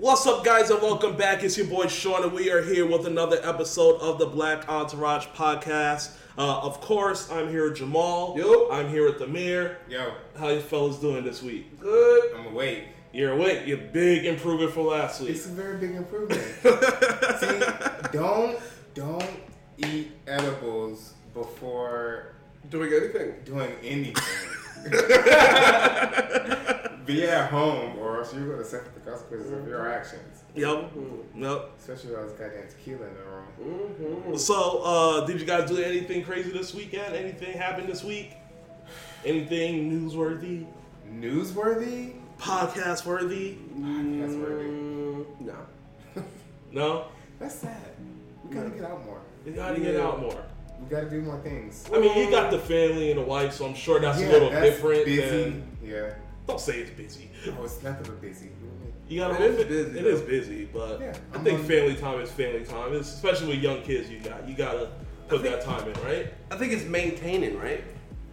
What's up, guys, and welcome back. It's your boy Sean, and we are here with another episode of the Black Entourage podcast. Uh, of course, I'm here with Jamal. Yo. I'm here with Amir. Yo, How you fellas doing this week? Good. I'm awake. You're awake. You're big improvement from last week. It's a very big improvement. See, don't don't eat edibles before Doing anything. doing anything. Be at home, or else you're gonna suffer the consequences of your actions. Yep. Yep. Especially with all this goddamn tequila in the room. Mm-hmm. So, uh, did you guys do anything crazy this weekend? Anything happen this week? Anything newsworthy? Newsworthy? Podcast worthy? That's worthy. Mm, no. No? That's sad. We gotta get out more. We gotta get out more. We gotta do more things. I mean, you got the family and the wife, so I'm sure that's yeah, a little that's different. Busy. Than, Yeah. Don't say it's busy. Oh, it's nothing but busy. You gotta. It is busy, It though. is busy, but Yeah, I think on- family time is family time. It's, especially with young kids, you got you gotta put think- that time in, right? I think it's maintaining, right?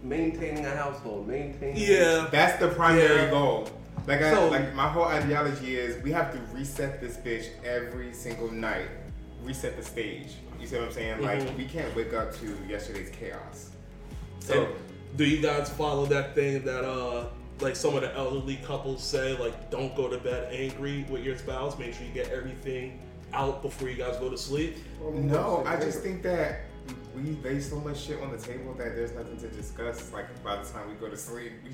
Maintaining a household, maintaining. Yeah. That's the primary Yeah. goal. Like, I, So- like my whole ideology is we have to reset this bitch every single night. Reset the stage. You see what I'm saying? Like Mhm. we can't wake up to yesterday's chaos. So, And- do you guys follow that thing that uh like some of the elderly couples say, like don't go to bed angry with your spouse. Make sure you get everything out before you guys go to sleep. no, I just think that we lay so much shit on the table that there's nothing to discuss. It's like by the time we go to sleep, we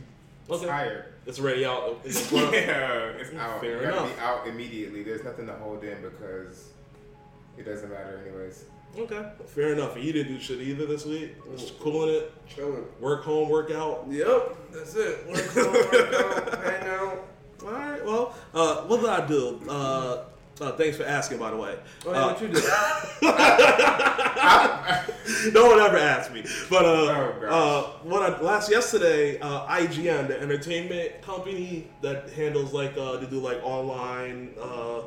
Okay. tired. It's already out. front. yeah, it's mm, out. Fair you gotta enough. be out immediately. There's nothing to hold in because it doesn't matter anyways. Okay, fair enough. And you didn't do shit either this week. Just cooling it. Chilling. Work home, work out. Yep. That's it. Work home, work out, hang out. All right. Well, uh, what did I do? Uh, uh, thanks for asking, by the way. Oh, yeah, Uh, what you did? no one ever asked me. But uh, Oh, uh, what I, last yesterday, uh, IGN, the entertainment company that handles like uh, they do like online uh,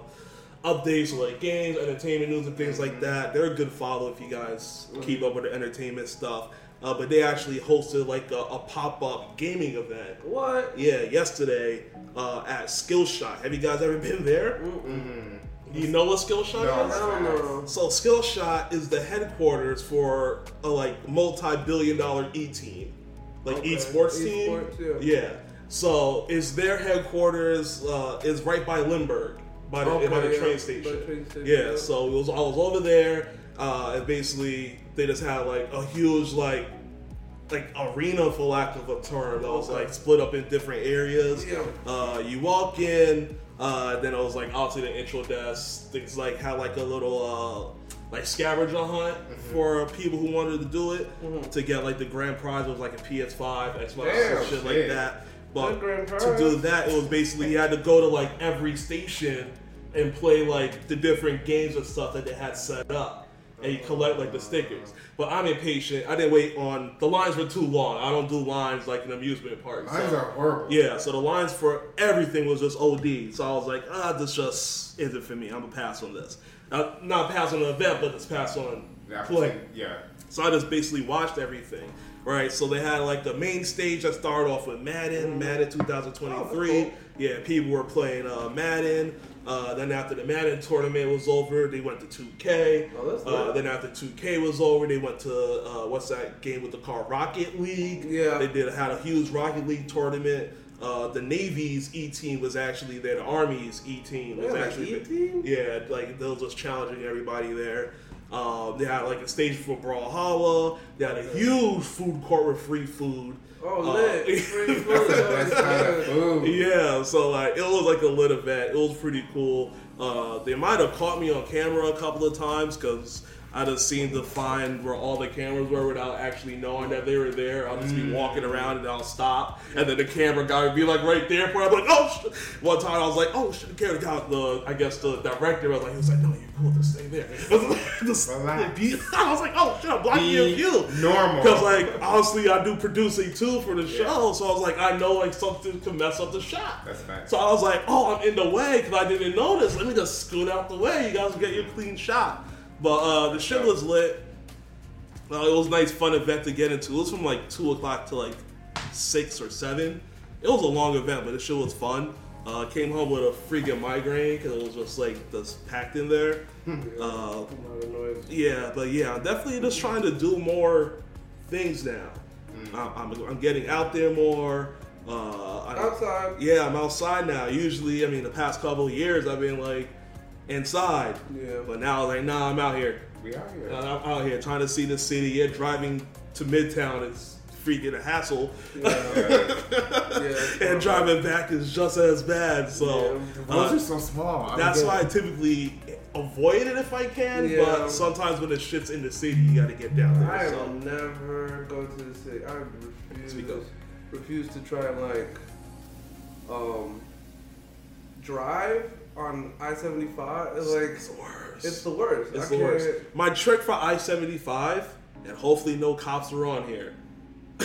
updates, like games, entertainment news, and things like that. They're a good follow if you guys keep up with the entertainment stuff. Uh, but they actually hosted like a, a pop up gaming event. What? Yeah, yesterday uh, at Skillshot. Have you guys ever been there? Mm. Do you know what Skillshot No. is? I don't know. So Skillshot is the headquarters for a like multi-billion dollar E team, like Okay. esports team. Esports, yeah. So is their headquarters uh, is right by Lindbergh, by the, Okay, by the yeah, train station. train station, Yeah. yeah. So it was I was over there, uh, and basically they just had like a huge like like arena for lack of a term that was Okay. like split up in different areas. Yeah. Uh, you walk in, uh, then I was like to the intro desk. Things like had like a little uh, like scavenger hunt Mm-hmm. for people who wanted to do it to get like the grand prize was like a PS5, Xbox, Damn, and shit like that. But to do that, it was basically you had to go to like every station and play like the different games and stuff that they had set up, and you collect like the stickers. But I'm impatient. I didn't wait on the lines were too long. I don't do lines like in amusement parks. Lines so- are horrible. yeah, so the lines for everything was just OD. So I was like, ah, this just isn't for me. I'm gonna pass on this. Uh, not pass on the event, but just pass on Yeah, play. yeah. So I just basically watched everything. Right, so they had like the main stage that started off with Madden, Madden 2023. Oh, cool. Yeah, people were playing uh, Madden. Uh, then after the Madden tournament was over, they went to 2K. Oh, that's uh, then after 2K was over, they went to uh, what's that game with the car Rocket League. Yeah. they did had a huge Rocket League tournament. Uh, the Navy's E team was actually there. The Army's E team was Yeah, actually E-team? yeah, like they was just challenging everybody there. Um, they had like a stage for Brawlhalla. They had a huge food court with free food. Oh, Uh, lit. Free food. That's kind of food. Yeah, so like it was like a lit event. It was pretty cool. Uh, they might have caught me on camera a couple of times because I just seemed to find where all the cameras were without actually knowing that they were there. I'll just be mm. walking around and I'll stop, and then the camera guy would be like right there for. I'm like, oh. Shit. One time I was like, oh shit, the camera guy, the I guess the director was like, he was like, no, you're cool, just stay there. Just- Relax. I was like, oh shit, I'm blocking your Be view. normal. Because like honestly, I do producing too for the show, so I was like, I know like something can mess up the shot. That's facts. So I was like, oh, I'm in the way because I didn't notice. Let me just scoot out the way. You guys get your clean shot. But uh, the shit was lit. Uh, it was a nice, fun event to get into. It was from like two o'clock to like six or seven. It was a long event, but the shit was fun. Uh, came home with a freaking migraine because it was just like just packed in there. Uh, A lot of noise. yeah, but yeah, I'm definitely just trying to do more things now. Mm. I'm, I'm, I'm getting out there more. Uh, I, Outside. yeah, I'm outside now. Usually, I mean, the past couple of years, I've been like inside. Yeah. But now, like, nah, I'm out here. We out here. I'm out here trying to see the city. Yeah, driving to Midtown is freaking a hassle. Yeah. and driving back is just as bad. So Yeah. Roads uh, are so small. I that's why I typically avoid it if I can. Yeah. But sometimes when the shit's in the city, you got to get down there. I so. will never go to the city. I refuse. Refuse to try and like um drive on I seventy five. It's like It's the worst. it's the worst. It's I the worst. My trick for I seventy five, and hopefully no cops are on here.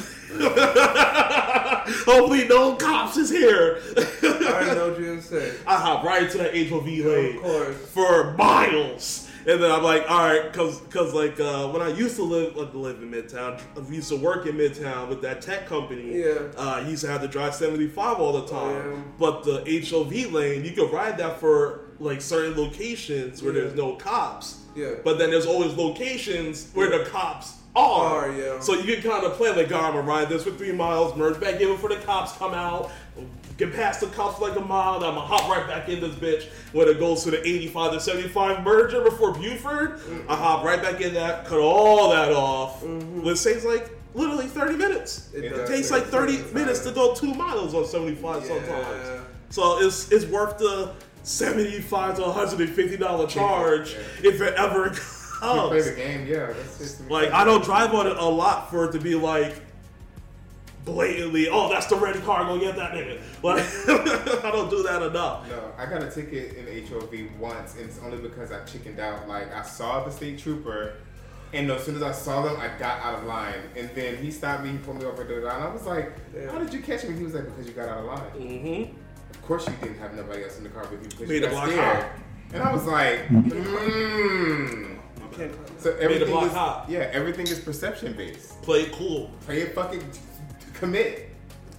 hopefully no cops is here. I know what you're gonna say. I hop right into that HOV lane Of course. for miles. And then I'm like, all right, cause, cause like uh, when I used to live, like, live in Midtown, I used to work in Midtown with that tech company. Yeah. Uh, I used to have to drive 75 all the time. Yeah. But the HOV lane, you could ride that for like certain locations where Yeah. there's no cops. Yeah. But then there's always locations where the cops are. Are, yeah. So you can kind of play like, oh, I'm gonna ride this for three miles, merge back in before the cops come out, get past the cops like a mile, I'm gonna hop right back in this bitch when it goes to the 85 to 75 merger before Buford. I hop right back in that, cut all that off. Mm-hmm. It takes like literally 30 minutes. It It, takes like 30 30 minutes to go two miles on 75 Yeah. sometimes. So it's it's worth the 75 to 150 dollar charge Yeah. if it ever comes. You play the game, yeah. Like I don't drive on it a lot for it to be like blatantly, oh that's the red car, go get that nigga. Like I don't do that enough. No, I got a ticket in HOV once, and it's only because I chickened out. Like I saw the state trooper, and as soon as I saw them, I got out of line. And then he stopped me, he pulled me over the line. I was like, Yeah. "How did you catch me?" He was like, "Because you got out of line." Mm-hmm. Of course, you didn't have nobody else in the car with you because Made you a got block scared. hop. And I was like, "Mmm." Can't- So everything block is hop. yeah, everything is perception based. Play it cool. Play it fucking commit.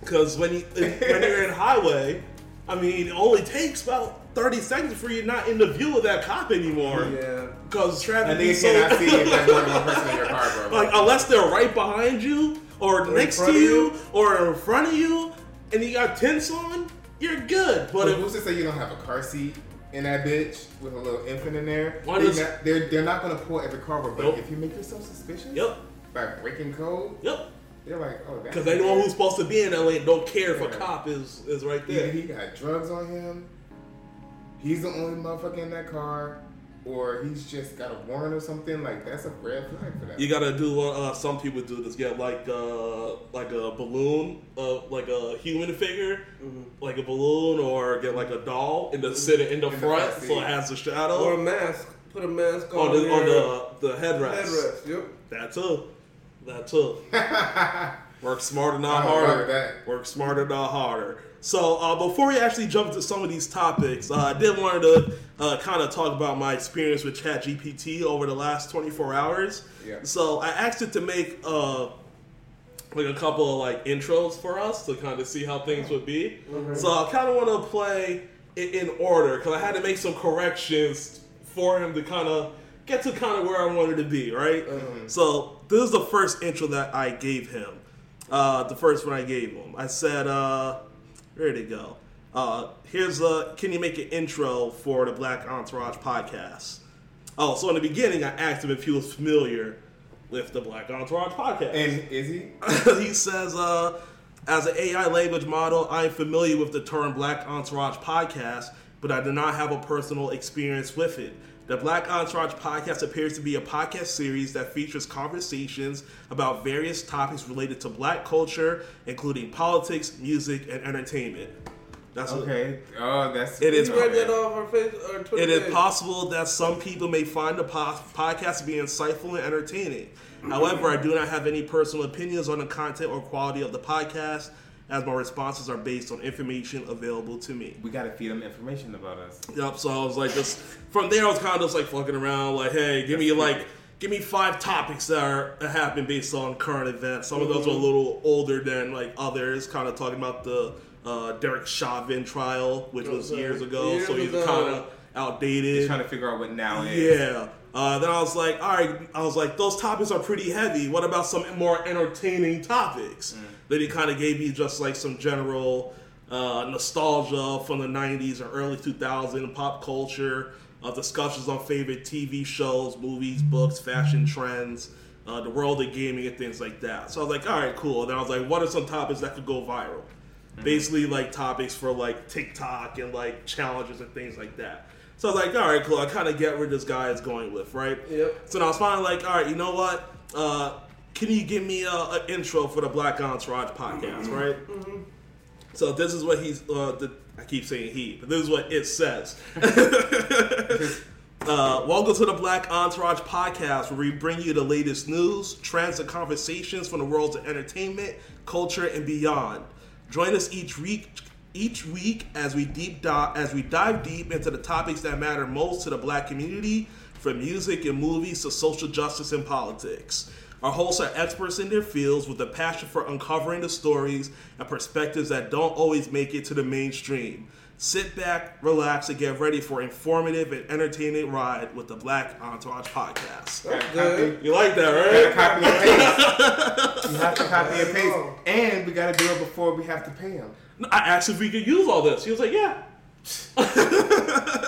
Cause when you when you're in highway, I mean it only takes about 30 seconds for you not in the view of that cop anymore. Yeah. Cause traffic And they so cannot see if there's more than one person in your car, bro. like unless they're right behind you or, next to you, you. or in front of you and you got tints on, you're good. But But if who's to say you don't have a car seat in that bitch with a little infant in there? Why They does- not, they're they're not gonna pull every car over, but Nope. if you make yourself suspicious, Yep. by breaking code, Yep. They're like, oh, that's Because anyone who's supposed to be in LA don't care if a cop is is right either there. he got drugs on him, he's the only motherfucker in that car, or he's just got a warrant or something. Like that's a red flag for that. You gotta do what uh, some people do. This get like uh, like a balloon, uh, like a human figure, like a balloon, or get like a doll and just sit it in the In the front front so it has the shadow. Or a mask. Put a mask on, on the on the the headrest. headrest. Yep. That too. That too. Work smarter, not harder. Work smarter, not harder. So uh, before we actually jump into some of these topics, uh, I did want to uh, kind of talk about my experience with ChatGPT over the last 24 hours. Yeah. So I asked it to make uh, like a couple of like intros for us to kind of see how things would be. So I kind of want to play it in order because I had to make some corrections for him to kind of get to kind of where I wanted to be, right? So this is the first intro that I gave him. Uh, the first one I gave him. I said, uh, where'd it go? Uh, here's a, can you make an intro for the Black Entourage podcast? Oh, so in the beginning, I asked him if he was familiar with the Black Entourage podcast. and is he? he says, uh, as an AI language model, I am familiar with the term Black Entourage podcast, but I do not have a personal experience with it. The Black Entourage podcast appears to be a podcast series that features conversations about various topics related to black culture, including politics, music, and entertainment. That's what- Okay. Oh, that's It is- read that off our face or Twitter it is possible that some people may find the po- podcast to be insightful and entertaining. However, I do not have any personal opinions on the content or quality of the podcast, as my responses are based on information available to me. We gotta feed them information about us. Yep. So I was like, just from there, I was kind of just like fucking around, like, hey, give me like, give me five topics that are that happen based on current events. Some of those are a little older than like others, kind of talking about the uh, Derek Chauvin trial, which was Okay. years ago, Years so he's kind of outdated. He's Trying to figure out what now is. Yeah. Uh, then I was like, all right. I was like, those topics are pretty heavy. What about some more entertaining topics? Then he kind of gave me just like some general uh, nostalgia from the '90s or early 2000s pop culture, uh, discussions on favorite TV shows, movies, books, fashion trends, uh, the world of gaming, and things like that. So I was like, all right, cool. And then I was like, what are some topics that could go viral? Basically, like topics for like TikTok and like challenges and things like that. So I was like, all right, cool. I kind of get where this guy is going with, right? Yep. So now I was finally like, all right, you know what? Uh, can you give me a, an intro for the Black Entourage podcast, right? So this is what he's. Uh, the, I keep saying he, but this is what it says. Uh, welcome to the Black Entourage podcast, where we bring you the latest news, trends, and conversations from the worlds of entertainment, culture, and beyond. Join us each week, each week as we deep dive as we dive deep into the topics that matter most to the Black community, from music and movies to social justice and politics. Our hosts are experts in their fields with a passion for uncovering the stories and perspectives that don't always make it to the mainstream. Sit back, relax, and get ready for an informative and entertaining ride with the Black Entourage podcast. Good. You like that, gotta right? copy and paste. you have to copy and paste, and we gotta do it before we have to pay him. I asked if we could use all this. He was like, "Yeah,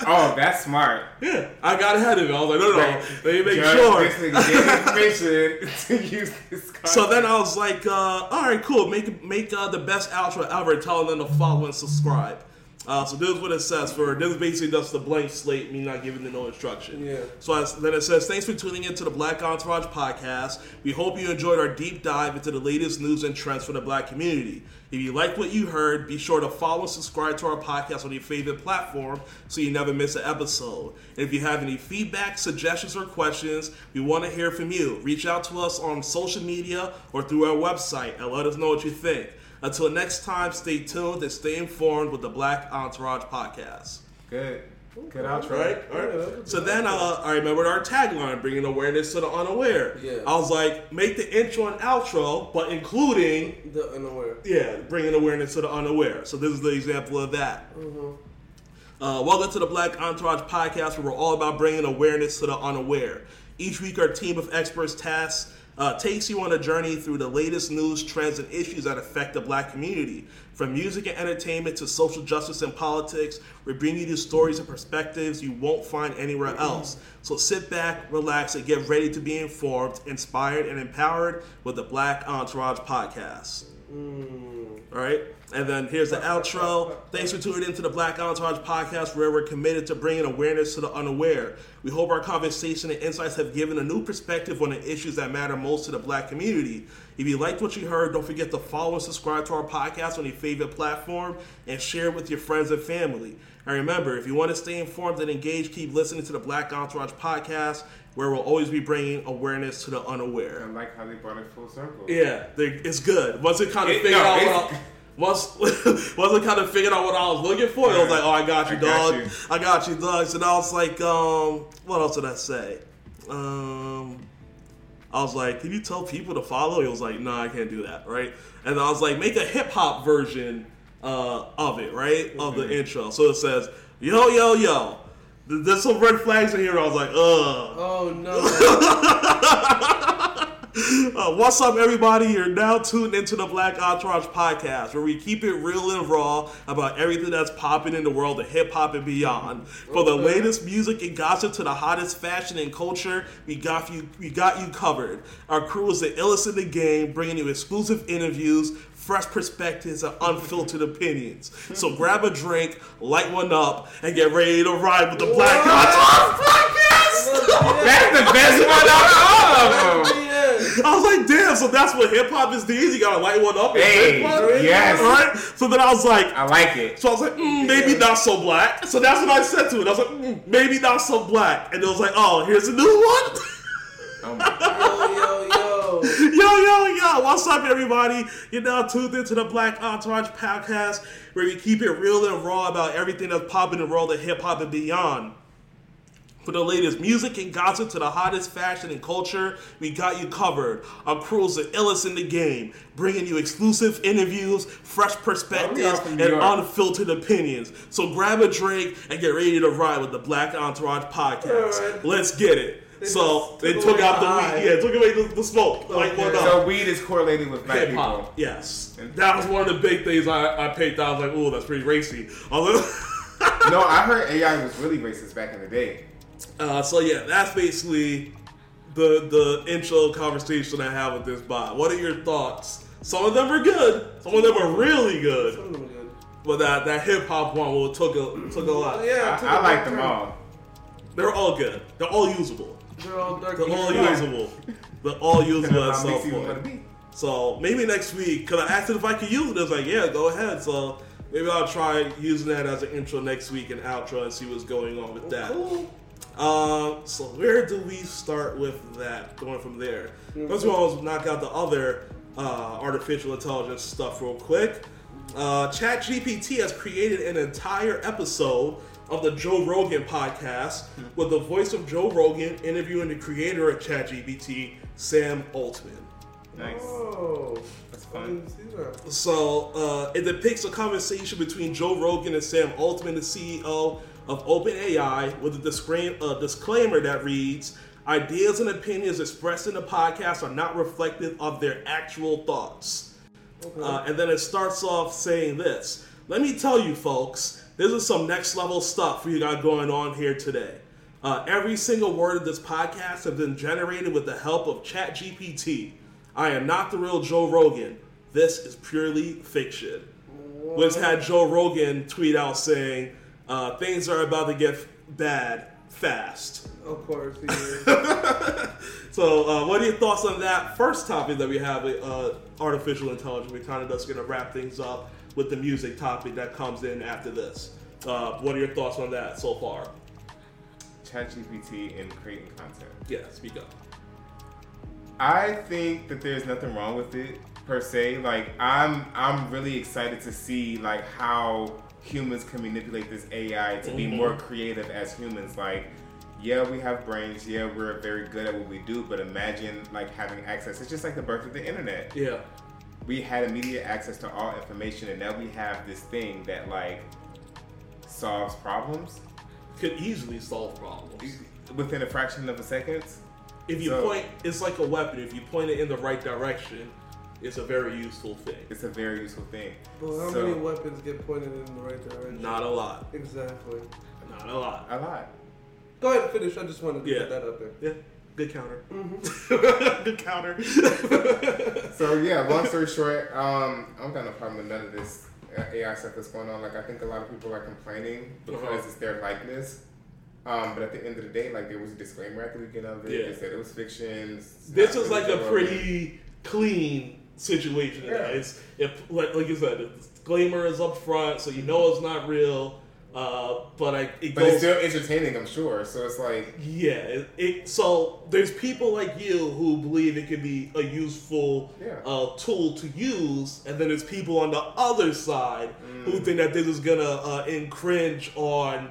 Oh, that's smart. yeah." I got ahead of it. I was like, "No, no, Right. let me make Just sure." Information to use this. Content. So then I was like, uh, "All right, cool. Make make uh, the best outro ever. Telling them to follow and subscribe." Uh, so this is what it says for this is basically just the blank slate, me not giving them no instruction. Yeah. So as, then it says, thanks for tuning in to the Black Entourage podcast. We hope you enjoyed our deep dive into the latest news and trends for the black community. If you like what you heard, be sure to follow and subscribe to our podcast on your favorite platform so you never miss an episode. And if you have any feedback, suggestions, or questions, we want to hear from you. Reach out to us on social media or through our website and let us know what you think. Until next time, stay tuned and stay informed with the Black Entourage podcast. good, good outro. Right? All Yeah, right. So then uh, I remembered our tagline, bringing awareness to the unaware. Yeah. I was like, make the intro and outro, but including, The unaware. yeah, bringing awareness to the unaware. So this is the example of that. Uh, welcome to the Black Entourage podcast, where we're all about bringing awareness to the unaware. Each week, our team of experts tasks uh, takes you on a journey through the latest news, trends, and issues that affect the black community. From music and entertainment to social justice and politics, we bring you stories and perspectives you won't find anywhere else. So sit back, relax, and get ready to be informed, inspired, and empowered with the Black Entourage podcast. Mm. All right. And then here's the outro. Thanks for tuning into the Black Entourage podcast, where we're committed to bringing awareness to the unaware. We hope our conversation and insights have given a new perspective on the issues that matter most to the black community. If you liked what you heard, don't forget to follow and subscribe to our podcast on your favorite platform and share it with your friends and family. And remember, if you want to stay informed and engaged, keep listening to the Black Entourage podcast, where we'll always be bringing awareness to the unaware. I like how they brought it full circle. Yeah, they, it's good. Once it kind of It- figured no, out what I, once once it kind of figured out what I was looking for, it was like, oh, I got you, I got dog. you. I got you, dog. So then I was like, um, what else did I say? Um, I was like, can you tell people to follow? He was like, no, I can't do that, right? And I was like, make a hip hop version uh, of it, right, of the intro. So it says, yo, yo, yo. There's some red flags in here. I was like, ugh. Oh no. Uh, what's up, everybody? You're now tuned into the Black Entourage podcast, where we keep it real and raw about everything that's popping in the world of hip hop and beyond. For the latest music and gossip to the hottest fashion and culture, we got you. We got you covered. Our crew is the illest in the game, bringing you exclusive interviews. Fresh perspectives and unfiltered opinions. So grab a drink, light one up, and get ready to ride with the Black What? Entourage podcast. That's the best one out of all of them. Yeah. I was like, damn, so that's what hip hop is these? You gotta light one up and Hey, drink one? yes. Right? So then I was like, I like it. so I was like, mm, maybe not so black. So that's what I said to it. I was like, mm, maybe not so black. And it was like, oh, here's a new one. Oh my God. Yo yo yo. yo, yo, what's up, everybody? You're now tuned into the Black Entourage podcast, where we keep it real and raw about everything that's popping in the world of hip hop and beyond. For the latest music and gossip to the hottest fashion and culture, we got you covered. Our crew's the illest in the game, bringing you exclusive interviews, fresh perspectives, and unfiltered opinions. So grab a drink and get ready to ride with the Black Entourage podcast. Alright. Let's get it. They so they took took out the the high. weed, yeah, took away the, the smoke. Like Okay. what up? So weed is correlated with black Hip people. hop, yes. That was one of the big things I, I picked. I was like, "Ooh, that's pretty racy." Although, no, I heard AI was really racist back in the day. uh, so yeah, that's basically the the intro conversation I have with this bot. What are your thoughts? Some of them are good. Some of them are really good. Some of them are good. But that that hip hop one will took a took a lot. Yeah, it took I, I a like them all. They're all good. They're all usable. They're all dark. They're all usable. They're all usable at How some point. So maybe next week, cause I asked it if I could use it. It was like, yeah, go ahead. So maybe I'll try using that as an intro next week and outro and see what's going on with that. Cool. Um, so where do we start with that? Going from there. First of all, let's knock out the other uh, artificial intelligence stuff real quick. Uh, ChatGPT has created an entire episode of the Joe Rogan podcast with the voice of Joe Rogan interviewing the creator of ChatGPT, Sam Altman. Nice. Oh, That's fun. that. So uh, it depicts a conversation between Joe Rogan and Sam Altman, the CEO of OpenAI, with a disclaim- a disclaimer that reads: "Ideas and opinions expressed in the podcast are not reflective of their actual thoughts." Uh, and then it starts off saying this: "Let me tell you, folks, this is some next level stuff we got going on here today." Uh, every single word of this podcast has been generated with the help of ChatGPT. I am not the real Joe Rogan. This is purely fiction. Which had Joe Rogan tweet out saying, uh, things are about to get bad fast. Of course, he is. So, uh, what are your thoughts on that first topic that we have, uh, artificial intelligence? We kind of just going to wrap things up with the music topic that comes in after this. Uh, what are your thoughts on that so far? ChatGPT and creating content. Yeah, speak up. I think that there's nothing wrong with it per se. Like I'm I'm really excited to see like how humans can manipulate this AI to be Mhm. more creative as humans. Like, yeah, we have brains, yeah, we're very good at what we do, but imagine like having access. It's just like the birth of the internet. Yeah. We had immediate access to all information and now we have this thing that like solves problems Could easily solve problems. within a fraction of a second. If you So- point, it's like a weapon. If you point it in the right direction, it's a very useful thing. It's a very useful thing. But how So- many weapons get pointed in the right direction? Not a lot. Exactly. Not a lot. A lot. Go ahead and finish. I just wanted to Yeah. get that up there. Yeah. Good counter. Mm-hmm. Good counter. So yeah, long story short, um, I'm got no problem with none of this uh, AI stuff that's going on. Like I think a lot of people are complaining because Uh-huh. it's their likeness. Um, but at the end of the day, like there was a disclaimer at the beginning of it. Yeah. They said it was fiction. this not is like a pretty clean situation. Yeah. It's if like like you said, the disclaimer is up front, so you know it's not real. Uh, but I, it. But it's still entertaining, I'm sure. So it's like Yeah, it, it, so there's people like you who believe it could be a useful Yeah. uh, tool to use, and then there's people on the other side who think that this is gonna uh, infringe on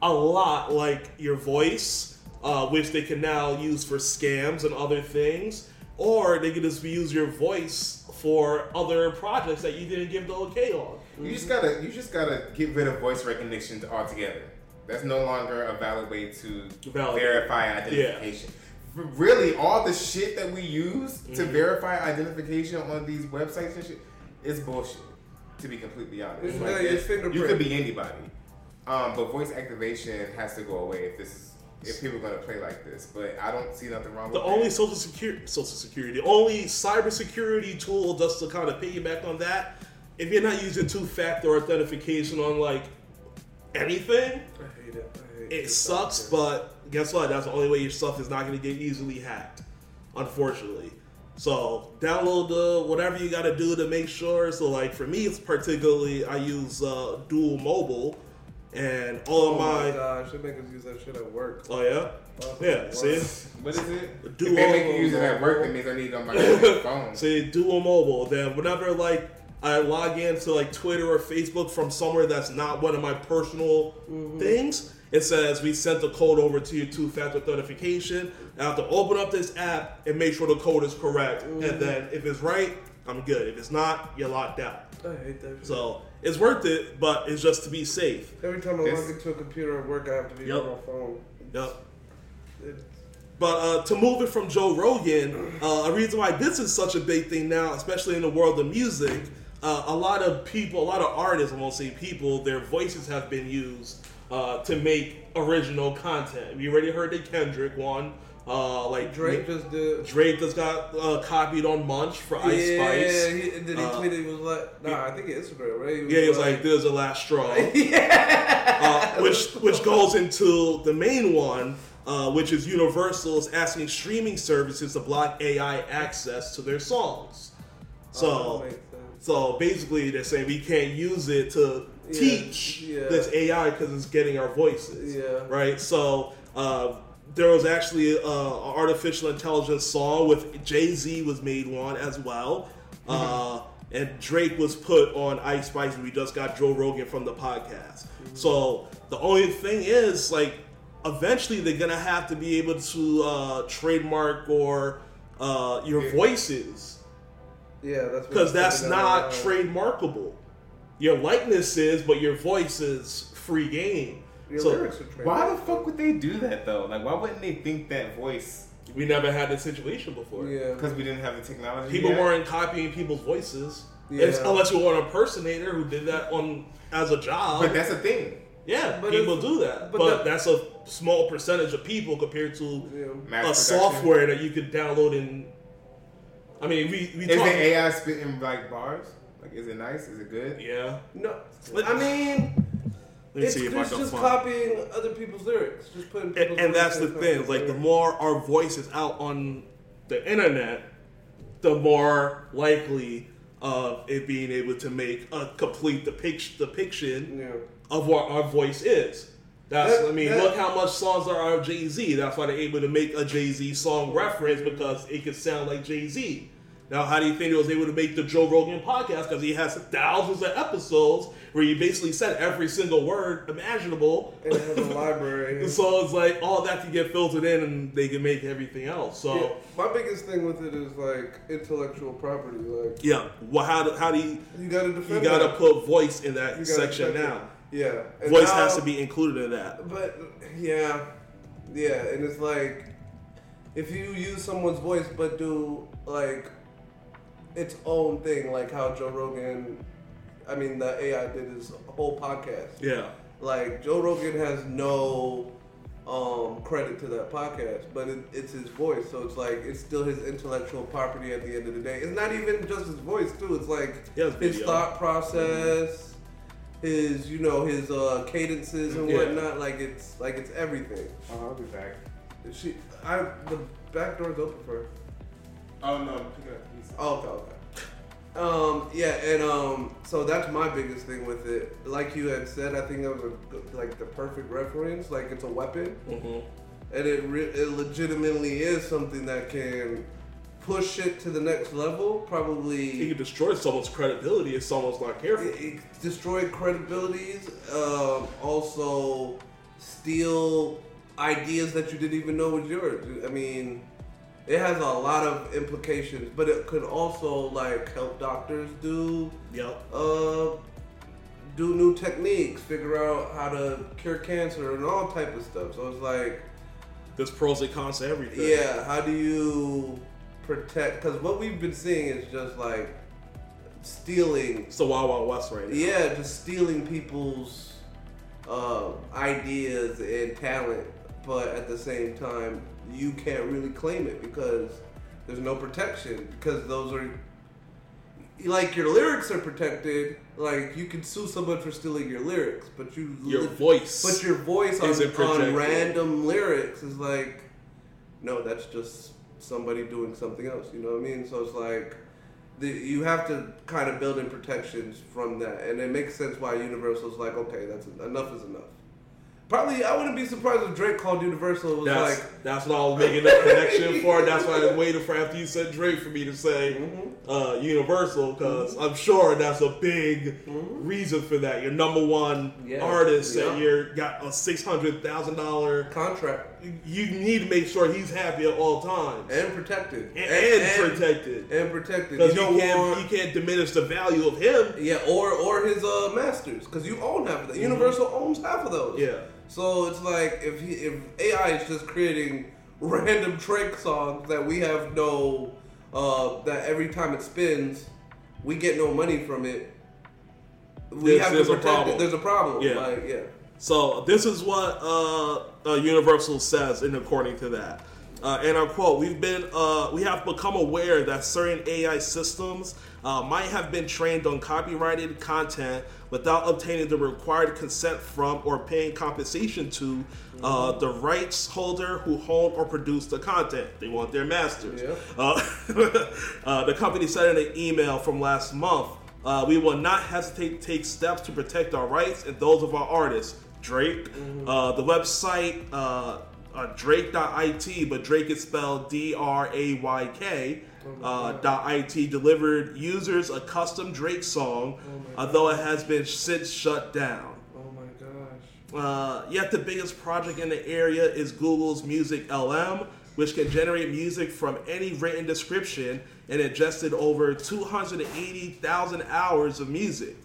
a lot, like your voice, uh, which they can now use for scams and other things, or they can just use your voice for other projects that you didn't give the okay on. You just gotta you just gotta get rid of voice recognition altogether. That's no longer a valid way to Validate. verify identification. Really, all the shit that we use to Mm-hmm. verify identification on these websites and shit is bullshit. To be completely honest, Like, it's- you could be anybody. Um, but voice activation has to go away if this is if people are gonna play like this. But I don't see nothing wrong The with only it. social security, social security, the only cybersecurity tool just to kind of piggyback on that, if you're not using two-factor authentication on like anything, I hate it. I hate it sucks. But guess what? That's the only way your stuff is not going to get easily hacked, unfortunately. So download the whatever you got to do to make sure. So like for me, it's particularly I use uh, Duo Mobile, and all Oh of my my gosh, they make us use that shit at work. oh yeah, yeah. See. What is it? Duo if they make you use it at work, mobile. that means I need it on my phone. Say duo mobile. Then whenever like I log into like Twitter or Facebook from somewhere that's not one of my personal things, It says we sent the code over to your two-factor authentication. I have to open up this app and make sure the code is correct, and then if it's right, I'm good. If it's not, you're locked out. I hate that. shit. So it's worth it, but it's just to be safe. Every time I This- log into a computer at work, I have to be Yep. on my phone. Yep. It- But uh, to move it from Joe Rogan, uh, a reason why this is such a big thing now, especially in the world of music, uh, a lot of people, a lot of artists, I won't say people, their voices have been used uh, to make original content. We already heard the Kendrick one. Uh, like Drake just did. Drake just got uh, copied on Munch for Ice Spice. yeah, Spice. He, and then he Uh, tweeted, he was like, nah, I think it's Instagram, right? Yeah, he was like, "This is the last straw." yeah. uh, which which goes into the main one, uh, which is Universal's asking streaming services to block AI access to their songs. So, Oh, that. So basically, they're saying we can't use it to Yeah, teach yeah. this AI because it's getting our voices. Yeah. Right. So. Uh, there was actually uh, an artificial intelligence song with Jay Z was made one as well, uh, and Drake was put on Ice Spice. and We just got Joe Rogan from the podcast. So the only thing is, like, eventually they're gonna have to be able to uh, trademark or uh, your voices Yeah, that's what because that's not of. trademarkable. Your likeness is, but your voice is free game. Your so lyrics are. Why the fuck would they do that though? Like, why wouldn't they think that voice? we never had this situation before. Yeah. Because we didn't have the technology. People yet? weren't copying people's voices. Yeah. It's- unless you were an impersonator who did that on as a job. But that's a thing. yeah, But people do that. but But, that- that's a small percentage of people compared to Yeah. A production. software that you could download in. I mean, we we Is talk. the AI spitting like bars? Like, is it nice? Is it good? Yeah. No, I mean, Let it's, see if it's can just find. copying other people's lyrics, just putting. and, and that's the thing. in Like the more our voice is out on the internet, the more likely of it being able to make a complete depiction depiction Yeah. of what our voice is. That's That- I mean, that- look how much songs there are of Jay Z. That's why they're able to make a Jay Z song reference because it could sound like Jay Z. Now, how do you think it was able to make the Joe Rogan podcast? Because he has thousands of episodes where he basically said every single word imaginable. And it has a library. So it's like all that can get filtered in, and they can make everything else. So Yeah, my biggest thing with it is like intellectual property. Like yeah, well, how do, how do you you gotta you got to that. put voice in that You section now? it. Yeah, And Voice now- has to be included in that. But yeah, yeah, and it's like if you use someone's voice but do like its own thing, like how Joe Rogan, I mean the AI did his whole podcast. Yeah, Like Joe Rogan has no um, credit to that podcast, but it, it's his voice, so it's like it's still his intellectual property at the end of the day. It's not even just his voice too. It's like his video. thought process, his you know his uh, cadences and Yeah. whatnot. Like it's like it's everything. Oh, I'll be back. She, I the back door's open for her. Oh no, pick it up. He's- Oh, okay, okay. Um, yeah, and um, so that's my biggest thing with it. Like you had said, I think that was a, like the perfect reference. Like it's a weapon, hmm and it re- it legitimately is something that can push it to the next level. Probably He Probably can destroy someone's credibility if someone's not careful. it, it destroy credibilities. Um, also steal ideas that you didn't even know was yours. I mean, it has a lot of implications, but it could also like help doctors do Yep. uh, do new techniques, figure out how to cure cancer and all type of stuff. So it's like, There's pros and cons to everything. yeah, how do you protect? Because what we've been seeing is just like stealing. It's the Wild Wild West right now. Yeah, just stealing people's uh, ideas and talent, but at the same time, you can't really claim it because there's no protection. Because those are like your lyrics are protected. Like you can sue someone for stealing your lyrics, but you Your lit- voice. but your voice on, on random lyrics is like, no, that's just somebody doing something else. You know what I mean? So it's like, the, you have to kind of build in protections from that, and it makes sense why Universal's like, okay, that's enough is enough. Probably, I wouldn't be surprised if Drake called Universal. Was That's like, that's what I was making that connection for. That's why I was waiting for after you said Drake for me to say Mm-hmm. uh, Universal because I'm sure that's a big reason for that. Your number one Mm-hmm. Yeah. artist Yeah. and you're got a six hundred thousand dollar. contract You need to make sure he's happy at all times and protected and, and protected and protected. because You you, can't want, you can't diminish the value of him. yeah, or or his uh, masters because you own half of that. Universal owns half of those. Mm-hmm. Yeah. So it's like if he if AI is just creating random Drake songs that we have no uh, that every time it spins, we get no money from it. We There's- have there's to a protect problem. it. There's a problem. Yeah. Like yeah. So this is what uh, uh, Universal says, and according to that, uh, and I quote: "We've been, uh, we have become aware that certain AI systems uh, might have been trained on copyrighted content without obtaining the required consent from or paying compensation to uh, the rights holder who hold or produce the content. They want their masters." Yeah. Uh, uh, the company said in an email from last month, uh, we will not hesitate to take steps to protect our rights and those of our artists. Drake, uh, the website uh, uh, Drake.it, but Drake is spelled D R A Y K. Uh, .it delivered users a custom Drake song, although it has been since shut down. Oh my gosh. Uh, yet the biggest project in the area is Google's MusicLM, which can generate music from any written description and ingested over 280,000 hours of music,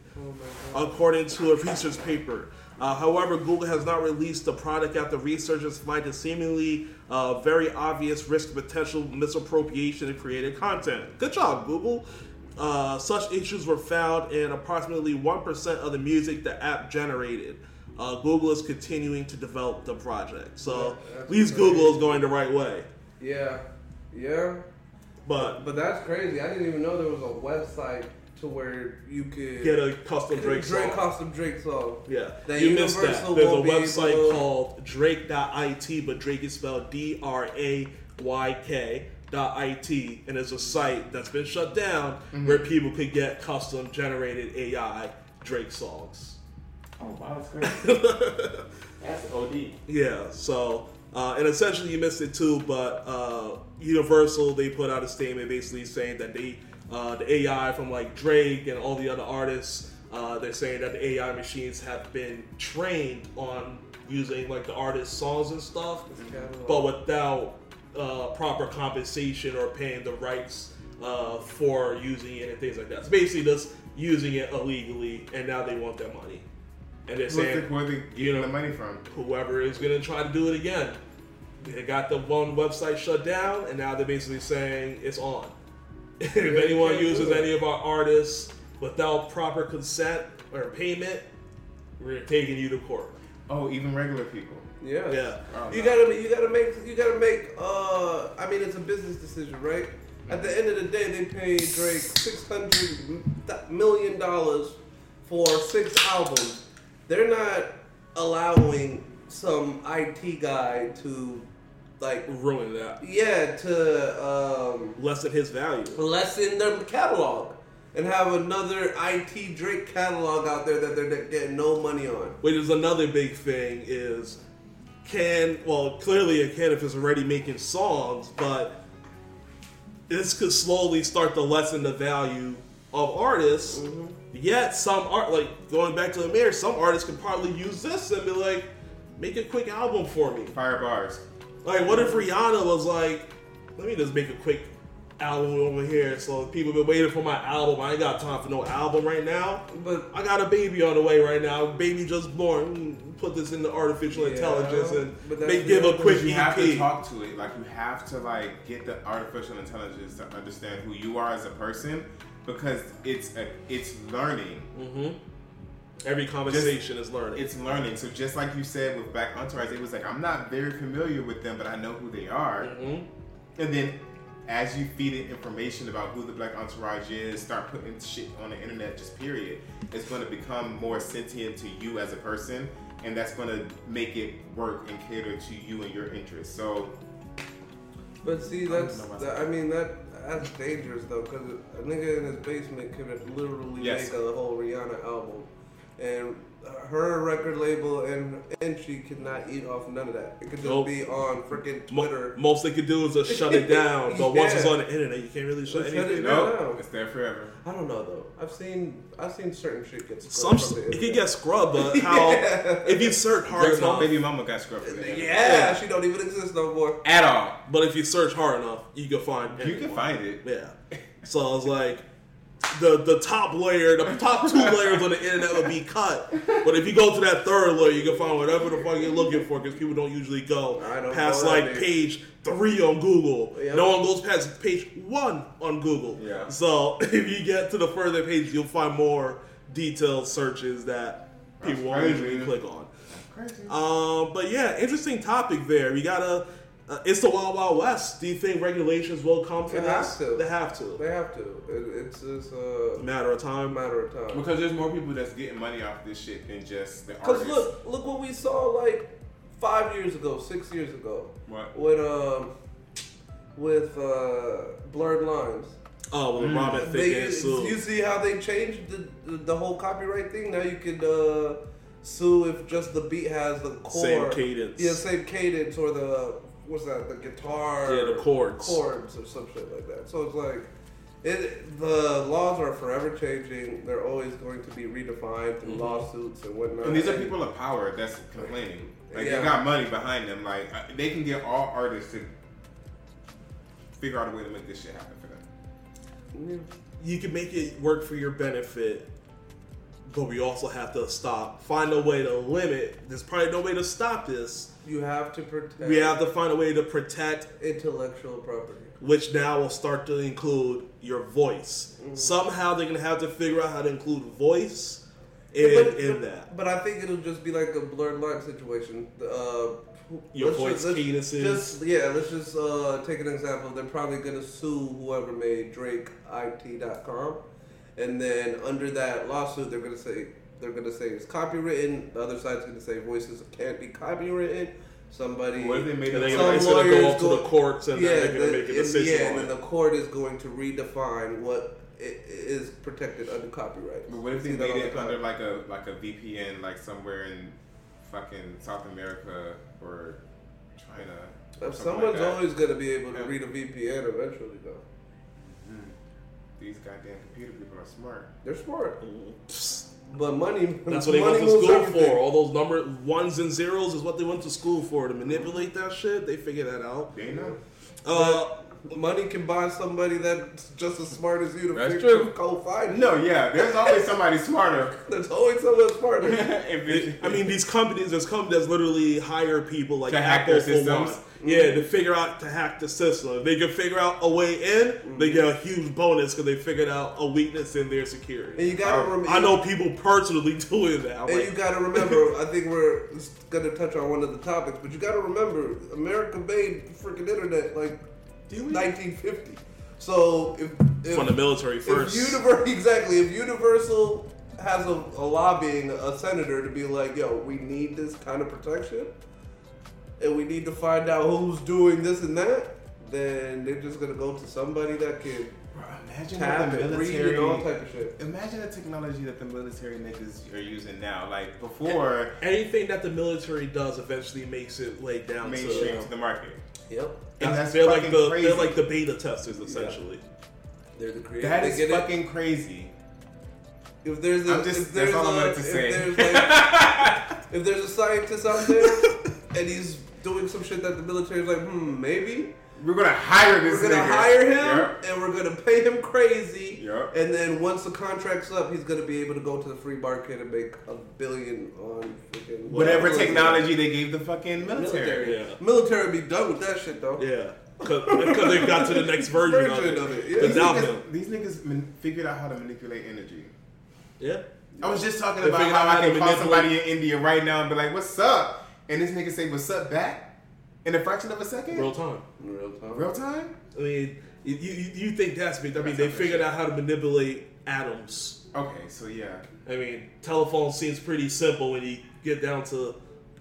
according to a research paper. Uh, however, Google has not released the product after researchers flagged a seemingly uh, very obvious risk of potential misappropriation of created content. Good job, Google. Uh, such issues were found in approximately 1% of the music the app generated. Uh, Google is continuing to develop the project. So Yeah, at least Google is going the right way. Yeah. Yeah. But But that's crazy. I didn't even know there was a website to where you could get a custom Drake song. custom Drake song. Yeah, that you missed that. There's a website able to- called Drake.it, but Drake is spelled D R A Y K. .it and it's a site that's been shut down Mm-hmm. where people could get custom generated AI Drake songs. Oh wow, that's great. that's OD. Yeah, so uh, and essentially you missed it too, but uh, Universal they put out a statement basically saying that they uh, the AI from like Drake and all the other artists uh, they're saying that the AI machines have been trained on using like the artist's songs and stuff, but without uh, proper compensation or paying the rights uh, for using it and things like that. So basically just using it illegally, and now they want their money. And they're Where's saying the, where they you getting know- the money from? whoever is going to try to do it again. They got the one website shut down, and now they're basically saying it's on. if anyone uses any of our artists without proper consent or payment, we're taking you to court. Oh, even regular people. Yeah. Yeah. Oh, You no. gotta you gotta make you gotta make uh I mean it's a business decision, right? At the end of the day they paid Drake six hundred million dollars for six albums. They're not allowing some IT guy to like Ruin that. yeah, to um Lessen his value. lessen their catalog and have another IT Drake catalog out there that they're getting no money on. Which is another big thing is can well clearly it can if it's already making songs, but this could slowly start to lessen the value of artists. Mm-hmm. Yet some art like going back to the mayor, some artists could probably use this and be like, make a quick album for me. Fire bars. Like what if Rihanna was like, let me just make a quick album over here. So people been waiting for my album. I ain't got time for no album right now. But I got a baby on the way right now. Baby just born. Put this into artificial Yeah, intelligence and make, give a quick you have to talk to it. Like you have to like get the artificial intelligence to understand who you are as a person because it's a it's learning. hmm Every conversation is learning. It's learning. So just like you said with Black Entourage, it was like I'm not very familiar with them, but I know who they are. Mhm. And then as you feed it information about who the Black Entourage is, start putting shit on the internet, just period, it's going to become more sentient to you as a person, and that's going to make it work and cater to you and your interests. So But see, that's about that, I mean that that's dangerous though, because a nigga in his basement could literally Yes. make a whole Rihanna album, and her record label and and she could not eat off none of that. It could just Nope. be on freaking Mo- Twitter. most they could do is just shut it down. But once it's on the internet, you can't really shut Shut it anything down. down. No, it's there forever. I don't know though. I've seen I've seen certain shit get Some scrubbed from the it can get scrubbed, but how if you search hard Drake's enough, baby mama got scrubbed from the Yeah, she don't even exist no more. At all. but if you search hard enough, you can find. You can find it. Yeah. So I was like, the the top layer, the top two layers on the internet would be cut. But if you go to that third layer, you can find whatever the fuck you're looking for because people don't usually go don't past like that, page three on Google. Yep. No one goes past page one on Google. Yeah. So if you get to the further page, you'll find more detailed searches that people That's won't usually click on. Crazy. Um, but yeah, interesting topic there. We gotta. Uh, it's the Wild Wild West. Do you think regulations will come for They this? have to. They have to. They have to. It, it's just a Matter of time. matter of time. Because there's more people that's getting money off this shit than just the artists. Because look, look what we saw like five years ago, six years ago, What? with um, with uh, blurred lines. Oh, well, Mm. Robin Thicke They, Sue. you see how they changed the, the, the whole copyright thing? Now you could uh, sue if just the beat has the chord, Same cadence. yeah, same cadence, or the what's that, the guitar, Yeah, the chords. chords or some shit like that. So it's like. It, the laws are forever changing. They're always going to be redefined through Mhm. lawsuits and whatnot. And these are people of power that's complaining. Like Yeah. they got money behind them. Like they can get all artists to figure out a way to make this shit happen for them. Yeah. You can make it work for your benefit, but we also have to stop. Find a way to limit. There's probably no way to stop this. You have to protect We have to find a way to protect, intellectual property. which now will start to include your voice. Mm-hmm. Somehow they're gonna have to figure out how to include voice in, but, in but- that. But I think it'll just be like a blurred line situation. Uh, Your let's voice just- let's. Just, yeah, let's just uh, take an example. They're probably going to sue whoever made DrakeIT.com. And then under that lawsuit, they're going to say they're going to say it's copywritten. The other side's going to say voices can't be copywritten. Somebody. What if they made And it? they're Some gonna lawyers go up to the courts and yeah, then they're gonna the- make a and- decision yeah, and then the court is going to redefine what i- is protected under copyright. But what if they See that made it time. under like a like a VPN, like somewhere in fucking South America or China? or If like someone's always going to be able to Yeah. read a VPN eventually, though. Mm-hmm. These goddamn computer people are smart. They're smart, mm-hmm. Psst. But money. That's what they went to school everything. for. All those number ones and zeros is what they went to school for to manipulate that shit. They figure that out. They know. Uh, Money can buy somebody that's just as smart as you to That's fix true. your code find. No, yeah. There's always somebody smarter. There's always someone smarter. It- I mean, these companies, there's companies that literally hire people like To hack Apple their systems? one. Yeah, to figure out to hack the system. If they can figure out a way in, they mm-hmm. get a huge bonus because they figured out a weakness in their security. and you gotta remember. I know people personally doing that. I'm And like, you gotta remember. I think we're gonna touch on one of the topics, but you gotta remember, America made freaking internet like 1950. So if, if from the military if first. Univer- exactly, if Universal has a, a lobbying a senator to be like, yo, we need this kind of protection, and we need to find out who's doing this and that, then they're just gonna go to somebody that can Bro, imagine tap the and read military. and all type of shit. Imagine the technology that the military niggas are using now. Like before, Anything that the military does eventually makes it laid down mainstream to. to the market. Yep, And that's they're like fucking the crazy. they're like the beta testers essentially. they're the creators. That They is get it. fucking crazy. If there's a, I'm just- if there's that's all I a, wanted to if say. there's like, if there's a scientist out there and he's doing some shit that the military's like, hmm, maybe We're gonna hire this. we're gonna nigga. hire him Yep. and we're gonna pay him crazy, Yep. and then once the contract's up, he's gonna be able to go to the free market and make a billion on freaking Whatever technology they gave the fucking military. Military, Yeah. military be done with that shit though. Yeah, because they got to the next version, Version of of it. it, yeah. These niggas, these niggas man- figured out how to manipulate energy. Yeah. I was just talking They about figured how I can to call somebody in India right now and be like, "What's up?" And this nigga say, "What's up?" back in a fraction of a second. Real time. Real time. Real time. I mean, you, you, you think that's big? I mean, they figured out how to manipulate atoms. Okay, so yeah. I mean, telephone seems pretty simple when you get down to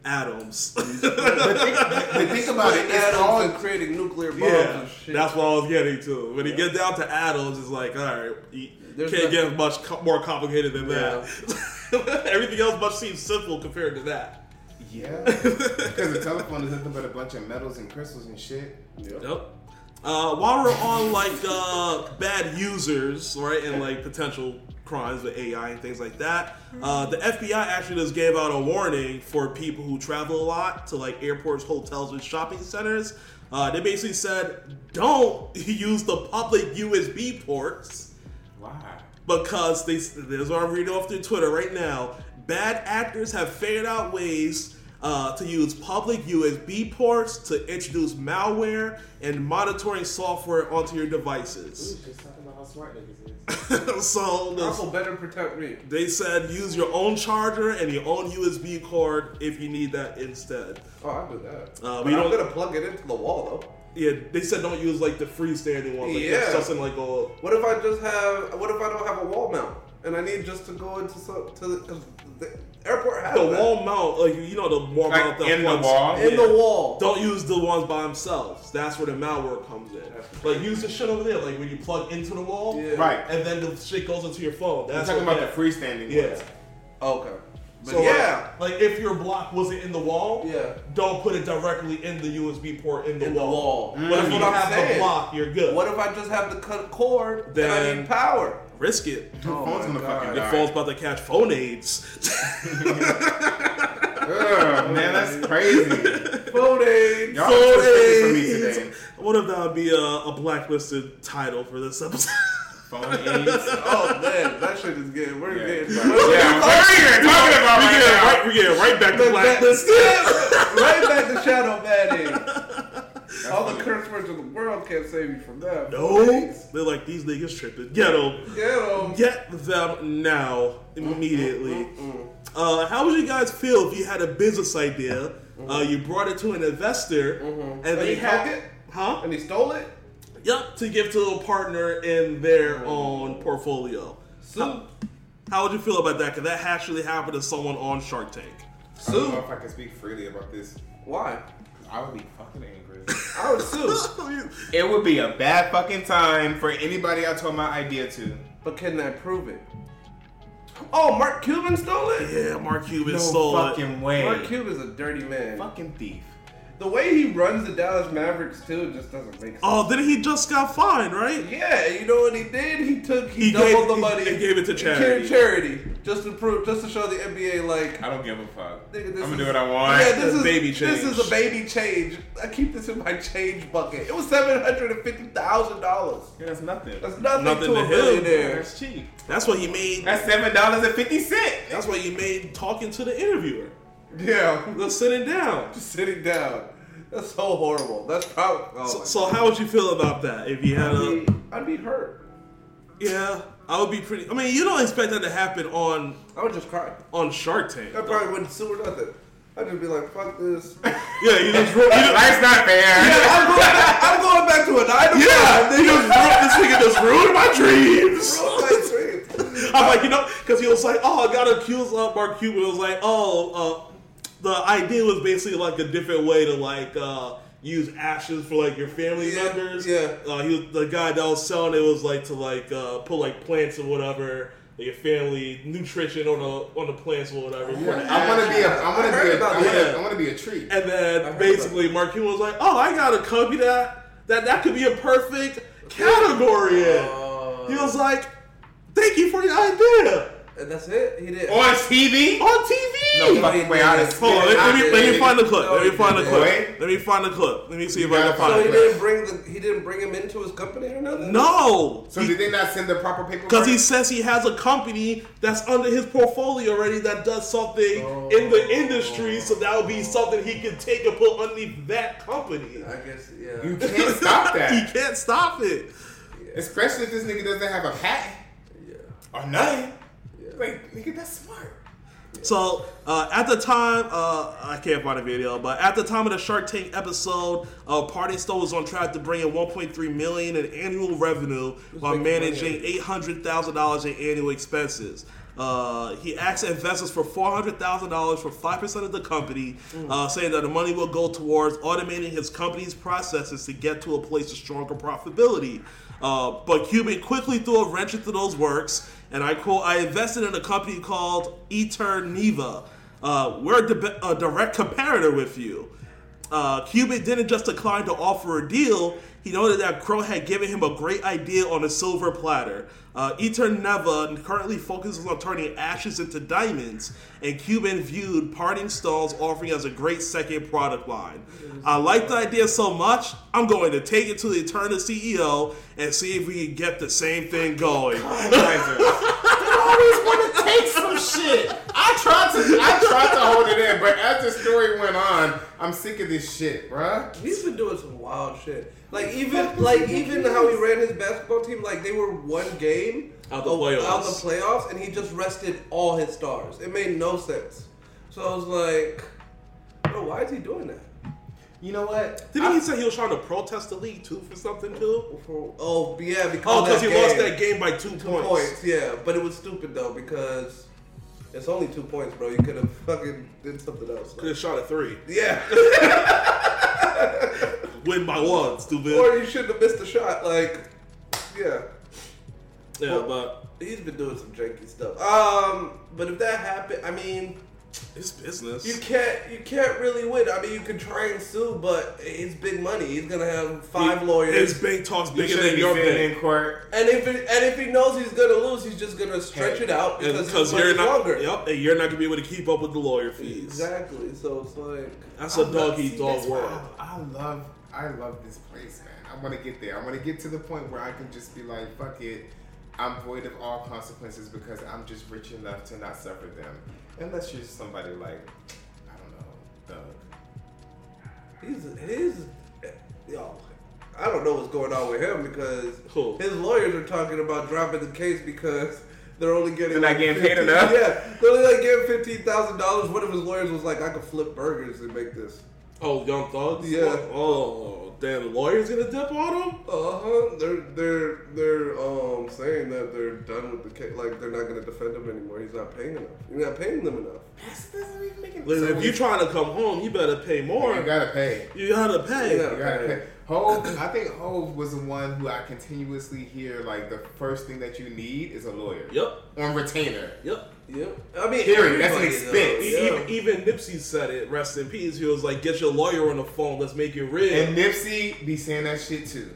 atoms. But think, but think about it. Putting It's atoms all and creating nuclear bombs yeah, and shit. that's what I was getting to. When you get down to atoms, it's like, all right, you There's can't not- get much co- more complicated than that. Everything else must seem simple compared to that. Yeah, because the telephone is nothing but a bunch of metals and crystals and shit. Yep. Yep. Uh, while we're on like uh, bad users, right, and like potential crimes with AI and things like that, uh, the FBI actually just gave out a warning for people who travel a lot to like airports, hotels, and shopping centers. Uh, they basically said, don't use the public USB ports Why? because they there's what I'm reading off their Twitter right now. Bad actors have figured out ways uh, to use public USB ports to introduce malware and monitoring software onto your devices. was just talking about how smart niggas is. so the- Apple better protect me. they said use your own charger and your own USB cord if you need that instead. Oh, I'll do that. Uh, but we I'm don't- gonna plug it into the wall though. Yeah, they said don't use like the freestanding one. Like Yeah. that's just in like a What if I just have? What if I don't have a wall mount and I need just to go into some to the, 'cause the airport has the that. wall mount, like you know the wall Like mount that in the wall? in the wall. Don't use the ones by themselves. That's where the malware comes in. Like use the shit over there, like when you plug into the wall, Yeah. Right. and then the shit goes into your phone. I'm That's talking what- about the freestanding yeah. ones. Okay. But So yeah, like, like if your block wasn't in the wall, Yeah. don't put it directly in the USB port in the in the wall. wall. But mm. That's if you what I'm have the block, you're good. What if I just have the cut cord and I need power? Risk it. Your Oh phone's my gonna God. fucking Your die. phone's about to catch phone aids. Ugh, man, that's crazy. Phone aids. Y'all Phone are too for me today. What if that would be a, a blacklisted title for this episode? Phone aids. Oh man, that shit is getting. We're Yeah. getting. Yeah, what are you even talking about we right get now? right, right back to Back- blacklist. right back to shadow banning. All the curse words in the world can't save you from that. No, they're like these niggas tripping. Get them. Get 'em. Get them now, immediately. Uh, how would you guys feel if you had a business idea, uh, you brought it to an investor, and And they he took it? huh? And he stole it. Yep, to give to a partner in their own portfolio. So, How would you feel about that? Because that actually happened to someone on Shark Tank. So. I don't know if I can speak freely about this. Why? I would be fucking angry. I would sue. it would be a bad fucking time for anybody I told my idea to. But can I prove it? Oh, Mark Cuban stole it. yeah, Mark Cuban No stole it. fucking way. Mark Cuban's a dirty man. Fucking thief. The way he runs the Dallas Mavericks too just doesn't make sense. Oh, then he just got fined, right? Yeah, you know what he did? He took he, He doubled gave- the money and gave it to charity. gave charity just to prove, just to show the NBA like. I don't give a fuck. Nigga, I'm gonna is- do what I want. Yeah, this is A is baby change. This is a baby change. I keep this in my change bucket. It was seven hundred and fifty thousand dollars. Yeah, that's nothing. That's nothing, Nothing to to a him. billionaire. That's cheap. That's what he made. That's seven dollars and fifty cent. That's what he made talking to the interviewer. Yeah, Just sitting down. just sitting down. That's so horrible. That's probably. Oh So, so how would you feel about that if you had I'd a? be, I'd be hurt. Yeah, I would be pretty. I mean, you don't expect that to happen on I would just cry. on Shark Tank. I probably wouldn't sue or nothing. I'd just be like, fuck this. Yeah, you just ru- you just, Life's not fair. I'm, going back, I'm going back to a nine to yeah, five. you just ru- this nigga just ruined my dreams. Ruined my dreams. I'm like, you know, because he was like, oh, I got accused of Mark Cuban. It was like, oh, uh, the idea was basically like a different way to like uh, use ashes for like your family Yeah, members. yeah. Uh, he was the guy that was selling it was like to like uh, put like plants or whatever. Your family nutrition on the on the plants or whatever. for the I want to be a. I I want to be a. about I wanna- that. I want to be a treat. And then basically Mark Cuban was like, "Oh, I got a copy that that that could be a perfect category in." Uh, he was like, "Thank you for the idea and that's it. He did. On TV. on TV." No fucking way. I'd Hold on, let, let me, let me find the clip. Let me find the clip. Let me find the clip. Let me see if I can gotta find So he didn't bring the he didn't bring him into his company or nothing. No, So did they not send the proper paperwork? because he says he has a company that's under his portfolio already that does something oh. in the industry. So that would be something he could take and put underneath that company. I guess yeah. You can't stop that. he can't stop it. Especially if this nigga doesn't have a patent yeah. or nothing. Like, nigga, that's smart. So uh, at the time, uh, I can't find a video, but at the time of the Shark Tank episode, uh, Parting Stone was on track to bring in 1.3 million in annual revenue while managing 800 thousand dollars in annual expenses. Uh, he asked investors for four hundred thousand dollars for five percent of the company, uh, saying that the money will go towards automating his company's processes to get to a place of stronger profitability. Uh, but Cuban quickly threw a wrench into those works and I quote, "I invested in a company called Eterneva. Uh, we're a, di- a direct competitor with you." Uh, Cuban didn't just decline to offer a deal. He noted that Crowe had given him a great idea on a silver platter. Uh, Eterneva currently focuses on turning ashes into diamonds, and Cuban viewed Parting Stones offering as a great second product line. I like the idea so much, I'm going to take it to the Eterna CEO and see if we can get the same thing going. They always want to take some shit. I tried to, I tried to hold it in, but as the story went on, I'm sick of this shit, bruh. He's been doing some wild shit. Like even like even how he ran his basketball team, like they were one game Out the of- playoffs. out the playoffs, and he just rested all his stars. It made no sense. So I was like, bro, why is he doing that? You know what? Didn't he say he was trying to protest the league too for something too? For, oh yeah, because Oh, because he lost that game by two, two points. points. Yeah, but it was stupid though because it's only two points, bro. You could have fucking did something else. Could have shot a three. Yeah, Win by one, stupid. or you shouldn't have missed the shot. Like, yeah. yeah, Well- but He's been doing some janky stuff. Um, but if that happened, I mean, it's business. you can't you can't really win. I mean, you could try and sue, but it's big money. He's gonna have five He- lawyers, His bank talks bigger shouldn't than your bank. in court. and if it, and if he knows he's gonna lose, he's just gonna stretch Hey, it out because, because his you're money's not, longer. yep, and you're not gonna be able to keep up with the lawyer fees. Exactly. So it's like That's a I dog love- eat dog world. I, I love, I love this place, man. I want to get there. I want to get to the point where I can just be like, fuck it. I'm void of all consequences because I'm just rich enough to not suffer them. Unless you're somebody like, I don't know, Doug. he's his yo. I don't know what's going on with him because Who? his lawyers are talking about dropping the case because they're only getting They're not like getting paid enough? Yeah, they're only like getting fifteen thousand dollars. One of his lawyers was like, "I could flip burgers and make this." Oh, Young Thugs. Yeah. Oh, oh, oh damn. The lawyer's gonna dip on him. Uh huh. They're they're they're um saying that they're done with the case. Like they're not going to defend him anymore. He's not paying enough. You're not paying them enough. This doesn't even make any Listen, if you're trying to come home, you better pay more. you gotta pay. You gotta pay. Yeah. You gotta Okay. pay. Hove, I think Hove was the one who I continuously hear like the first thing that you need is a lawyer Yep. on retainer. Yep. Yep. I mean, Period. That's an expense. Yeah. Even, even Nipsey said it. Rest in peace. He was like, "Get your lawyer on the phone. Let's make it real." And Nipsey be saying that shit too.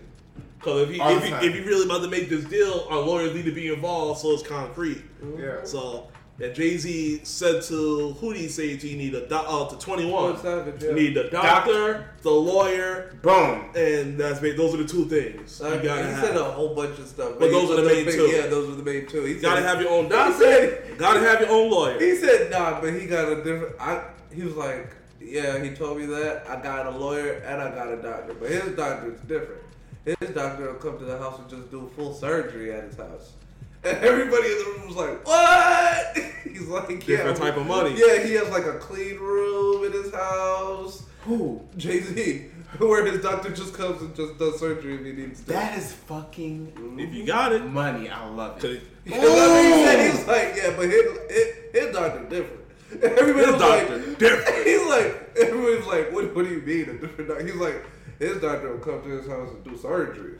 Because if he if the he, if he really about to make this deal, our lawyers need to be involved so it's concrete. Yeah. So and Jay Z said to who did he say to? You need a doc- uh, to twenty one. Twenty Savage, yeah. You need the doctor, the lawyer, Boom. and that's ba- those are the two things Uh, you he have. said a whole bunch of stuff, But those are the main big- two. Yeah, those are the main two. He You gotta said- have your own He doctor. said, gotta have your own lawyer. he said nah, but he got a different. I he was like, yeah, he told me that I got a lawyer and I got a doctor, but his doctor is different. His doctor will come to the house and just do full surgery at his house. And everybody in the room was like, "What?" He's like, "Yeah, Different type of money. Yeah, he has like a clean room in his house. Who? Jay Z, where his doctor just comes and just does surgery if he needs to. That is fucking If you got it, money. I love it. Because that's what he was like, yeah, but his, his, his doctor different. Everybody His doctor like, different. He's like, everybody's like, what, what do you mean a different doctor? He's like, his doctor will come to his house and do surgery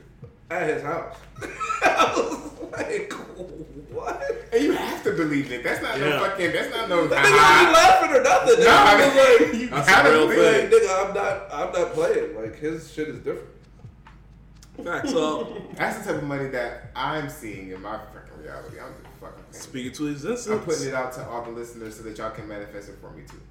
at his house. I was like, what? And you have to believe it. That's not Yeah. no fucking. That's not no. That nigga wasn't laughing or nothing. No, That I nigga was mean, like, you That's gotta a believe like, it. nigga, I'm not, I'm not playing. Like his shit is different. facts. So That's the type of money that I'm seeing in my fucking reality. I'm just fucking. paying. speaking to existence, I'm putting it out to all the listeners so that y'all can manifest it for me too.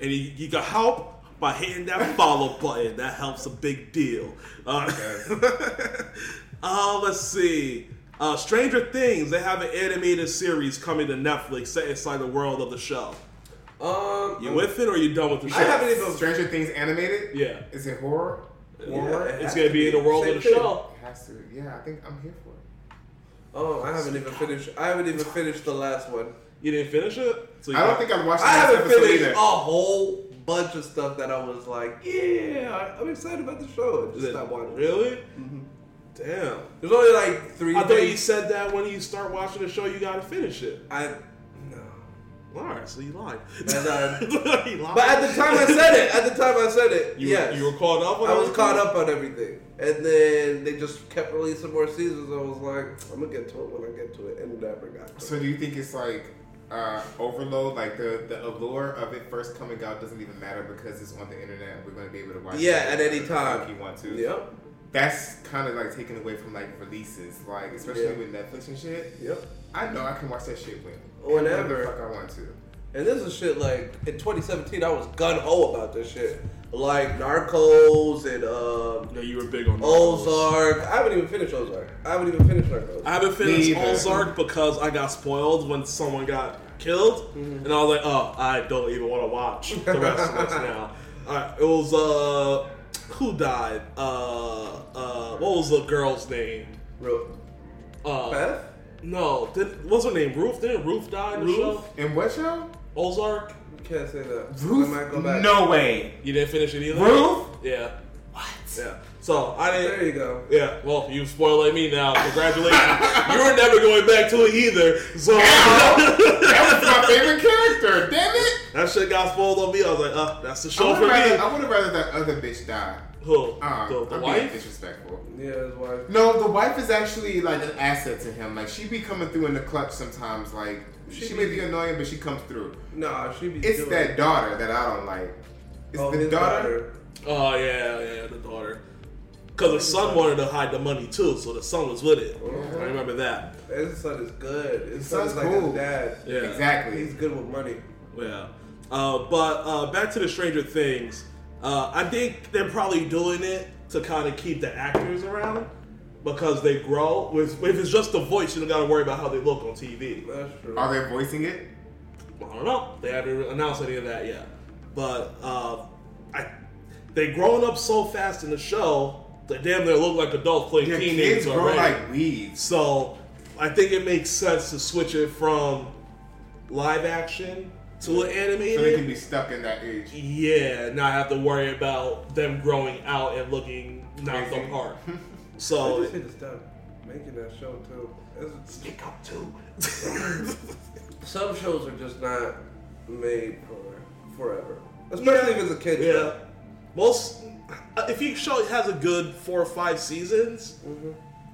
and you, you can help by hitting that follow button. That helps a big deal. Uh, uh, let's see. Uh, Stranger Things. They have an animated series coming to Netflix set inside the world of the show. Um, You with it or you done with the show? I haven't even. Stranger Things animated. Yeah. Is it horror? Yeah, it It's gonna to be in the world of the thing. show. It has to. Yeah, I think I'm here for it. Oh, I haven't even finished. I haven't even finished the last one. You didn't finish it? So you I don't got- think I've watched the I haven't episode finished either. a whole bunch of stuff that I was like, yeah, I- I'm excited about the show. I just stopped watching. Really? Damn. There's only like three. I thought you said that when you start watching the show, you gotta finish it. I no. All right, so you lied. And, uh, lied. but at the time I said it, at the time I said it, you, yes. you were caught up. On I was everything? caught up on everything. And then they just kept releasing more seasons. I was like, I'm gonna get to it when I get to it, and never got to it. So do you think it's like uh, overload? Like the the allure of it first coming out doesn't even matter because it's on the internet we're going to be able to watch. Yeah, at any time if you want to. Yep. That's kind of like taken away from like releases, like especially with Netflix and shit. Yep. I know I can watch that shit when Whenever. the fuck I want to. And this is shit like in 2017, I was gun ho about this shit. Like Narcos and um, No, you were big on Narcos. Ozark. I haven't even finished Ozark. I haven't even finished Narcos. I haven't finished Me. Ozark because I got spoiled when someone got killed, Mm-hmm. and I was like, "Oh, I don't even want to watch the rest of this now." Uh, it was uh, who died? Uh, uh, what was the girl's name? Ruth. Uh, Beth? no, did, what's her name? Ruth? Didn't Ruth die in the show? And what show? Ozark. You can't say that. Ruth? I might go back. No way. You didn't finish it either. Ruth? Yeah, What? yeah. So I didn't. There you go. Yeah, well, you spoiling me now. Congratulations. you were never going back to it either. So That was my favorite character. Damn it. that shit got spoiled on me. I was like, uh, that's the show for rather, me. I would've rather that other bitch die. Who? Uh, the the I'm being wife? disrespectful. Yeah, his wife. No, the wife is actually like an asset to him. Like she be coming through in the clutch sometimes. Like she, She may be- be annoying, but she comes through. Nah, she be. It's doing- that daughter that I don't like. It's Oh, the his daughter. Oh yeah, yeah, the daughter. Because the son wanted to hide the money too, so the son was with it. Uh-huh. I remember that. His son is good. His, His son is son's like cool. his dad. Yeah. Exactly. He's good with money. Yeah. Uh, but uh, back to the Stranger Things. Uh, I think they're probably doing it to kind of keep the actors around because they grow. With if it's just the voice, you don't got to worry about how they look on TV. That's true. Are they voicing it? I don't know. They haven't announced any of that yet. But uh, I, they growing up so fast in the show that damn near look like adults playing Their teenagers kids grow like weeds. so I think it makes sense to switch it from live action to an animated. So they can be stuck in that age. yeah, not have to worry about them growing out and looking not Crazy. apart. I So I just need to stop making that show too. It's- stick up too. some shows are just not made for forever, especially if it's a kid Yeah. show. Most uh, if you show it has a good four or five seasons,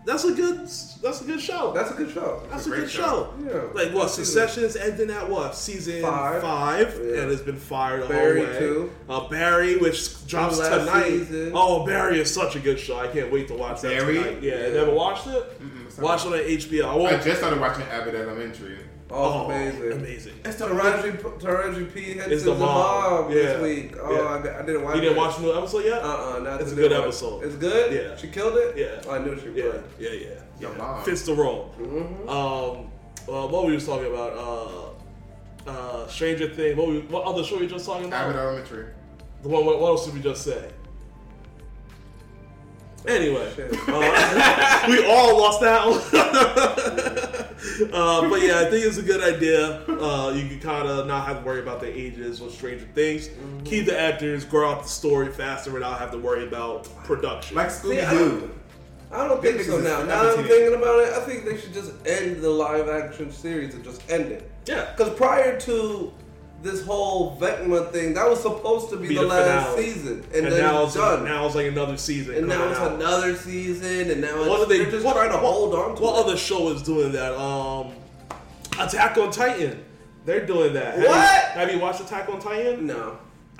that's a good that's a good show. That's a good show. That's a a, great good show. show. Yeah. Like what? Season. Succession's ending at what? Season Five. five, Yeah. and it's been fired the Barry, whole way. too. Uh, Barry, which drops last tonight. season. Oh, Barry is such a good show. I can't wait to watch that Barry? tonight. Yeah, Yeah. never watched it. Mm-mm, it's Watch it not- on HBO. I I just started watching Abbott Elementary. Oh, amazing. amazing. It's the Taraji, Taraji P. Henson's It's the the mom, mom. this week. Oh, Yeah. I, I didn't watch You didn't it. watch the new episode yet? Uh-uh, not It's the a new good one. episode. It's good? Yeah. She killed it? Yeah. Oh, I knew she Yeah, would. yeah, yeah. Your yeah. mom. Fits the role. Mm-hmm. Um, well, what were we just talking about? Uh, uh, Stranger Things. What, we, what other show were you just talking about? Abbott Elementary. The one. What, what else did we just say? Anyway, Shit. uh, we all lost that one. uh, but yeah, I think it's a good idea. Uh, you can kind of not have to worry about the ages with Stranger Things. Mm-hmm. Keep the actors, grow out the story faster, without have to worry about production. Like Scooby I Doo. don't, I don't think That so now. Now that I'm thinking about it, I think they should just end the live action series and just end it. yeah, Because prior to this whole Vecna thing, that was supposed to be, Be the, the last finale. season, and, and then now it's done. now it's like another season. and now it's out. another season, and now What it's, are they? they're just what, trying to what- hold on to What it. other show is doing that? Um, Attack on Titan. They're doing that. Have you- What? have you watched Attack on Titan? No.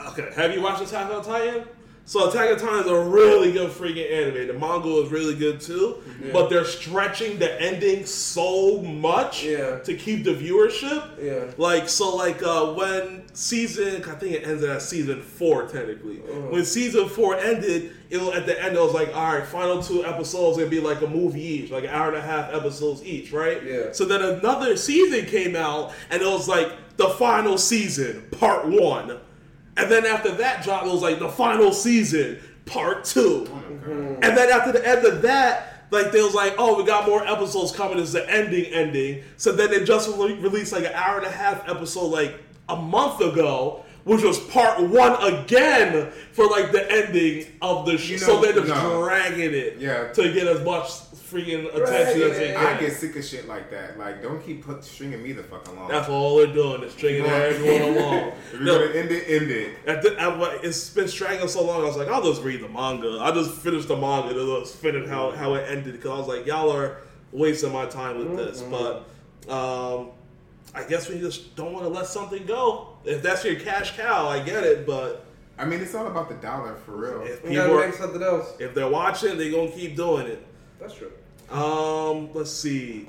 Okay. Have you watched Attack on Titan? So Attack on Titan is a really good freaking anime. The manga is really good too, but they're stretching the ending so much Yeah. to keep the viewership. Yeah. Like so, like uh, when season, I think it ends at season four technically. Uh-huh. When season four ended, it was, at the end it was like, all right, final two episodes gonna be like a movie each, like an hour and a half episodes each, right? Yeah. So then another season came out, and it was like the final season, part one. And then after that dropped, it was like the final season, part two. And then after the end of that, like they was like, oh, we got more episodes coming. It's the ending, ending. So then they just re- released like an hour and a half episode like a month ago, which was part one again for like the ending of the show. You so they're just no. dragging it Yeah. to get as much freaking attention Dragging as they it. I get sick of shit like that. Like, don't keep put, stringing me the fuck along. That's all they're doing is stringing everyone along. If you're No, gonna end it, end it. At the, at, it's been straggling so long. I was like, I'll just read the manga. I just finished the manga to just finish how, how it ended because I was like, y'all are wasting my time with this. But um, I guess we just don't want to let something go. If that's your cash cow, I get it. But I mean, it's all about the dollar for real. if We people gotta are, make something else. if they're watching, they're gonna keep doing it. That's true. Um, let's see.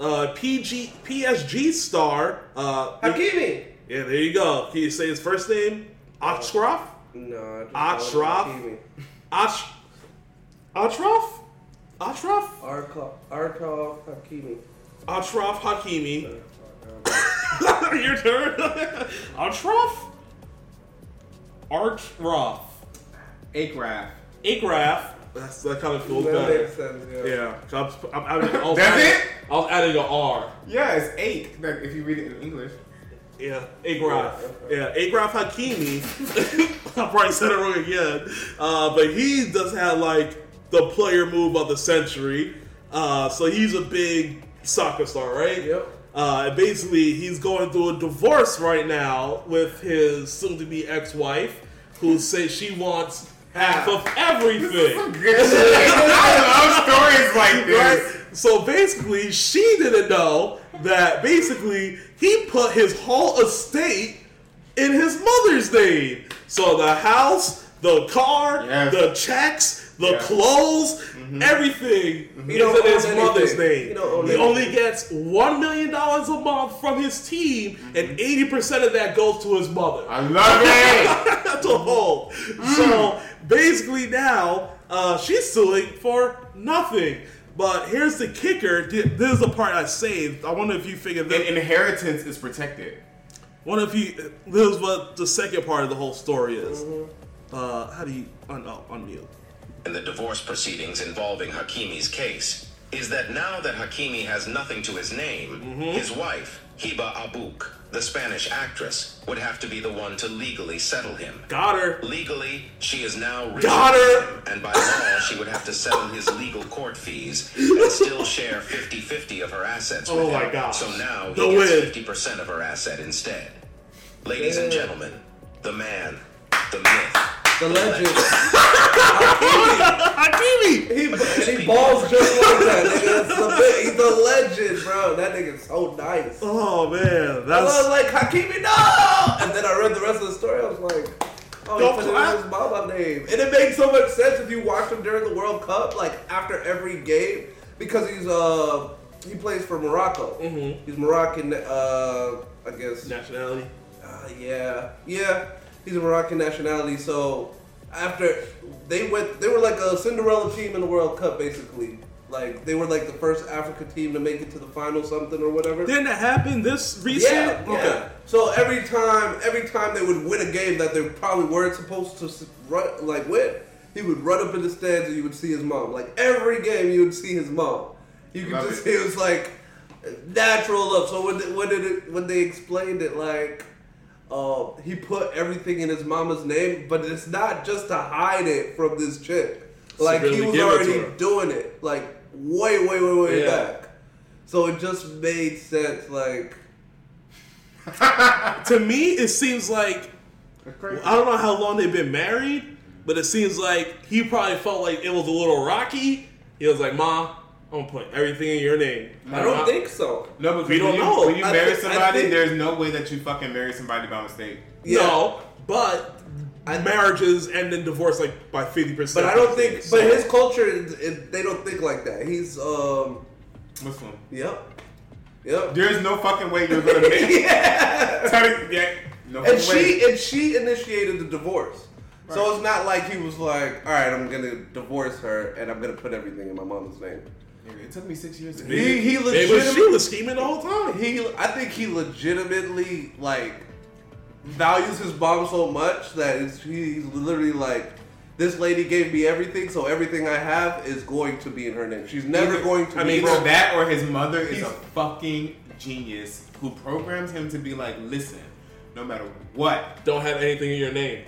Uh, PG PSG star. Uh, Hakimi. yeah, there you go. Can you say his first name? Ashraf. No, I just Ashraf? call him Ash. Ashraf. Ashraf. Hakimi. Arka- Arka Hakimi. Ashraf Hakimi. Your turn. Ashraf. Archraf. Akraf. Akraf. That's that kind of feels That better. makes sense. Yeah. Yeah, 'cause I'm, I'm adding, I was That's adding, it? I was adding an R. Yeah, it's eight. Like if you read it in English. Yeah, Agraf. Yeah, Agraf Hakimi. I probably said it wrong again. Uh, but he does have like the player move of the century. Uh, so he's a big soccer star, right? Yep. Uh, and basically, he's going through a divorce right now with his soon-to-be ex-wife, who says she wants half of everything. I love stories like this. Right? So basically, she didn't know that basically he put his whole estate in his mother's name. So the house, the car, Yes. the checks, the Yeah. clothes, mm-hmm. everything mm-hmm. He don't is in his mother's name. He only gets one million dollars a month from his team, mm-hmm. and eighty percent of that goes to his mother I love it. to hold. Mm. So basically, now uh, she's suing for nothing. But here's the kicker. This is the part I saved. I wonder if you figured An this. inheritance is protected. Wonder if you. This is what the second part of the whole story is. Uh, how do you un- oh, unmute? In the divorce proceedings involving Hakimi's case is that now that Hakimi has nothing to his name, mm-hmm. his wife, Hiba Abouk, the Spanish actress, would have to be the one to legally settle him. Got her. Legally, she is now richer Got her. him, and by law, she would have to settle his legal court fees and still share 50-50 of her assets oh with Oh him. my gosh. So now The he gets win. 50% of her asset instead. Ladies and gentlemen, the man, the myth, The legend. Hakimi. He, and he balls just like that, nigga. That's the bit. He's a legend, bro. That nigga's so nice. Oh man, I was that's like, Hakimi, no! And then I read the rest of the story. I was like, oh, Don't he put clap. his mama name. And it makes so much sense if you watch him during the World Cup, like after every game, because he's uh he plays for Morocco. Mhm. He's Moroccan. Uh, I guess. nationality. Uh, yeah, yeah. He's a Moroccan nationality. So after they went, they were like a Cinderella team in the World Cup, basically. Like they were like the first Africa team to make it to the final, something or whatever. Didn't that happen this recent? Yeah, yeah. So every time, every time they would win a game that they probably weren't supposed to run, like win, he would run up in the stands and you would see his mom. Like every game, you would see his mom. You could Love just it. see it was like natural love. So when they, when did it, when they explained it, like uh, he put everything in his mama's name, but it's not just to hide it from this chick. Like really he was give it already doing it, like way, way, way, way Yeah. back. So it just made sense, like. To me, it seems like I don't know how long they've been married, but it seems like he probably felt like it was a little rocky. He was like, "Ma, I'm gonna put everything in your name." I don't think so. No, because We don't you, know. When you I marry think- somebody, think- there's no way that you fucking marry somebody by mistake. Yeah. No, but marriages end in divorce like by fifty percent. But I don't think. But his culture, it, it, they don't think like that. He's um. Muslim. Yep. Yep. There's no fucking way you're gonna make. yeah. Tell me, yeah, no And fucking way. she and she initiated the divorce. So it's not like he was like, all right, I'm gonna divorce her and I'm gonna put everything in my mom's name. Nigga, It took me six years to He he legitimately she was scheming the whole time. he I think he legitimately like values his mom so much that it's, he's literally like this lady gave me everything so everything I have is going to be in her name. She's never Either- going to I be mean, Either bro, that or his mother is a fucking genius who programs him to be like, listen, no matter what, Don't have anything in your name.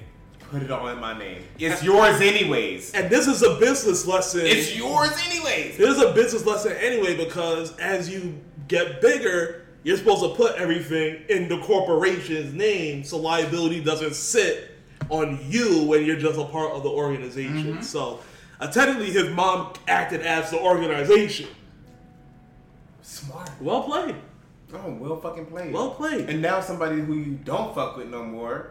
Put it all in my name. It's yours anyways. And this is a business lesson. It's yours anyways. This is a business lesson anyway because as you get bigger, you're supposed to put everything in the corporation's name so liability doesn't sit on you when you're just a part of the organization. So, uh, technically, his mom acted as the organization. Smart. Well played. Oh, well fucking played. Well played. And now somebody who you don't fuck with no more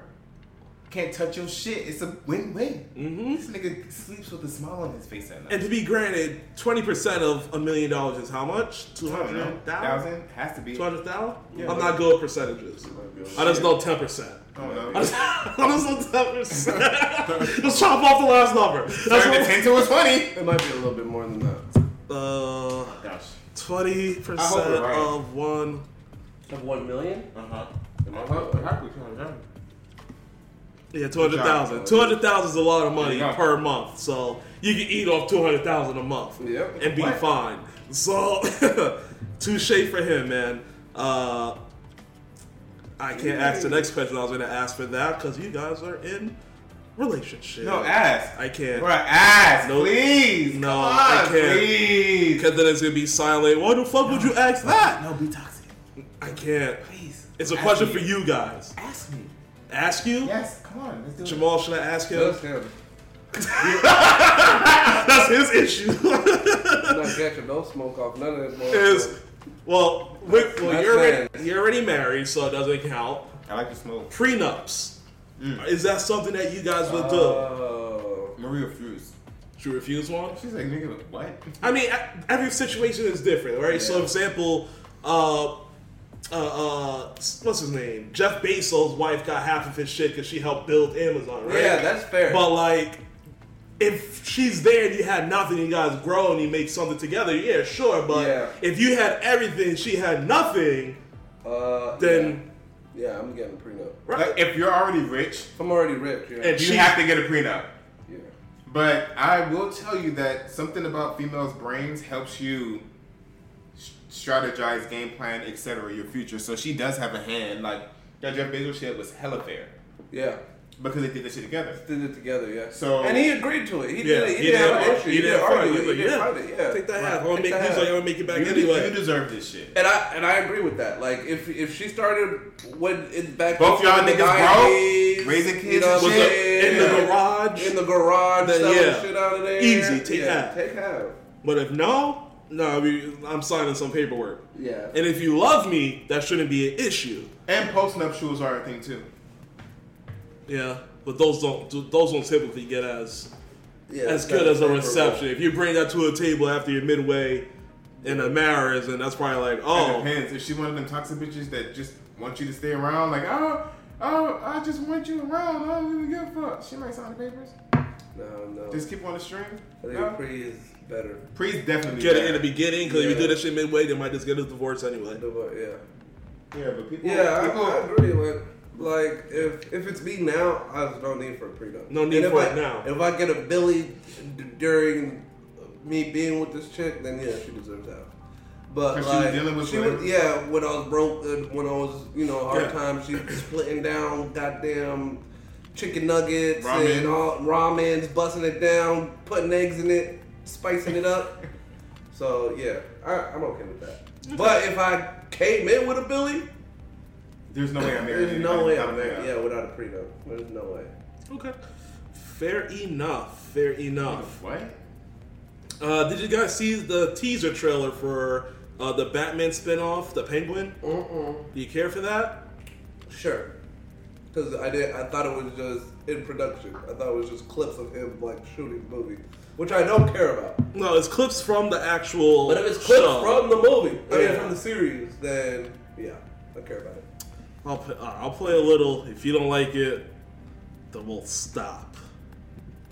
can't touch your shit. It's a win-win. Mhm. This nigga sleeps with a smile on his face at night. And to be granted, 20% of a million dollars is how much? I don't know. 200,000? Has to be. 200,000? Yeah. I'm not good with percentages. I just know 10%. I don't. I just, I just know 10%. just chop off the last number. That's Turn the what, ten to a twenty. It might be a little bit more than that. uh, Gosh. 20% I hope you're right. of one. Of one million? Uh huh. Uh-huh. Yeah, two hundred thousand. Two hundred thousand is a lot of money go. per month. So you can eat off 200,000 a month Yep. and be What? fine. So, touche for him, man. Uh, I can't ask the next question I was going to ask for that because you guys are in relationship. No, ask. I can't. Bro, ask, Nope. please. No, on, I can't. Please. Because then it's going to be silent. Why the fuck would you ask that? No, be toxic. I can't. Please. It's a Ask question me. for you guys. Ask me. Ask you? Yes, come on. Let's do it. Jamaal, should I ask him? That's him. That's his issue. I'm not catching no smoke off none of this. is well, Rick, well That's you're already, you're already married, so it doesn't count. I like to smoke. Prenups. Mm. Is that something that you guys would do? Oh. Maria refused. She refused one? She's like, nigga, what? I mean, every situation is different, right? So, Yeah. example, uh, uh, uh, what's his name? Jeff Bezos' wife got half of his shit because she helped build Amazon, right? Yeah, that's fair. But like, if she's there and you had nothing, you guys grow and you make something together, yeah, sure. But Yeah. if you had everything, she had nothing, uh, then yeah. yeah, I'm getting a prenup. right? Like, if you're already rich, If I'm already rich, yeah. And you she- have to get a prenup. yeah. But I will tell you that something about females' brains helps you s- strategize, game plan, etc. Your future. So she does have a hand. Like that Jeff Bezos shit was hella fair Yeah. because they did this shit together. Did it together, yeah. So- and he agreed to it. He Yeah, did it. He, he didn't have didn't- an issue. he He, didn't didn't argue it. it. He didn't like, fight it. Yeah. Take that Right. half. I'm gonna make. that He's half. like, I'm make it back You, anyway. you deserve this shit. And I and I agree with that. Like if if she started when it's back Both y'all niggas broke, raising kids you know and shit. saying? in the garage. in the garage, Then, selling yeah. shit out of there. Easy, take yeah, half. Take half. but if no, no, I mean, I'm signing some paperwork. Yeah. And if you love me, that shouldn't be an issue. And post nuptials are a thing too. Yeah, but those don't those don't typically get as yeah as good as a reception. If you bring that to a table after you're midway in a marriage, and that's probably like, oh, It depends. If she one of them toxic bitches that just want you to stay around, like, oh, oh, I just want you around. I don't even give a fuck. She might sign the papers. No, no. Just keep on the string. I think No. Pre is better. Pre's definitely get it in the beginning because if you do that shit midway, they might just get a divorce anyway. Yeah. Yeah, but people. Yeah, I, people, I agree. Like, like if if it's me now, I have no need for a prenup. No need And if for I, it now. If I get a Billy d- during me being with this chick, then yeah, she deserves that. But 'Cause she was like, dealing with she was, yeah, when I was broke, uh, when I was, you know, hard Yeah. times, she was splitting down goddamn chicken nuggets Ramen. and all ramens, busting it down, putting eggs in it, spicing it up. So yeah, I, I'm okay with that. But if I came in with a Billy, There's no way I'm married. there's no way I'm married. Yeah, without a prenup. There's no way. Okay, fair enough. Fair enough. What? Uh, did you guys see the teaser trailer for uh, the Batman spinoff, The Penguin? Mm-mm. Do you care for that? Sure. Because I did. I thought it was just in production. I thought it was just clips of him like shooting the movie, which I don't care about. No, it's clips from the actual. But if it's clips show. from the movie, I mean Yeah. from the series, then yeah, I care about it. I'll play, I'll play a little. If you don't like it, then we'll stop.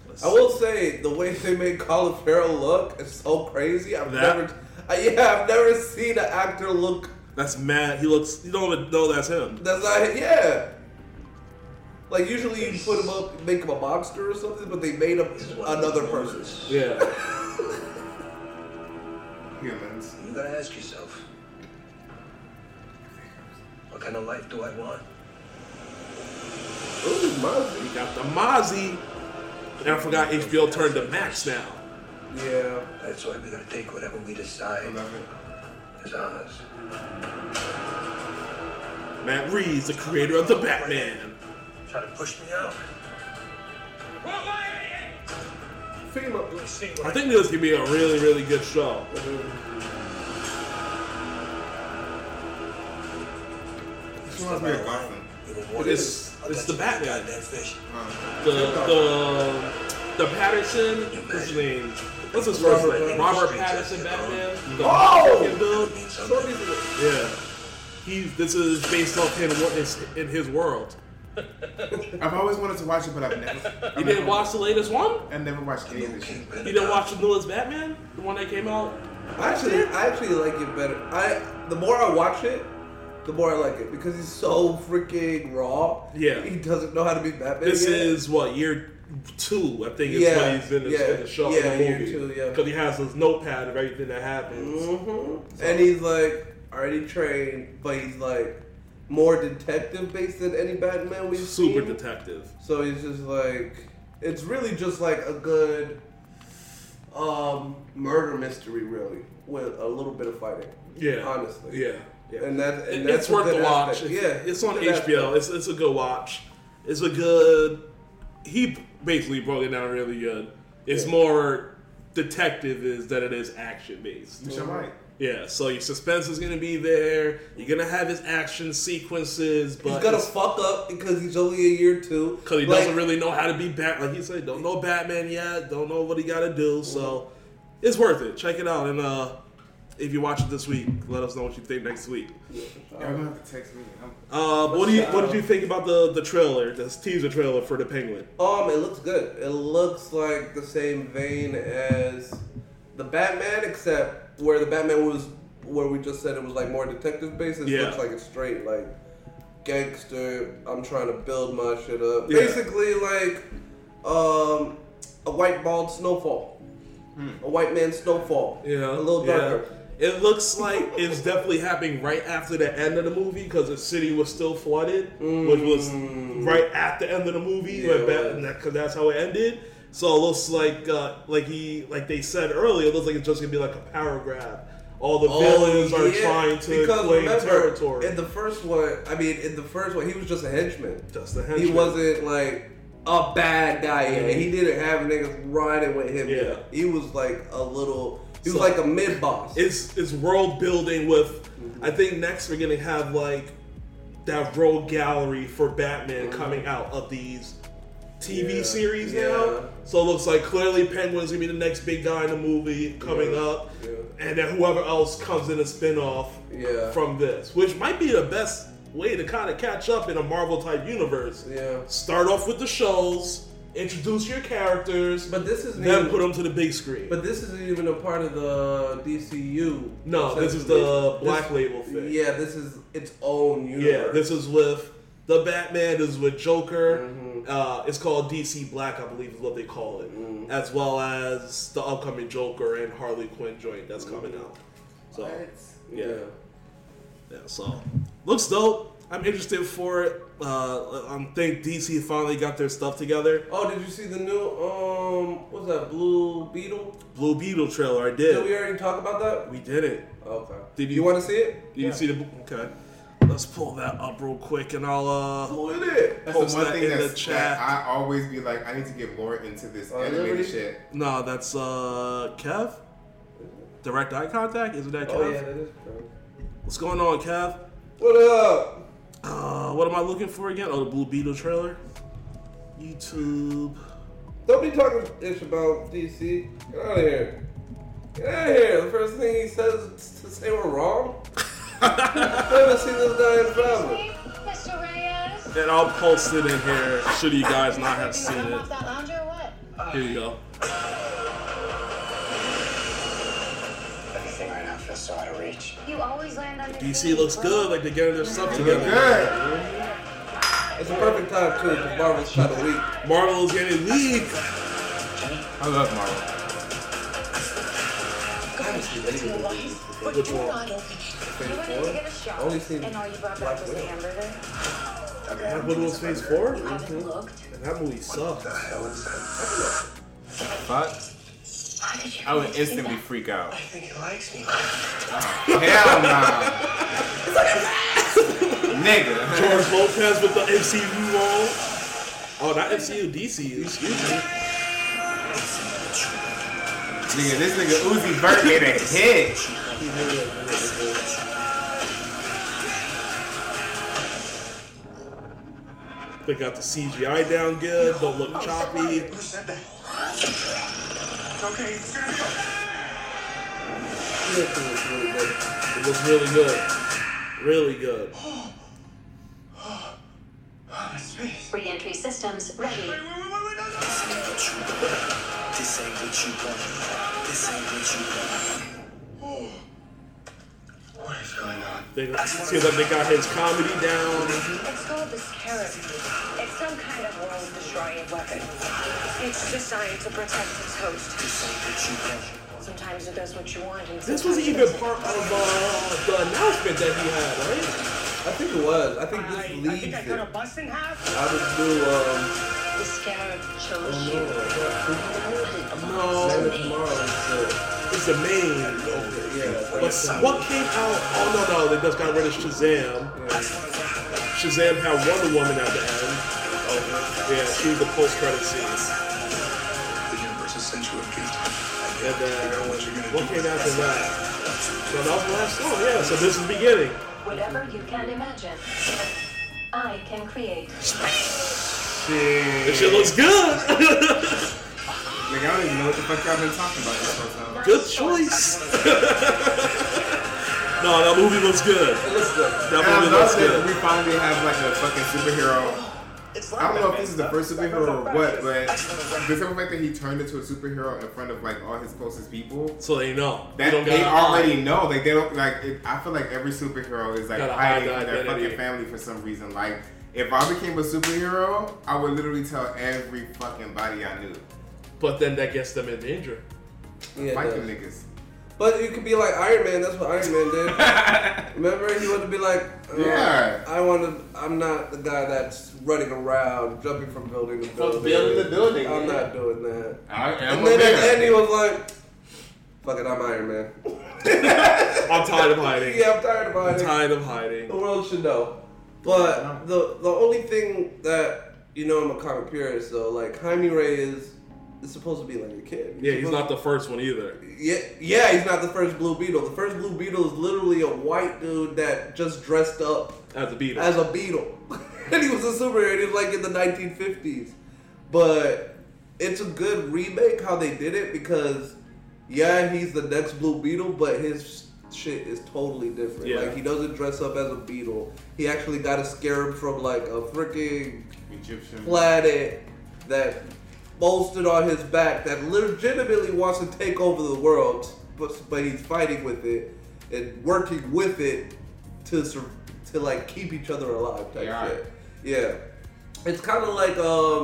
Let's I will say the way they made Colin Farrell look is so crazy. I've That- never, I, yeah, I've never seen an actor look. That's mad. He looks. You don't even know that's him. That's not yeah. Like usually you put him up, make him a monster or something, but they made him another person. Yeah. Humans. You gotta ask yourself, what kind of life do I want? Ooh, Mozzie. We got the Mozzie. And I forgot HBO turned to Max now. Yeah. That's why we're gonna take whatever we decide I love it. is ours. Matt Reeves, the creator of the Batman. Try to push me out. FEMA. We'll see I think this could be a really, really good show. This reminds me of Gotham. It's it's the Batman. Goddamn fish. The the the Patterson. What's his name? What's his first name? Robert Patterson Batman. Oh. Oh! The Oh! fucking build. Means something. Yeah. He's this is based off him in his world. I've always wanted to watch it, but I've never. I've You didn't watch the latest one? I've never watched any of this shit. You didn't watch the newest Batman? The one that came out? Actually, I actually like it better. I the more I watch it, the more I like it because he's so freaking raw. Yeah. He doesn't know how to be Batman. This yet. is what year two, I think, is Yeah, when he's in the, yeah, in the show, yeah, in the year two, yeah. Because he has his notepad of everything that happens. hmm And he's like already trained, but he's like more detective based than any Batman we've seen. Super seen. detective. So he's just like it's really just like a good um murder mystery really with a little bit of fighting. Yeah. Honestly. Yeah. yeah. And that and that's it's a worth good the watch. It's, Yeah. it's on HBO. aspect. It's, it's a good watch. It's a good. He basically broke it down really good. It's Yeah. more detective is than it is action based. Which I like. Yeah, so your suspense is gonna be there. You're gonna have his action sequences, but He's gonna fuck up because he's only a year two. Because he Like, doesn't really know how to be Bat. Like he said, don't know Batman yet. Don't know what he got to do. So it's worth it. Check it out. And uh, if you watch it this week, let us know what you think next week. Y'all gonna have to text me. Uh, what do you What did you think about the the trailer, this teaser trailer for the Penguin? Um, it looks good. It looks like the same vein as the Batman, except where the Batman was, where we just said it was like more detective based. It Yeah. looks like it's straight like gangster. I'm trying to build my shit up. Yeah. Basically, like um, a white bald snowfall, a white man snowfall. Yeah, a little yeah. darker. It looks like it's definitely happening right after the end of the movie because the city was still flooded, which was right at the end of the movie. Mm. Yeah, but that- cause that's how it ended. So it looks like, uh, like he, like they said earlier, it looks like it's just gonna be like a power grab. All the oh, villains are Oh, yeah, trying to claim remember, territory. In the first one, I mean, in the first one, he was just a henchman. just the henchman. He wasn't like a bad guy yet. Mm-hmm. He didn't have niggas riding with him Yeah. yet. He was like a little. He was like a mid boss. it's it's world building with mm-hmm. I think next we're gonna have like that road gallery for Batman mm-hmm. coming out of these TV. Yeah. series Yeah. now. So it looks like clearly Penguin's gonna be the next big guy in the movie coming Yeah. up. And then whoever else comes in a spin-off Yeah. from this. Which might be the best way to kind of catch up in a Marvel type universe. Yeah. Start off with the shows, introduce your characters, But this isn't then even, put them to the big screen. But this isn't even a part of the DCU. No, this is the Black This- Label thing. Yeah, this is its own universe. Yeah, this is with the Batman. This is with Joker. Mm-hmm. Uh, it's called DC Black, I believe, is what they call it, Mm-hmm. as well as the upcoming Joker and Harley Quinn joint that's coming out. So yeah, yeah. yeah. So looks dope. I'm interested for it. Uh, I think DC finally got their stuff together. Oh, did you see the new um? What's that? Blue Beetle? Blue Beetle trailer, I Did we already talk about that? We did it. Okay. Did you, you- want to see it? Did you see the? Okay, let's pull that up real quick, and I'll uh. Who is it? that's Post the one that thing in the chat. that I always be like, I need to get more into this Oh, animated Liberty? shit. No, that's uh Kev. Direct eye contact? Isn't that Kev? Oh yeah, that is true. What's going on, Kev? What up? Uh, what am I looking for again? Oh, the Blue Beetle trailer. YouTube. Don't be talking ish about DC. Get out of here. Get out of here. The first thing he says to say we're wrong. I haven't seen this guy in forever. Mr. Reyes? And I'll post it in here should you guys not have seen it. off that lounger or what? Here you go. Everything right now feels so out of reach. You always land on your DC looks good, like they're getting their stuff together. good. It's a perfect time too, because Marvel's kind of weak. Marvel's getting weak. I love Marvel. But Which one? Not opening. You wanted to get a shot, Only seen and all you brought Black back was the Widow. hamburger. That one was Phase Four. You haven't mm-hmm. looked. And that movie sucked. The hell is that? Fuck. Why did you I would instantly freak out. I think he likes me. Hell no. Nigga. George Lopez with the MCU role. Oh, not MCU, DC. Excuse me. Nigga, this nigga Uzi Vert made a hit. They got the CGI down good. Don't look choppy. Who said that? Okay, it's gonna be okay. It looks really good. Really good. Oh, my space. Re-entry systems ready. Wait, wait, wait, wait, no, no. This ain't what you want. This ain't what you want. What oh. Is going on? They see that they got his comedy down. It's called the Scarab. It's some kind of world-destroying weapon. It's designed to protect its host. This ain't what you want. Sometimes it does what you want, and This was it even part of uh, the announcement that he had, right? I think it was. I think this I, I think I it. cut a bust in half. I would do um. The Scarab chose Oh you. No, Man Tomorrow it's the main. Yeah. But what came out? Oh no, no, they just got rid of Shazam. Shazam had Wonder Woman at the end. Yeah, she was the post-credit scene. The universe has sent you a gift. And then what came after that? So that was the last song. Yeah, so this is the beginning. Whatever you can imagine, I can create. This shit looks good. Like, I don't even know what the fuck y'all been talking about this whole time. good choice. no, that movie looks good. It looks good. That And I movie love looks that good. we finally have like a fucking superhero. I don't know if this is the first superhero or what, but the simple fact that he turned into a superhero in front of like all his closest people, So they know. that don't they gotta already hide. know. Like they don't like. It, I feel like every superhero is like Gotta hide hiding the from their identity. fucking family for some reason. Like if I became a superhero, I would literally tell every fucking body I knew. But then that gets them in danger. Yeah, Fight it them does. niggas. But you could be like Iron Man. That's what Iron Man did. Remember, he wanted to be like, uh, Yeah. I want to. I'm not the guy that's running around, jumping from building to building. From building to building, I'm yeah. not doing that. I am And a then at the man. end, he was like, "Fuck it, I'm Iron Man." I'm tired of hiding. yeah, I'm tired of I'm hiding. tired of hiding. The world should know. But the the only thing that you know, I'm a comic purist, though. Like Jaime Ray is is supposed to be like a kid. Yeah, he's not the first one either. Yeah, yeah, he's not the first Blue Beetle. The first Blue Beetle is literally a white dude that just dressed up As a beetle. as a beetle, and he was a superhero. He was like in the 1950s. But it's a good remake how they did it because, yeah, he's the next Blue Beetle, but his shit is totally different. Yeah. Like he doesn't dress up as a beetle. He actually got a scarab from like a freaking Egyptian. planet that bolstered on his back that legitimately wants to take over the world, but but he's fighting with it and working with it to to like keep each other alive type Yeah. shit. Yeah, it's kind of like um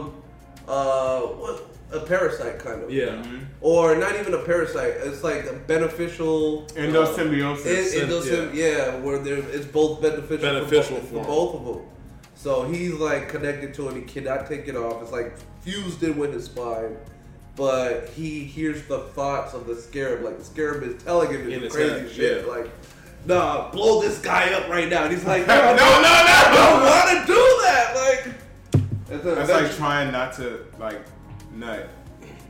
uh what a parasite kind of yeah. or not even a parasite. It's like a beneficial Endosymbiosis. it, it doesn't, yeah. where there it's both beneficial, Beneficial for, both, for for both of them. So he's like connected to it. He cannot take it off. It's like fused in with his spine. But he hears the thoughts of the scarab. Like the scarab is telling him In this crazy head, shit. yeah. Like, nah, blow this guy up right now. And he's like, no, no, no, I don't want to do that. Like, and then That's like trying not to like nut.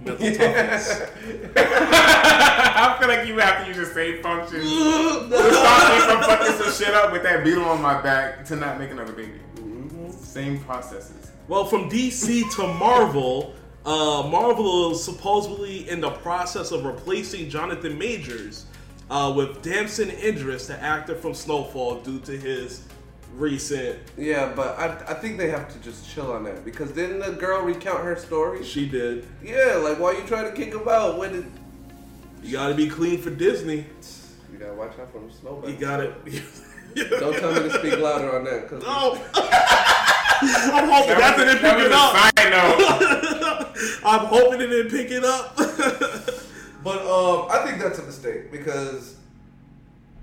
Mental toughness. I feel like you have to use the same function. to stop me from fucking some shit up with that beetle on my back to not make another baby. Mm-hmm. Same processes. Well, from DC to Marvel, uh, Marvel is supposedly in the process of replacing Jonathan Majors uh, with Damson Idris, the actor from Snowfall, due to his recent. Yeah, but I, I think they have to just chill on that because didn't the girl recount her story? She did. Yeah, like why are you trying to kick him out when it, You gotta be clean for Disney. you gotta watch out for them snowbirds. You gotta. Don't tell me to speak louder on that. Cause No. I'm hoping that didn't That pick was it a up. side note. I'm hoping it didn't pick it up. But um, I think that's a mistake because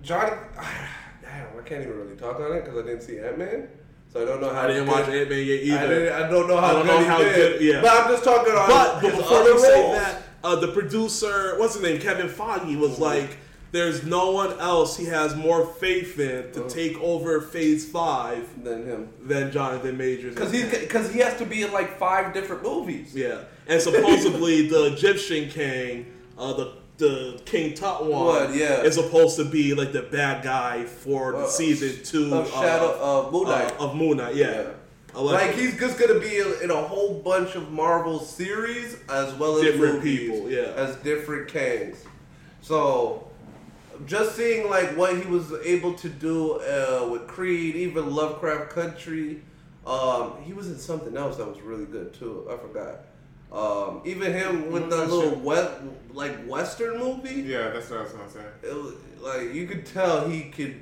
John, damn, I can't even really talk on it because I didn't see Ant Man. so I don't know how. I didn't good- watch Ant Man yet either. I, I don't know how I don't good know how good- yeah. But I'm just talking on But, but his before other you say that, uh, the producer, what's his name, Kevin Feige, was like, "There's no one else he has more faith in to take over Phase Five than him, than Jonathan Majors." because he's because he has to be in like five different movies. yeah, and supposedly the Egyptian king, uh, the the King Tut one, What, yeah. is supposed to be like the bad guy for the Uh, season two of Shadow- of Moon Knight. uh, of Moon Knight, yeah. Like he's just gonna be in, in a whole bunch of Marvel series as well as Different movies, people, yeah. as different Kangs. So just seeing like what he was able to do uh, with Creed, even Lovecraft Country. Um, he was in something else that was really good too. I forgot. Um, even him with I'm the little wet, like Western movie. Yeah, that's what I was gonna say. It was, like you could tell he could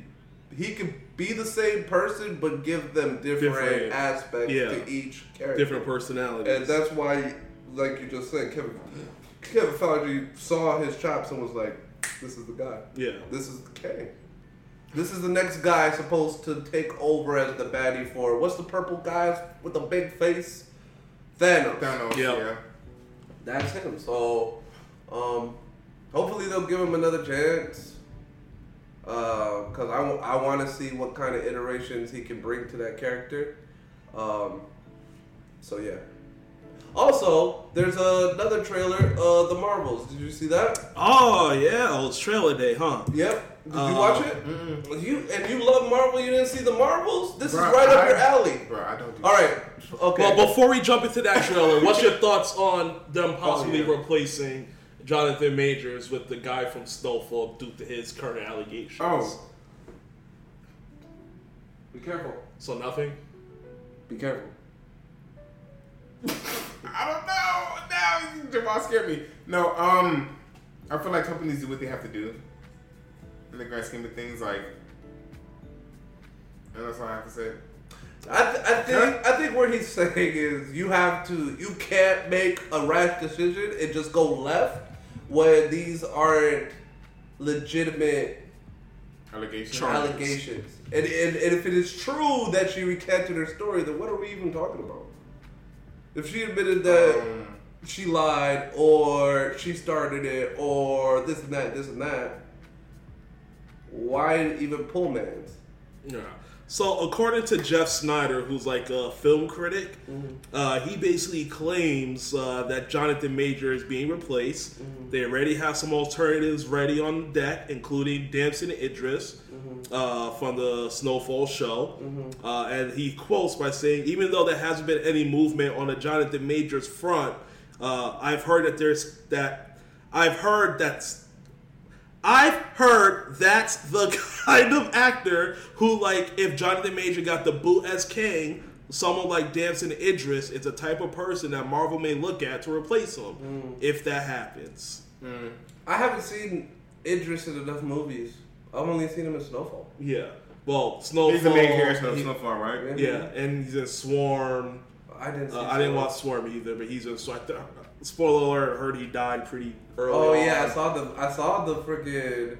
he could be the same person but give them different, Different- aspects yeah. to each character. different personalities. And that's why, like you just said, Kevin Kevin Feige saw his chops and was like, "This is the guy. Yeah. this is the king. This is the next guy supposed to take over as the baddie for what's the purple guy with the big face? Thanos. Thanos, Yep. yeah. That's him. So, um, hopefully they'll give him another chance. Because I, w- I want to see what kind of iterations he can bring to that character. Um, so, yeah. Also, there's another trailer, uh, The Marvels. Did you see that? Oh yeah, oh, it's trailer day, huh? Yep. Did you Uh, watch it? You and you love Marvel. You didn't see the Marvels. This Bruh, is right up your alley. Bro, I don't do All right. Okay. Well, before we jump into that trailer, what's your thoughts on them possibly Oh, yeah. replacing Jonathan Majors with the guy from Snowfall due to his current allegations? Oh. Be careful. So nothing. Be careful. I don't know. Now Jamaal scared me. No, um, I feel like companies do what they have to do. In the grand scheme of things, like, and that's all I have to say. I, th- I think I think what he's saying is you have to you can't make a rash decision and just go left when these aren't legitimate Allegations. allegations. And, and and if it is true that she recanted her story, then what are we even talking about? If she admitted that Um, she lied or she started it or this and that, this and that, why even pull mans? Yeah. So according to Jeff Sneider, who's like a film critic, uh, he basically claims uh, that Jonathan Major is being replaced. They already have some alternatives ready on deck, including Damson Idris uh, from the Snowfall show. Uh, and he quotes by saying, "Even though there hasn't been any movement on the Jonathan Majors front, uh, I've heard that there's that I've heard that's I've heard that's the kind of actor who, like, if Jonathan Major got the boot as King, someone like Damson Idris is a type of person that Marvel may look at to replace him mm. if that happens. Mm. I haven't seen Idris in enough movies. I've only seen him in Snowfall. Yeah. Well, Snowfall. He's the main character of Snowfall, right? Yeah, and he's in Swarm. I didn't. Uh, see Uh, I didn't watch Swarm either, but he's in Swarm. Uh, spoiler alert! I heard he died pretty early. Oh on. yeah, I saw the I saw the freaking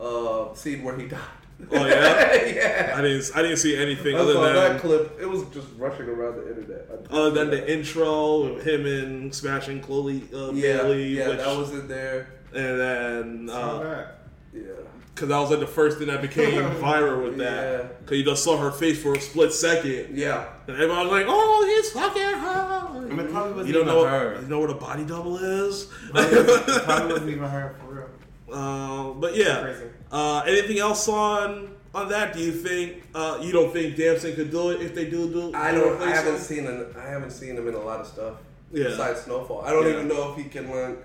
uh, scene where he died. Oh yeah. yeah. I didn't. I didn't see anything I other saw than that clip. It was just rushing around the internet. Other than the intro with him and smashing Chloe uh, yeah, Bailey, yeah, which, that was in there. and then uh. Yeah. Because that was like the first thing that became viral with Yeah. that, because you just saw her face for a split second, Yeah. and everybody was like, "Oh, he's fucking her." I mean, probably wasn't you don't even know her. you know what a body double is. Probably wasn't even her for real. Uh, but yeah. Crazy. Uh, anything else on on that? Do you think uh, you don't think Damson could do it if they do do? I do don't. I haven't him? seen him. I haven't seen him in a lot of stuff. Yeah. Besides Snowfall, I don't Yeah. even know if he can learn.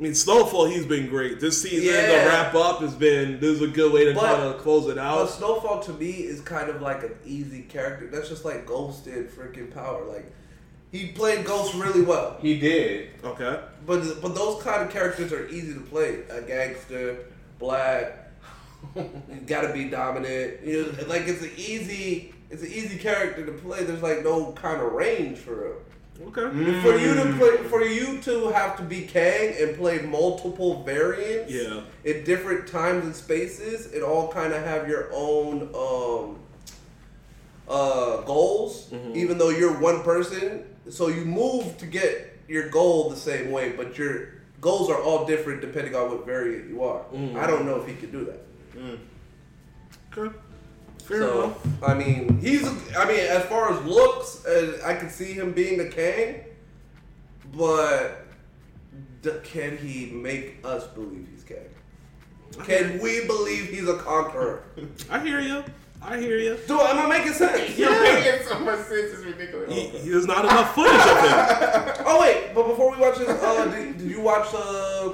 I mean, Snowfall, he's been great. This season, Yeah. the wrap up has been. This is a good way to But- kind of close it But out. Snowfall to me is kind of like an easy character. That's just like Ghost did freaking Power. Like he played Ghost really well. He did. Okay. But but those kind of characters are easy to play. A gangster, black, you gotta be dominant. You know, like it's an easy it's an easy character to play. There's like no kind of range for him. Okay. For you to play, for you to have to be Kang and play multiple variants, Yeah. in different times and spaces, and all kind of have your own um, uh, goals, Mm-hmm. even though you're one person. So you move to get your goal the same way, but your goals are all different depending on what variant you are. Mm-hmm. I don't know if he could do that. Okay. Fair so enough. I mean, he's. I mean, as far as looks, uh, I can see him being the king, but d- can he make us believe he's king? Can we believe he's a conqueror? I hear you. I hear you. Do am I making sense? You're Yeah. making so much sense. It's ridiculous. He- he- There's not enough footage of him. Oh wait, but before we watch this, uh, did, did you watch uh,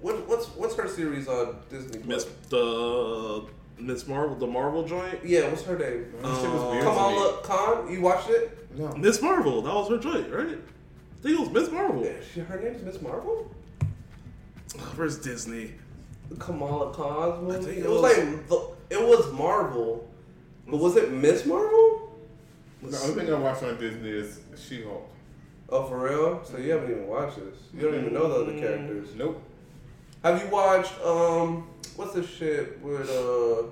what, what's what's her series on Disney? Miss Plus? the Miss Marvel, the Marvel joint. Yeah, what's her name? That shit was weird to Kamala Khan. You watched it? No. Miss Marvel, that was her joint, right? I think it was Miss Marvel. Yeah, she, her name's Miss Marvel. Oh, where's Disney? Kamala Khan's I movie. think It it was, was- like the, it was Marvel, but was it Miss Marvel? The only thing I watch on Disney is She-Hulk. Oh, for real? So you haven't even watched this. You don't even know the other characters. Nope. Have you watched um what's the shit with uh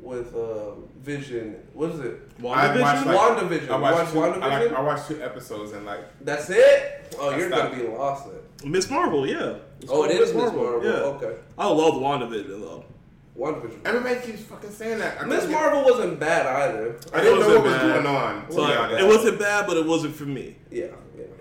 with uh Vision? What is it? I watched WandaVision? like, WandaVision. I watched, You watched two, I, like, I watched two episodes and like That's it? Oh, I you're stopped. gonna be lost then. Miss Marvel, yeah. It's Oh, called it is Miss Marvel. Yeah. Okay. I love WandaVision though. WandaVision. everybody keeps fucking saying that. I Miss couldn't get- Marvel wasn't bad either. I didn't know wasn't what was going on. To be it wasn't bad, but it wasn't for me. Yeah,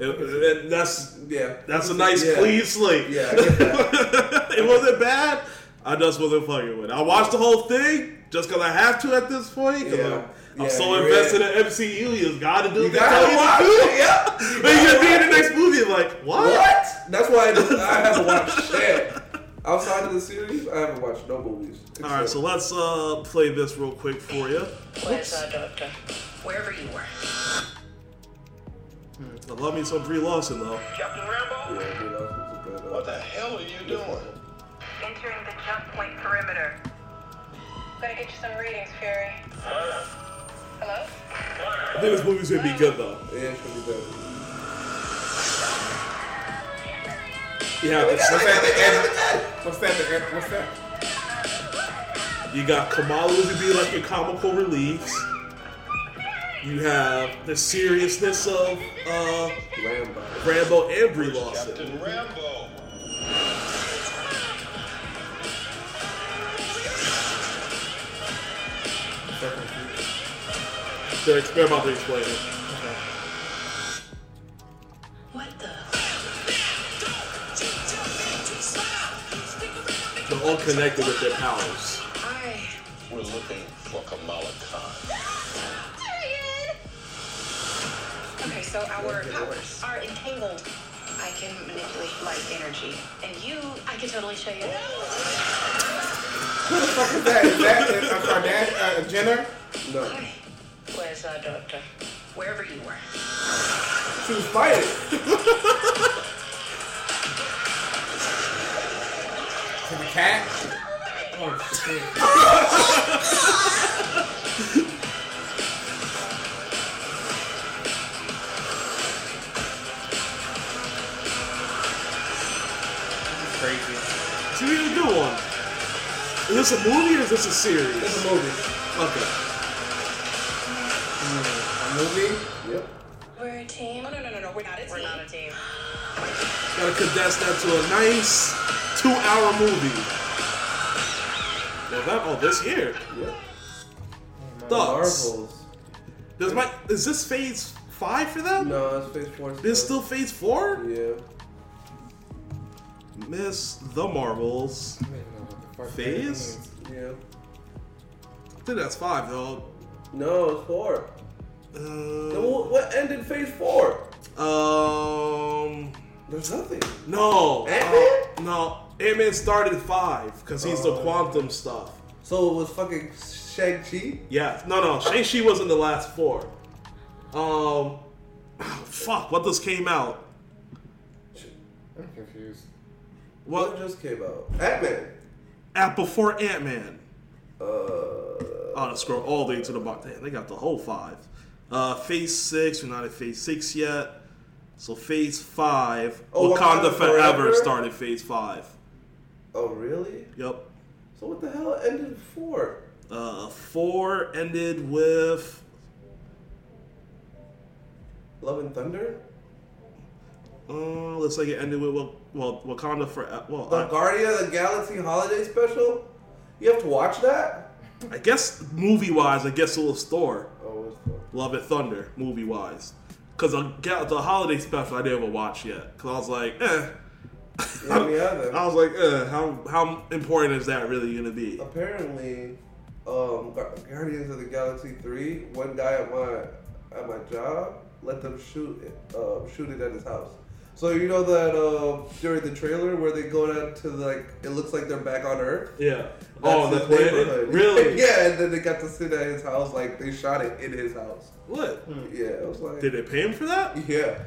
yeah. It- it- that's Yeah. that's a nice Yeah. clean slate. Yeah, I it wasn't bad. I just wasn't fucking with it. I watched the whole thing just because I have to at this point. Yeah. I'm, I'm Yeah, so invested in. in MCU. You got to do You what they gotta tell you watch to do. it, yeah. But you get me in the next movie, like, what? What? That's why I, just, I haven't watched shit. Outside of the series, I haven't watched no movies. All right, so let's uh, play this real quick for you. Where's our doctor? Wherever you were. I love me some Brie Larson though. Captain Rambeau? Yeah, dude, that a good. Uh, What the hell are you doing? Entering the jump point perimeter. Gotta get you some readings, Fury. Hello? I think this movie's gonna be good though. Yeah, it should be good. Yeah, What's that? What's that? What's that? You got Kamala to be like your comical reliefs. You have the seriousness of uh, Rambeau. Rambeau and Brie Larson. Captain Rambeau. They're they're about to explain it. What the? They're all connected with their powers. I. We're looking for Kamala Khan. So our powers are entangled. I can manipulate light energy. And you, I can totally show you. Who the fuck is that? Is that is, uh, Kardashian, uh, Jenner? No. Hi. Where's our doctor? Wherever you were. She was fighting. To the cat? Crazy. So we a good one. Is this a movie or is this a series? It's a movie. Okay. A movie? Yep. We're a team. Oh, no, no, no, no, we're not a team. We're not a team. Gotta condense that to a nice two-hour movie. Well, that oh this year. Yep. Thoughts? Oh, Marvels. Does my is this phase five for them? No, it's Phase Four. There's still phase four. Yeah. Miss the Marvels. I don't even know what the Phase? Yeah. I think that's five though. No, it's four. Uh, Then what what ended Phase Four? um, There's nothing. no, Ant-Man? Uh, no. Ant Man started five because he's the Oh. quantum stuff. So it was fucking Shang Chi. Yeah, no, no. Shang Chi was in the last four. Um, fuck. What just came out? I'm confused. What What just came out? Ant Man. at before Ant Man? Uh. Oh, to scroll all the way to the bottom. Damn, they got the whole five. Uh, phase six. We're not at phase six yet. So phase five. Oh, Wakanda, Wakanda Forever, Forever? started phase five. Oh really? Yep. So what the hell ended four? Uh, four ended with Love and Thunder. Uh, looks like it ended with well, well Wakanda for well. The I, Guardian of the Galaxy holiday special. You have to watch that. I guess movie wise, I guess it was Thor. Oh, it's. Love It Thunder movie wise. Cause the, the holiday special I didn't even watch yet. Cause I was like, eh. Yeah. I was like, eh, how how important is that really gonna be? Apparently, um, Guardians of the Galaxy three. One guy at my at my job let them shoot it, uh, shoot it at his house. So you know that uh, during the trailer where they go down to like it looks like they're back on Earth. Yeah. That's oh, the planet. neighborhood. Really? yeah, and then they got to sit at his house like they shot it in his house. What? Yeah, I was like, Did they pay him for that? yeah,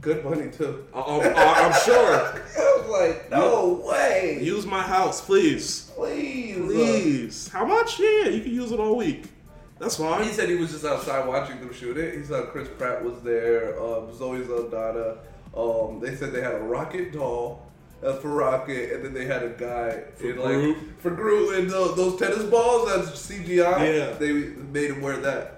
good money too. I, I, I'm sure. I was like, no way, Use my house, please. please, Please. How much? Yeah, you can use it all week. That's why He said he was just outside watching them shoot it. He saw Chris Pratt was there, um, Zoe Saldana. Um, they said they had a rocket doll uh, for Rocket, and then they had a guy For in, Groot? like for Groot and those, those tennis balls that's CGI. Yeah. they made him wear that.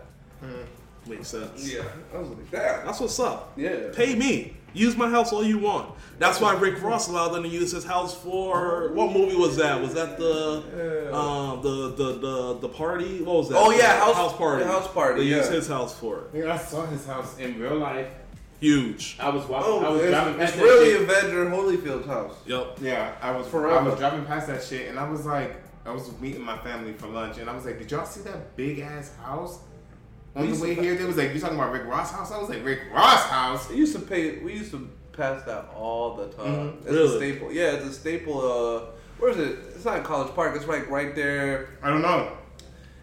Makes sense. Yeah, I was like, damn. That's what's up. Yeah. Pay me. Use my house all you want. That's why Rick Ross allowed them to use his house for what movie was that? Was that the um the the the, the party? What was that? Oh, yeah, House- house party. the house party, They yeah. used his house for it. Nigga, I saw his house in real life. Huge. I was walking. I Oh, was driving it's, past it's that really shit. Evander Holyfield's house. Yep. Yeah, I was I was driving past that shit, and I was like, I was meeting my family for lunch, and I was like, did y'all see that big ass house? On We the used way here, they was like, you talking about Rick Ross' house? I was like, Rick Ross' house. We used to pay. We used to pass that all the time. It's Really? a staple. Yeah, it's a staple. Uh, where is it? It's not College Park. It's like right there. I don't know.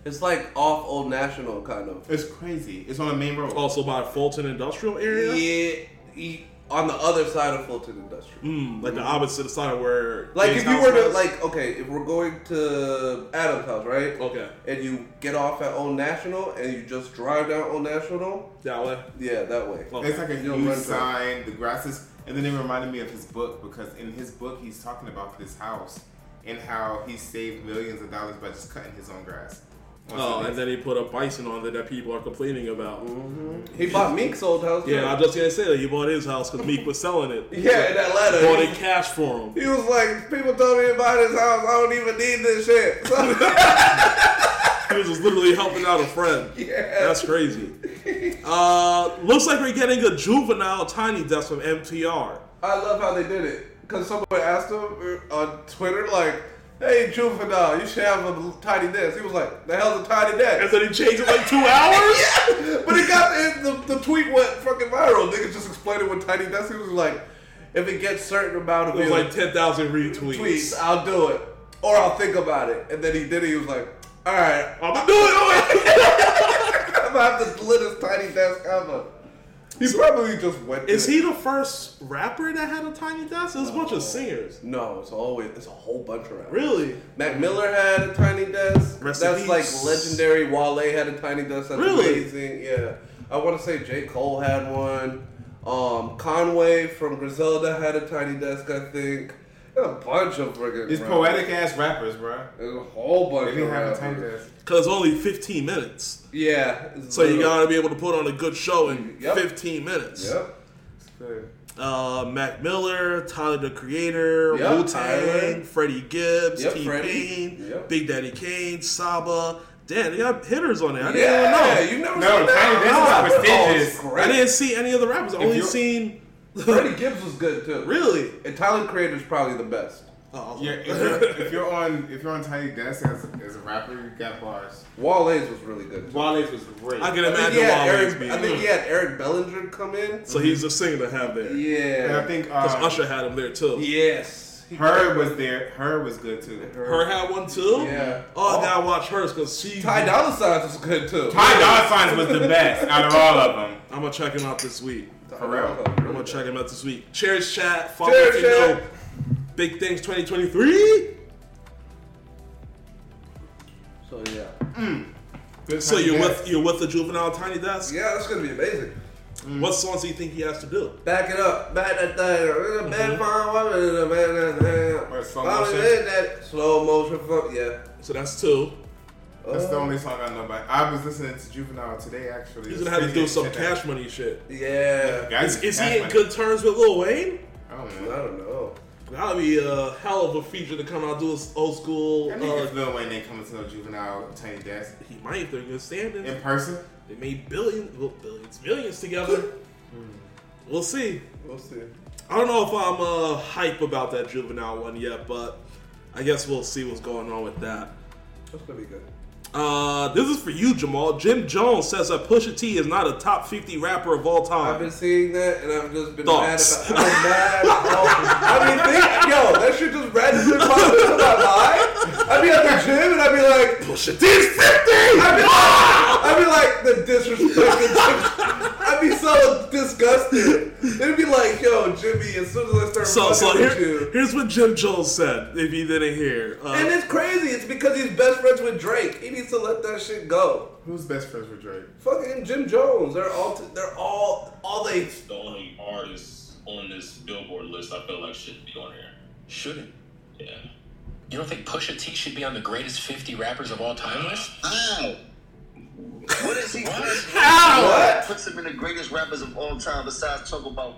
It's like off Old National, kind of. It's crazy. It's on the main road. Also by Fulton Industrial Area. Yeah, e- on the other side of Fulton Industrial. Mm, like the opposite side of where. Like James if you were to was? like, okay, if we're going to Adam's house, right? Okay. And you get off at Old National and you just drive down Old National. that way. Yeah, that way. Okay. It's like a You don't huge sign. The grass is, and then it reminded me of his book because in his book he's talking about this house and how he saved millions of dollars by just cutting his own grass. On Oh, and then he put a bison on there that people are complaining about. He bought Meek's old house. too. Yeah, I'm just gonna say that he bought his house because Meek was selling it. Yeah, in Atlanta. Bought He- it cash for him. He was like, people told me to buy this house. I don't even need this shit. He was just literally helping out a friend. Yeah. That's crazy. Uh, looks like we're getting a juvenile tiny desk from NPR. I love how they did it. Because someone asked him uh, on Twitter, like, hey, Juvenile, you should have a tiny desk. He was like, the hell's a tiny desk? And then he changed it like two hours? yeah! But it got, it, the, the tweet went fucking viral. Niggas just explaining what tiny desk He was like, if it gets certain amount of It was like 10,000 retweets. tweets, I'll do it. Or I'll think about it. And then he did it. He was like, all right, I'm gonna do it. I'm gonna have the littest tiny desk ever. He probably just went. Is he the first rapper that had a tiny desk? There's a bunch of singers. No, it's always it's a whole bunch of rappers. Really? Mac Miller had a tiny desk. Rest That's like legendary. Wale had a tiny desk. That's Really? amazing. Yeah, I want to say J Cole had one. Um, Conway from Griselda had a tiny desk. I think. A bunch of friggin' It's rappers. poetic ass rappers, bro. There's a whole bunch They didn't of have a rappers. tiny desk. Because it's only 15 minutes. Yeah. it's So you little. gotta be able to put on a good show in Yep. 15 minutes. Yep. Uh, Mac Miller, Tyler the Creator, Yep, Wu Tyler. Tang, Freddie Gibbs, Yep, T Freddie. Pain, Yep. Big Daddy Kane, Saba. Damn, they got hitters on there. I didn't Yeah, even you never No, seen Tiny that? Desk is Oh, prestigious. it's know. great. I didn't see any of the rappers. I only you're- seen. Freddie Gibbs was good too. really? And Tyler Creator's probably the best. Oh, Yeah, if you're, if you're on if you're on Tiny Desk as, as a rapper, you got bars. Wale's was really good. Too. Wale's was great. I can think, imagine he had Wale's Eric, being. I think he had Eric Bellinger come in. so he's a singer to have there. And I think Because uh, Usher had him there too. Yes. He- her was there. Her was good too. Her had one too. Yeah. Oh, I gotta watch hers because she. Ty Dolla Signs was good too. Ty Dolla Signs was the best out of all of them. I'm gonna check him out this week. For real. I'm gonna check him out this week. Cheers, chat. Follow Cheers, if you chat. know. Big things 2023. So yeah. Mm. Good So you're Desk. with you're with the juvenile tiny desk. Yeah, that's gonna be amazing. Mm. What songs do you think he has to do? Back it up, back that thing, bad fine woman, back that mm-hmm. thing. Slow motion. slow motion. Fuck yeah. So that's two. That's the Uh, only song I know about. I was listening to Juvenile today, actually. He's It's gonna have to do some shit cash money shit. Yeah. Guys, Is, is he in Money. good terms with Lil Wayne? I don't know. I know. don't know. That'll be a hell of a feature to come out do an old school. I think if Uh, Lil Wayne ain't coming to no Juvenile Tiny Desk he might if they're in good standing. in person. They made billions, well, billions, millions together. We'll see. We'll see. I don't know if I'm uh, hype about that juvenile one yet, but I guess we'll see what's going on with that. That's gonna be good. Uh, this is for you, Jamaal. Jim Jones says that Pusha T is not a top 50 rapper of all time. I've been seeing that, and I've just been Thoughts? mad about. I'm mad. Oh, I mean, think, yo, that shit just randomly popped into my mind. I'd be at the gym, and I'd be like, Pusha T's 50! I'd be, I'd be like the disrespect. I'd be so disgusted. It'd be like, yo, Jimmy, as soon as I start So, fucking so with here, you. here's what Jim Jones said, if you didn't hear. Uh, And it's crazy. It's because he's best friends with Drake. He needs to let that shit go. Who's best friends with Drake? Fucking Jim Jones. They're all. T- they're all. All they. the only artist on this Billboard list I feel like should be on here. Shouldn't. Yeah. You don't think Pusha T should be on the greatest 50 rappers of all time list? Ow! What is he? How? What? Puts him in the greatest rappers of all time. Besides talk about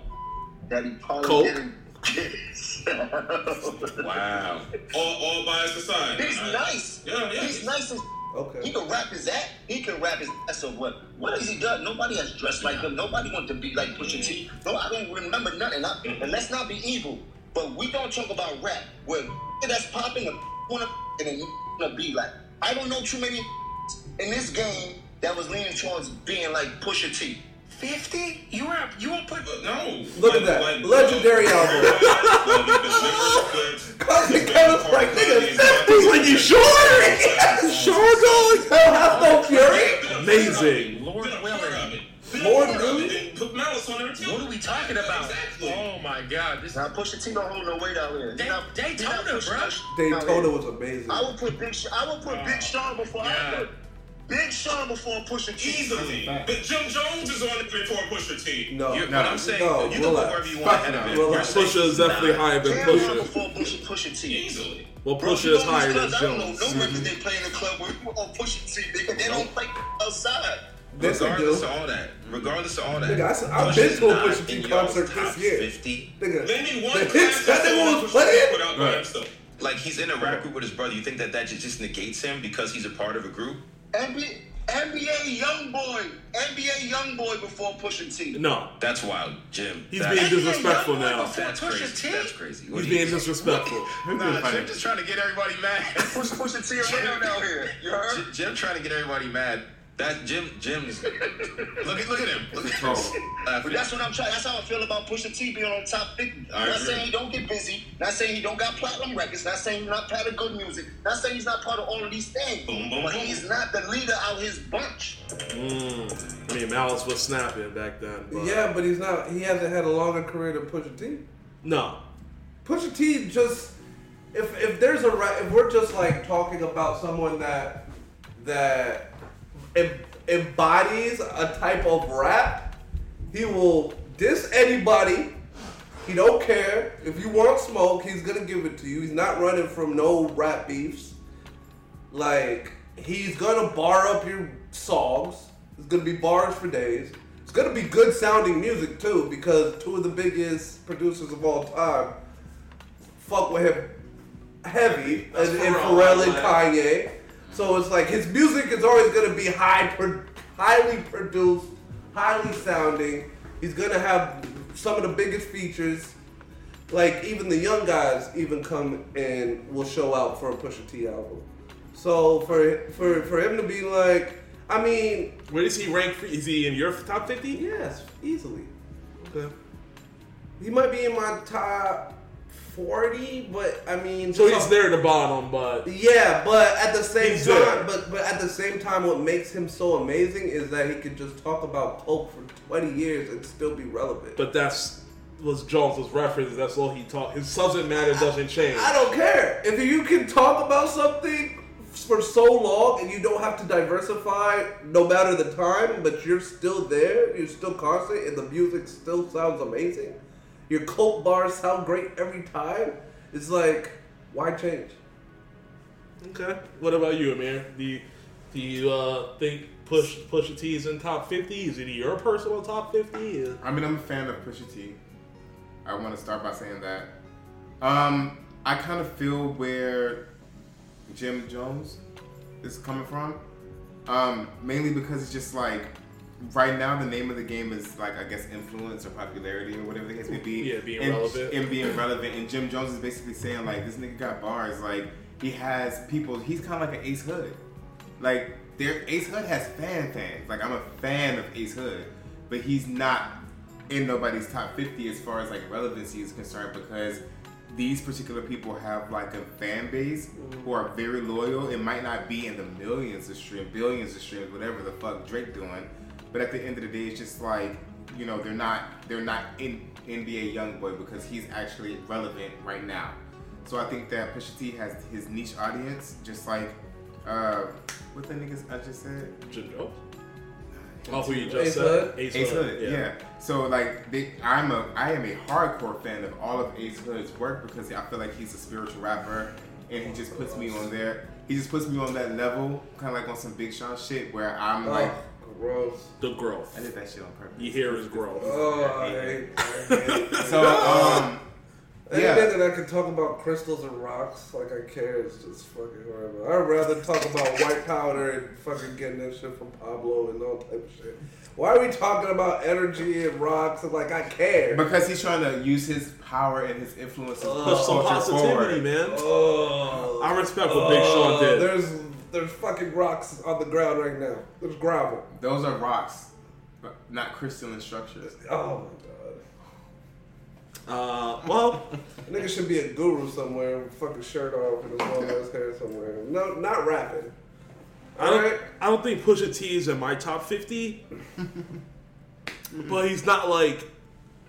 that he probably Coke? didn't. Wow. All, all bias aside. He's I- nice. Yeah, yeah. He's nice as Okay. He can rap his ass. He can rap his ass off. What? What has he done? Nobody has dressed like him. Nobody want to be like Pusha T. No, I don't remember nothing. I, and let's not be evil, but we don't talk about rap. Where that's popping, the wanna and then wanna be like. I don't know too many in this game that was leaning towards being like Pusha T. 50? You rap, you won't put. No. Look at that. Legendary album. Cousin Kevin's like, nigga, He's like, you sure? sure, dog? Hell has no fury. Amazing. Lord willing. Lord willing. Put malice on there too. What are we talking about? Exactly. Oh my god. This Now Pusha T don't hold no weight out here. He Day- not- he not Daytona, pushing bro. no shit out Daytona was amazing. I would put Big. Sh- I would put Big Sean before. I would put Big Sean before Pusha T. Easily. But Jim Jones is on it before Pusha T. No. You're, No, what I'm saying, no, you can go wherever you want ahead of it. Relax. You're Pusha is definitely higher than Jam Pusha. before Pusha, Pusha T. Easily. Well, Bro, Pusha you is higher than clubs, I don't know Jones. no records mm-hmm. they play in the club where you on Pusha T. Nigga, they don't play outside. This they do. Regardless of all that, regardless of all that, Nigga, I s- I've Pusha's been to a not Pusha T in concert top this year. 50. Nigga, Name me one the hits that classic nigga song was Pusha playing. put Right. Like he's in a rap group with his brother. You think that that just, just negates him because he's a part of a group? NBA, NBA young boy, NBA young boy before Pusha T. No, That's wild, Jim. he's That's- being disrespectful now. That's Pusha crazy. T? That's crazy. What He's do you- being disrespectful. Nah, Jim just trying to get everybody mad. Push Pusha T around out here. You heard? Jim, Jim trying to get everybody mad. That Jim, Jim's. Look at, look at him. Look at him. But that's what I'm trying. That's how I feel about Pusha T being on top 50. I not agree. saying he don't get busy. Not saying he don't got platinum records. Not saying he's not part of good music. Not saying he's not part of all of these things. Boom, boom, but boom. he's not the leader of his bunch. Mm. I mean, Malice was snapping back then. But Yeah, but he's not. He hasn't had a longer career than Pusha T. No. Pusha T just if if there's a ra- if we're just like talking about someone that that em- embodies a type of rap, he will diss anybody. He don't care if you want smoke. He's gonna give it to you. He's not running from no rap beefs. Like he's gonna bar up your songs. It's gonna be bars for days. It's gonna be good sounding music too, because two of the biggest producers of all time fuck with him heavy, and, and Pharrell and Kanye. So it's like his music is always gonna be high, pro- highly produced, highly sounding. He's gonna have some of the biggest features. Like even the young guys even come and will show out for a Pusha T album. So for for for him to be like, I mean, Where does he rank? For, is he in your top 50? yes, easily. Okay. He might be in my top forty, but I mean, So he's there at the bottom, but Yeah, but at the same time, there. but but at the same time, what makes him so amazing is that he could just talk about Coke for twenty years and still be relevant. but that's was Jones' was reference. That's all he taught. His subject matter doesn't change. I don't care if you can talk about something for so long and you don't have to diversify no matter the time, but you're still there, you're still constant, and the music still sounds amazing. Your Coke bars sound great every time. It's like, why change? Okay. What about you, Amir? The Do you uh, think Push Pusha T is in top fifty? Is it your personal top fifty? I mean, I'm a fan of Pusha T. I want to start by saying that. Um, I kind of feel where Jim Jones is coming from. Um, mainly because it's just like right now the name of the game is like I guess influence or popularity or whatever the case may be. Yeah, being and, relevant. And being relevant. And Jim Jones is basically saying like this nigga got bars. Like he has people. He's kind of like an Ace Hood. Like there, Ace Hood has fan fans. Like I'm a fan of Ace Hood, but he's not in nobody's top 50 as far as like relevancy is concerned because these particular people have like a fan base mm-hmm. who are very loyal. It might not be in the millions of streams, billions of streams, whatever the fuck Drake doing, but at the end of the day, it's just like you know they're not they're not in NBA YoungBoy because he's actually relevant right now. So I think that Pusha T has his niche audience, just like uh, what the niggas I just said. Jim Jones. Oh, who you just Ace said? Hood? Ace, Ace Hood. Hood, yeah. So like, they, I'm a, I am a hardcore fan of all of Ace Hood's work because I feel like he's a spiritual rapper, and he just puts me on there. He just puts me on that level, kind of like on some Big Sean shit, where I'm like, gross. The growth. I did that shit on purpose. You hear his growth. Oh, I hate, I hate So um, Any yeah. nigga that I can talk about crystals and rocks like I care is just fucking horrible. I'd rather talk about white powder and fucking getting that shit from Pablo and all type of shit. Why are we talking about energy and rocks and like I care? because he's trying to use his power and his influence to Push push some culture positivity, forward. man. Oh, I respect what Big Sean did. There's there's fucking rocks on the ground right now. There's gravel. Those are rocks, but not crystalline structures. Oh my god. Uh, well, god. Nigga should be a guru somewhere with fucking shirt off and his long ass hair somewhere. No, not rapping. I don't, Alright? I don't think Pusha T is in my top 50, but he's not like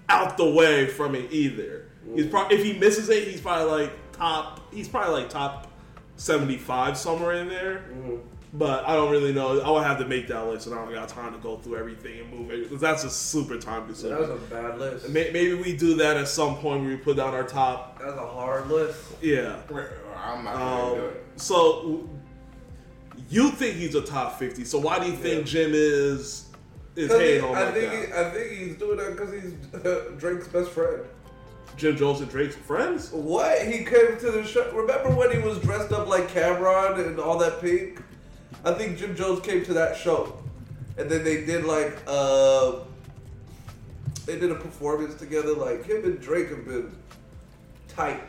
out the way from it either. He's probably if he misses it, he's probably like top. He's probably like top 75 somewhere in there. But I don't really know. I would have to make that list, and I don't got time to go through everything and move it because that's a super time consuming. That was a bad list. May- Maybe we do that at some point where we put down our top. That's a hard list. Yeah. I'm not gonna do Um, it. so you think he's a top fifty? So why do you think Jim is is 'Cause he- on I like think that? he, I think he's doing that because he's Drake's best friend. Jim Jones and Drake's friends? What? He came to the show. Remember when he was dressed up like Cam'ron and all that pink? I think Jim Jones came to that show, and then they did like uh, they did a performance together. Like him and Drake have been tight.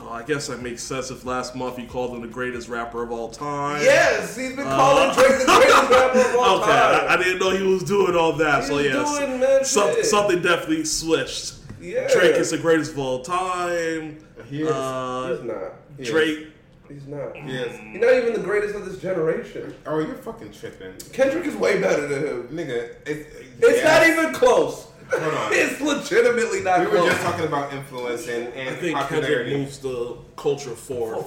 Oh, I guess that makes sense. If last month he called him the greatest rapper of all time. Yes, he's been Uh, calling Drake the greatest rapper of all okay, time. I, I didn't know he was doing all that. He so yes, doing something definitely switched. Yeah. Drake is the greatest of all time. He is. Uh, He's not. He is. Drake. He's not. Yes. He's not even the greatest of this generation. Oh, you're fucking tripping, Kendrick is way better than him. nigga. It's, It's yes. not even close. Hold on. It's legitimately not We were close. just talking about influence and, I and think Kendrick moves the culture forward.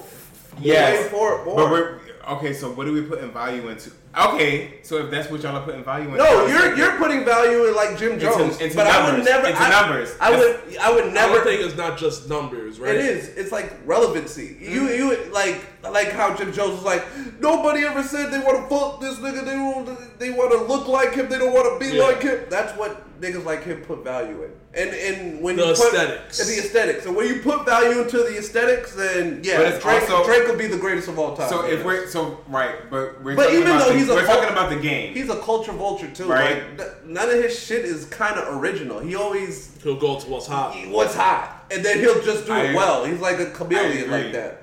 Yes, Way for it more. but we're okay. So what do we put in value into? Okay, so if that's what y'all are putting value in, No, you're you're putting value in like Jim Jones, into but I would never. into I, numbers. I would. I would I never. don't think it's not just numbers, right? it is. It's like relevancy. Mm-hmm. You you like like how Jim Jones was like. Nobody ever said they want to fuck this nigga. They want they want to look like him. They don't want to be Yeah. like him. That's what niggas like him put value in. And and when The you put aesthetics. the aesthetics. So when you put value into the aesthetics, then yeah, Drake also- Drake will be the greatest of all time. So if we're so right, but we're But even though the, he's a we're talking about the game. He's a culture vulture too. Right. Like, none of his shit is kind of original. He always He'll go to what's hot. what's hot, and then he'll just do I- it well. He's like a chameleon like that.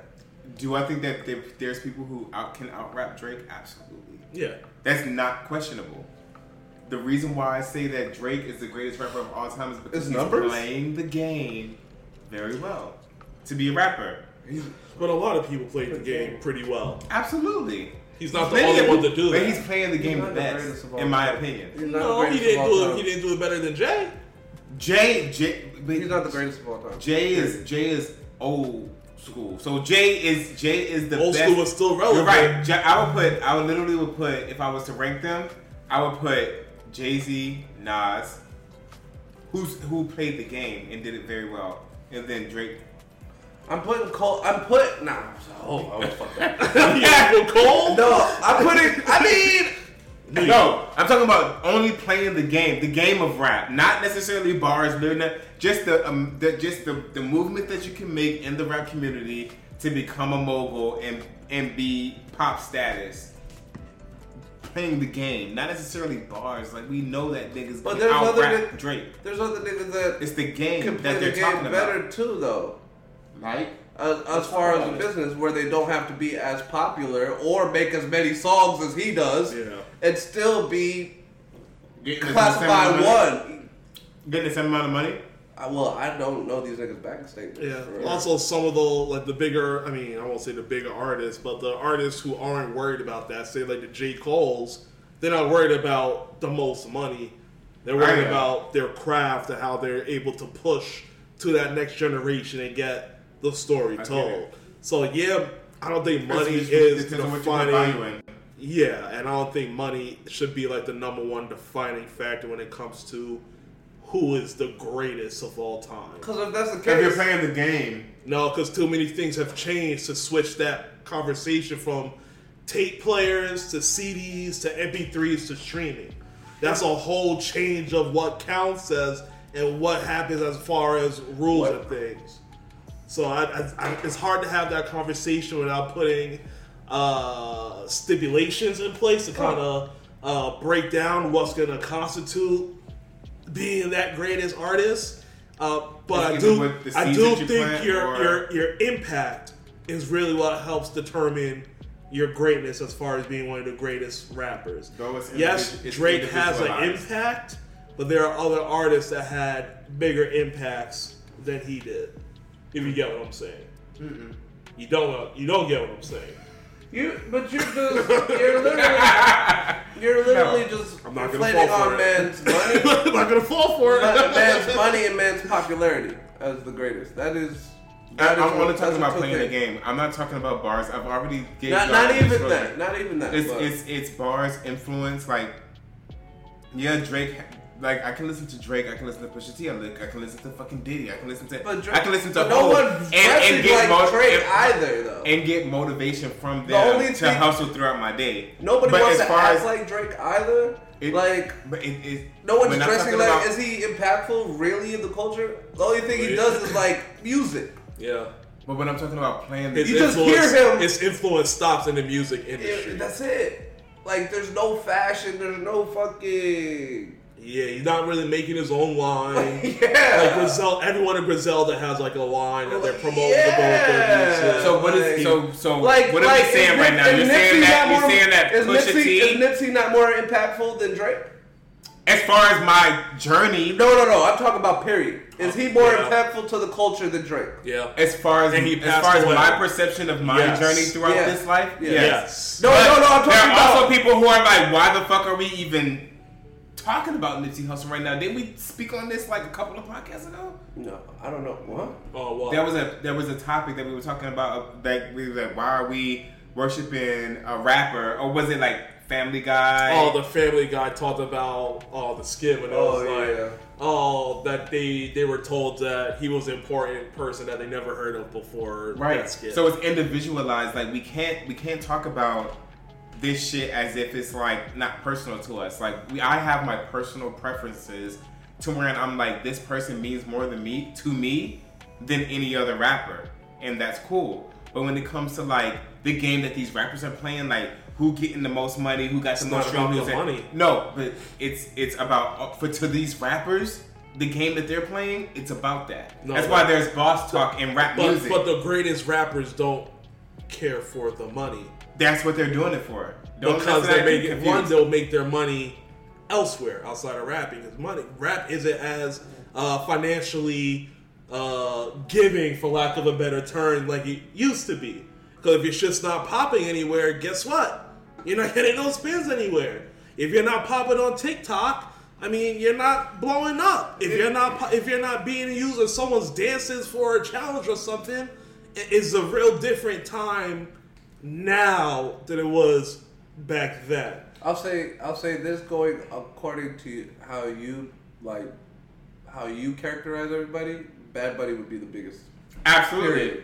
Do I think that there, there's people who out can out rap Drake? Absolutely. Yeah. That's not questionable. The reason why I say that Drake is the greatest rapper of all time is because His he's numbers? playing the game very well. To be a rapper. But a lot of people played the game pretty well. Absolutely. He's not the only of one to people- do But that. he's playing the game the not the best, of all in my time. opinion. He's not No, he greatest didn't of all do it. time. He didn't do it better than Jay. Jay, Jay, but He's not the greatest of all time. Jay is Jay is old school. So Jay is Jay is the Old best. school was still relevant. You're right. Jay- I would put. I would literally would put if I was to rank them. I would put Jay Z, Nas, who's who played the game and did it very well, and then Drake. I'm putting Cole. I'm put. Nah. Oh, I was fucked up. yeah, Cole. No, I'm putting. I mean, No, I'm talking about only playing the game, the game of rap, not necessarily bars, learning just the, um, the just the, the movement that you can make in the rap community to become a mogul and and be pop status. Playing the game, not necessarily bars. Like we know that niggas But there's out other ni- Drake. there's other niggas that It's the game can play that they're talking game about. better too, though. Like As, as far as the business, where they don't have to be as popular or make as many songs as he does, Yeah. and still be getting classified amount of money- one. getting the same amount of money. I, well, I don't know these niggas backstage. Yeah. Also, some of the like the bigger, I mean, I won't say the bigger artists, but the artists who aren't worried about that, say like the J Cole's, they're not worried about the most money. They're worried about their craft and how they're able to push to that next generation and get the story told. So yeah, I don't think money It's- is it's on what you put value defining. Yeah, and I don't think money should be like the number one defining factor when it comes to who is the greatest of all time. Because if that's the case, If you're playing the game, No, because too many things have changed to switch that conversation from tape players to CDs to MP3s to streaming. That's a whole change of what counts as and what happens as far as rules and things. So I, I, I, it's hard to have that conversation without putting uh, stipulations in place to kind of uh, break down what's going to constitute being that greatest artist. Uh, but I do, I do you think your or- your your impact is really what helps determine your greatness as far as being one of the greatest rappers. Yes, Drake has an impact, but there are other artists that had bigger impacts than he did. If you get what I'm saying, you don't. You don't get what I'm saying. You but you're just you're literally you're literally just I'm not gonna inflating fall for on it. man's money, I'm not gonna fall for it. man's money and man's popularity as the greatest. That is. I, that is I'm what- only talking about playing the game. I'm not talking about bars. I've already gave Not, not even that. Not even that. It's it's it's bars influence. Like yeah, Drake. Like I can listen to Drake. I can listen to Pusha T. I li- I can listen to fucking Diddy. I can listen to. But Drake- I can listen to but no Hov one's dressing like mo- Drake and- either, though. And get motivation from The them only to thing- hustle throughout my day. Nobody But wants to act as- like Drake either. It- like But it, it, no one's dressing like. about- Is he impactful really in the culture? The only thing he does is like music. Yeah. But when I'm talking about playing the His You just hear him- His influence stops in the music It- industry. that's it. Like there's no fashion. There's no fucking. Yeah, he's not really making his own line. Yeah. Like Grizel, everyone in Griselda has like a line that they're promoting Yeah. to go with their music. So what is Like- so so Like, what are like, we saying is right Nip- now? You're Nipsey saying that not you're more- saying that is Pusha Nipsey, T. is Nipsey not more impactful than Drake? as far as my journey, No, no, no. I'm talking about period. Is he more Yeah. impactful to the culture than Drake? Yeah. as far as he as passed far as away. my perception of my Yes. journey throughout Yeah. this life, Yeah. yes. Yes. No, But no, no. I'm talking there are about. also people who are like, why the fuck are we even talking about Nipsey Hussle right now? Didn't we speak on this like a couple of podcasts ago? no, I don't know. What? Oh, well. There was a there was a topic that we were talking about uh, that we were like, why are we worshiping a rapper, or was it like Family Guy? Oh, the Family Guy talked about oh the skit when it Oh, was like yeah. oh that they they were told that he was an important person that they never heard of before Right. that skit. So it's individualized. Like we can't we can't talk about this shit as if it's like not personal to us. Like we I have my personal preferences to where I'm like this person means more than me to me than any other rapper. And that's cool. But when it comes to like the game that these rappers are playing, like who getting the most money, who got the most about streams, the money. No, but it's it's about uh, for to these rappers, the game that they're playing, it's about that. No, That's but- why there's boss talk in rap but, music. but the greatest rappers don't care for the money That's what they're doing it for. Don't because they make it, one they'll make their money elsewhere outside of rapping because money rap isn't as uh, financially uh, giving for lack of a better term like it used to be because if you're just not popping anywhere guess what you're not getting no spins anywhere if you're not popping on tiktok I mean, you're not blowing up. If you're not, if you're not being used as someone's dances for a challenge or something, it is a real different time now than it was back then. I'll say I'll say this going according to how you like how you characterize everybody. Bad Bunny would be the biggest. Absolutely. Period.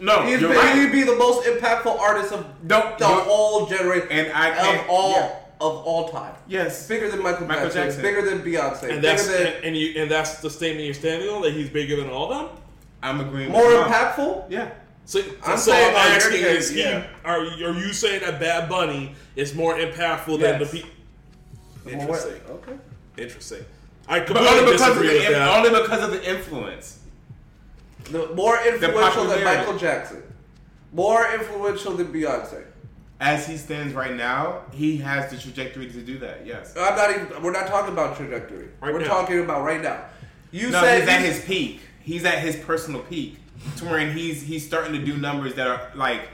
No, he's you're been, right. he'd be the most impactful artist of No, the you're- whole generation And I of can't- all yeah. of all time. Yes. Bigger than Michael, Michael Jackson, Jackson. bigger than Beyonce, And bigger that's than and, and you and that's the statement you're standing on that he's bigger than all of them. I'm agreeing. more with Mom. impactful. Yeah. So, I'm so saying I'm that asking: you're- Is he? yeah. Are you- are you saying that Bad Bunny is more impactful than the Yes. people? More- Interesting. Okay. Interesting. I But completely only because, of the, with that. only because of the influence. The, more influential than. Michael Jackson. More influential than Beyonce. As he stands right now, he has the trajectory to do that. Yes. I'm not even. We're not talking about trajectory. Right we're now. talking about right now. You no, said he's at his peak. He's at his personal peak, to where he's he's starting to do numbers that are like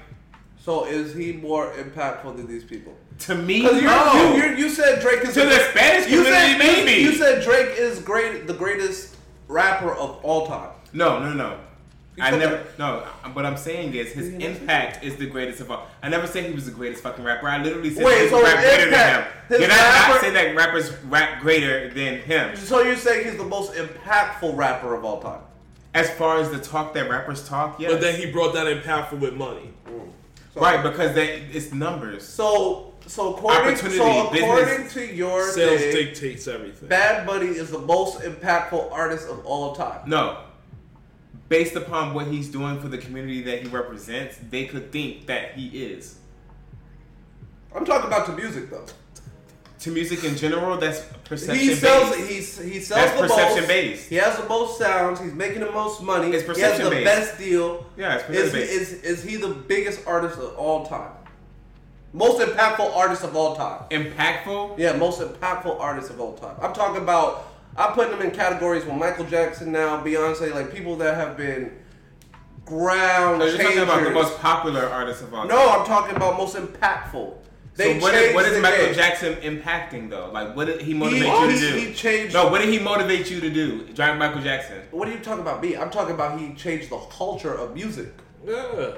So is he more impactful than these people? to me. Because you no. you you you said Drake is To the Spanish you community, said, maybe. You said Drake is great, the greatest rapper of all time. no, no, no. You I never. that. No, what I'm saying is his You impact is the greatest of all. I never said he was the greatest fucking rapper. I literally said Wait, he so rap greater than him. impact- Did I not say that rappers rap greater than him? So you're saying he's the most impactful rapper of all time? As far as the talk that rappers talk, yes. But then he brought that impactful with money. Mm. So, right because that it's numbers. So so according so according business. to your Sales thing, dictates everything. Bad Bunny is the most impactful artist of all time. No. Based upon what he's doing for the community that he represents, they could think that he is. I'm talking about the music though. To music in general, that's perception He sells. based. He he sells That's the perception most. based. He has the most sounds. He's making the most money. It's perception he has the based. best deal. Yeah, it's Is, perception based. is is he the biggest artist of all time? Most impactful artist of all time. Impactful? Yeah, most impactful artist of all time. I'm talking about. I'm putting them in categories with Michael Jackson now, Beyonce, like people that have been ground So you're talking about the most popular artist of all no, time. I'm talking about most impactful. So They what is, changed what is Michael game. Jackson impacting though? Like what did he motivate He- you to do? he changed- No, what did he motivate you to do? Drive Michael Jackson. What are you talking about me? I'm talking about he changed the culture of music. Yeah.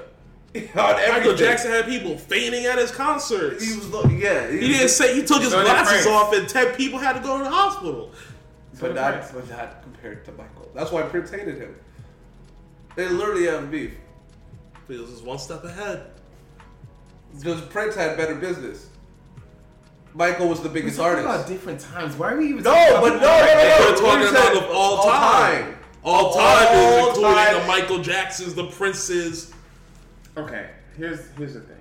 Michael. Jackson had people fainting at his concerts. He was the, yeah. He didn't say he took his glasses off and ten people had to go to the hospital. but did not, but not compared to Michael. That's why Prince hated him. They literally have beef Because it's one step ahead. Because Prince had better business. Michael was the biggest We're talking artist. about different times. Why are we even No, talking about but no, no, no, no. We're talking You about of all, all time. time. All Of time all is including time. the Michael Jacksons, the Princes. Okay, here's here's the thing.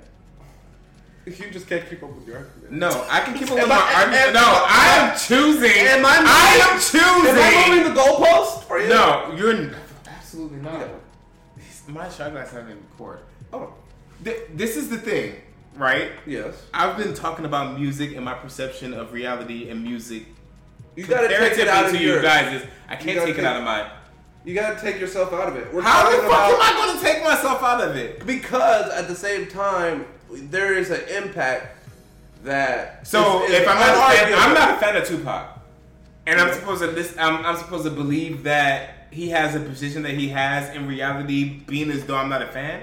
You just can't keep up with your argument. No, I can keep up with my I- argument. No, I am choosing. Am I I am moving- Am I moving the goalpost for you? No, you're absolutely not. Yeah. My shot glass haven't even poured. Oh, Th- This is the thing, right? yes. I've been talking about music and my perception of reality and music. You gotta take it out of to you guys, is I can't gotta take it out of mine. You gotta take yourself out of it. We're How the fuck am I to take myself out of it? because at the same time there is an impact that. So is- is if I'm not, a fan. I'm not a fan of Tupac, and I'm supposed to listen, I'm, I'm supposed to believe that he has a position that he has in reality, being as though I'm not a fan.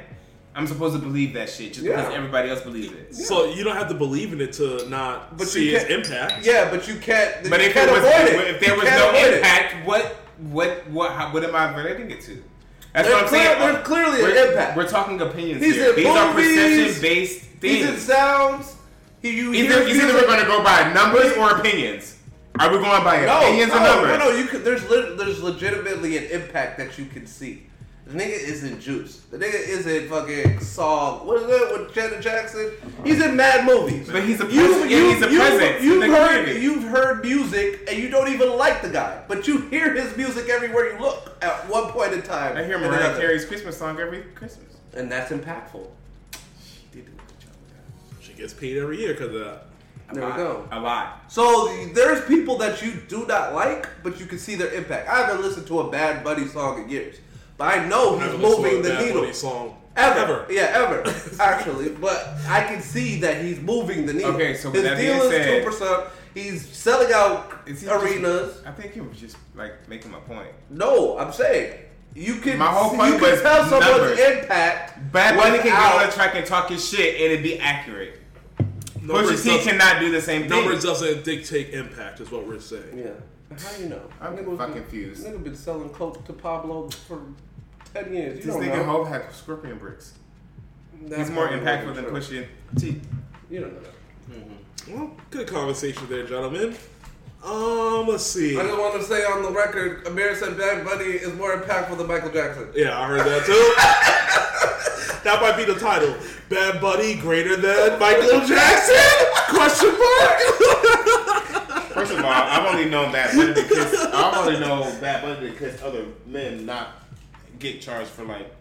I'm supposed to believe that shit just because everybody else believes it. So you don't have to believe in it to not But see you its can't- impact. Yeah, but you can't. But you if can't it was, avoid it. if there You was no avoid it. impact, what, what, what, how, what am I relating it to? That's There's what I'm clear- saying. there's clearly an we're, impact. We're talking opinions He's here. in These are movies. perception-based He's in things. sounds. He, you Either, hear it's either we're going to go by numbers or opinions. Are we going by No, opinions no, or numbers? no, no. You could, there's lit- there's legitimately an impact that you can see. The nigga isn't Juice. The nigga isn't fucking song. What is that with Janet Jackson? He's in mad movies. But he's a You- presence. you, he's a you, presence. You've heard community. you've heard music and you don't even like the guy, but you hear his music everywhere you look at one point in time. I hear Mariah. Carey's Christmas song every Christmas. and that's impactful. She did do a good job with She gets paid every year because of that. that. There a we go. A lot. So there's people that you do not like, but you can see their impact. I haven't listened to a Bad Bunny song in years, but I know he's Never moving the Bad needle. Bunny song Ever. ever. Yeah, ever. Actually. But I can see that he's moving the needle. Okay, so with his that deal being is said- two percent. He's selling out Is he just- arenas. I think he was just like making my point. No, I'm saying you can My whole point you can was tell someone's numbers. impact. Bad Bunny can get on without- the track and talk his shit and it'd be accurate. Pusha Numbers T doesn't- cannot do the same thing. Numbers doesn't dictate impact, is what we're saying. Yeah. How do you know? I'm Nigga was- fucking confused. Nigga been selling coke to Pablo for ten years. You This don't nigga know. Hope had scorpion bricks. That's He's more impactful than true. Pusha T. You don't know that. Well, good conversation there, gentlemen. Um, let's see. I just want to say on the record, Amir said Bad Bunny is more impactful than Michael Jackson. Yeah, I heard that too. that might be the title. Bad Bunny greater than Michael Jackson? Question mark. First of all, I've only known Bad Bunny because I've only known Bad Bunny because other men not get charged for like.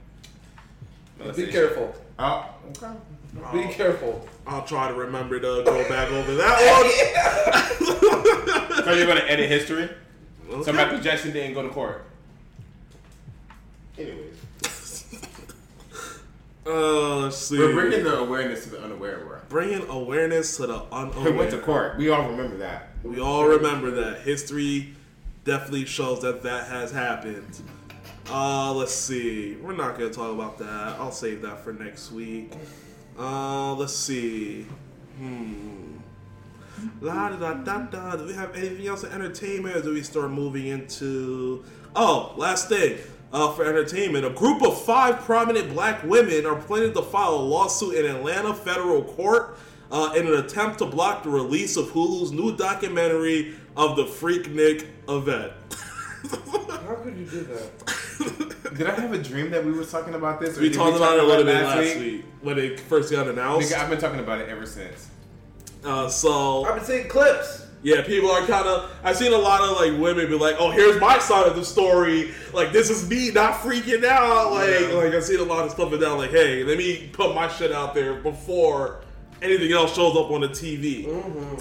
Be careful. Oh, okay. Be careful. I'll try to remember to go back over that one. So you're gonna edit history? So Okay. Michael Jackson didn't go to court. Anyways, Uh, see. we're bringing the awareness to the unaware, bro. Bringing awareness to the He unaware. went to court. We all remember that. We all remember that. History definitely shows that that has happened. Uh, let's see. We're not going to talk about that. I'll save that for next week. Uh, let's see. Hmm. La da da da. Do we have anything else in entertainment, or do we start moving into? Oh, last thing. Uh, for entertainment, a group of five prominent black women are planning to file a lawsuit in Atlanta federal court uh, in an attempt to block the release of Hulu's new documentary of the Freaknik event. How could you do that? Did I have a dream that we were talking about this? or we talked talk about it a little bit last week when it first got announced. Nigga, I've been talking about it ever since. Uh, so I've been seeing clips. Yeah, people are kind of. I've seen a lot of like women be like, "Oh, here's my side of the story. Like, this is me not freaking out." Like, Yeah. like I've seen a lot of stuff like that. Like, hey, let me put my shit out there before anything else shows up on the TV.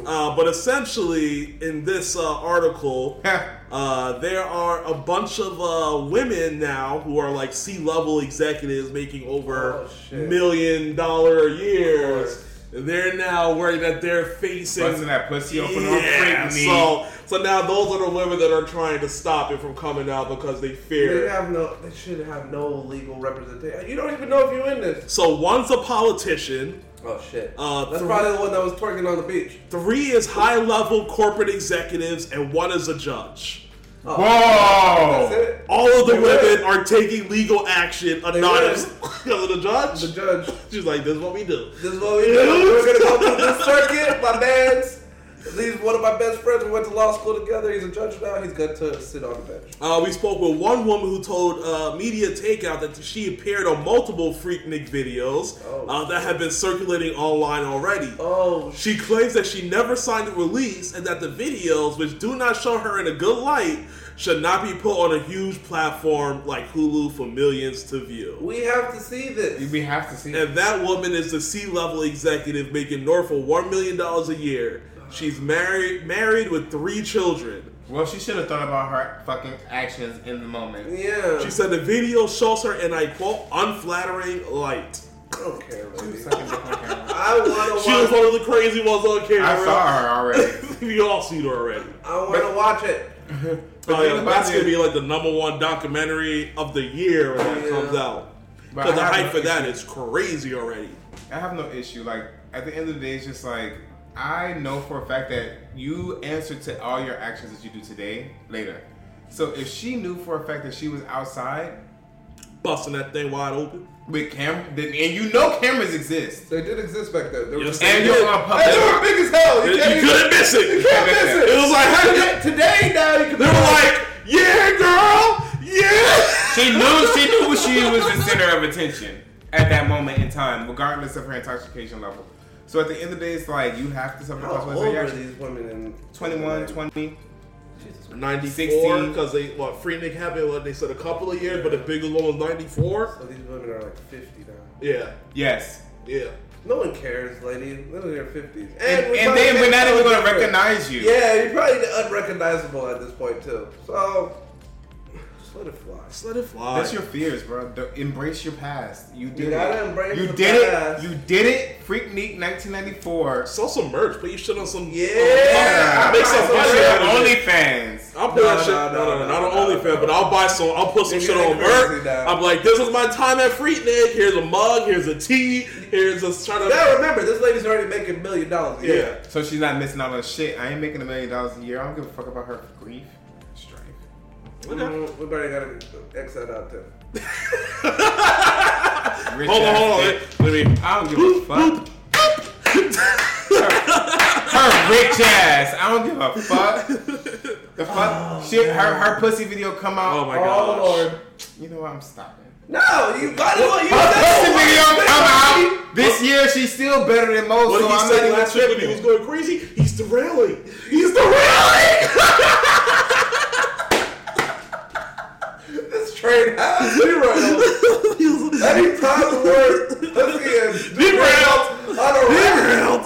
Uh, but essentially, in this uh, article, uh, there are a bunch of uh, women now who are like C-level executives making over Oh, million dollar a years. They're now worried that they're facing Busting that pussy open yeah, freak me. so so now those are the women that are trying to stop it from coming out because they fear. They fear. have no. They should have no legal representation. You don't even know if you're in this. So one's a politician, Oh shit. Uh, That's three- probably the one that was twerking on the beach. three is high level corporate executives, and one is a judge. Oh, Whoa! That's it. All of the They women are taking legal action anonymous because of the judge. The judge. She's like, "This is what we do." This is what we do. We're gonna go through this circuit. My man's. He's one of my best friends. We went to law school together. He's a judge now. He's good to sit on the bench. Uh, we spoke with one woman who told uh, Media Takeout that she appeared on multiple Freaknik videos Oh. uh, that have been circulating online already. Oh, She claims that she never signed a release and that the videos, which do not show her in a good light, should not be put on a huge platform like Hulu for millions to view. we have to see this. We have to see. And that woman is the C-level executive making north of one million dollars a year. She's married, married with three children. Well, she should have thought about her fucking actions in the moment. Yeah. She said the video shows her in a quote unflattering light. I don't care, baby. Sucking dick on camera. I want to She was one of the crazy ones on camera. I saw her already. we all seen her already. I want to watch it. But Oh, yeah, that's gonna be like the number one documentary of the year when that Yeah. comes out. Because the hype no for that issue. is crazy already. I have no issue. Like at the end of the day, it's just like I know for a fact that you answer to all your actions that you do today later. So if she knew for a fact that she was outside Busting that thing wide open. with camera, and you know cameras exist, They did exist back then. They were just- and you're on public. They were big as hell. You, You, can't even- couldn't miss it. You can't miss it. It was like, how today, today now you can. They were like, yeah, girl, yeah. She knew she knew she was the center of attention at that moment in time, regardless of her intoxication level. So at the end of the day, it's like you have to suffer the How old consequences of your were actions. these women in 21, 20. 94 because they what Freaknik happened what they said a couple of years, but the biggest one was 94. So these women are like 50 now. Yeah, Yes. yeah. No one cares, lady. They're in their 50s. And, we and then we're can't even going to recognize you. Yeah, you're probably unrecognizable at this point, too. So, just let it fly. Just let it fly. That's your fears, bro. Don't- embrace your past. You did gotta it. embrace you did past. it. You did it. Freaknik 1994. Sell some merch. Put your shit on some. Yeah. I'll make some money some out of it. OnlyFans. I'll put No, that shit. no, No, no, no, no, not no, on OnlyFans, but I'll buy some. I'll put some shit on merch. I'm like, this was my time at Freak Freaknik. Here's a mug. Here's a tea. Here's a trying You to. gotta remember, this lady's already making a million dollars a Yeah. So she's not missing out on shit. I ain't making a million dollars a year. I don't give a fuck about her grief. Mm, we better gotta X that out too. Rich Hold on, hold on. Let me. I don't give a fuck. her, her rich ass. I don't give a fuck. The fuck? Shit, her her pussy video come out. Oh my god. Oh. Lord. You know what? I'm stopping. No, you got it. You Her pussy it. video come out this year. She's still better than most. What so he I'm said not last week when he was going crazy? He's derailing. He's derailing. This train has derailed. Anytime the word pussy and derailed on a road.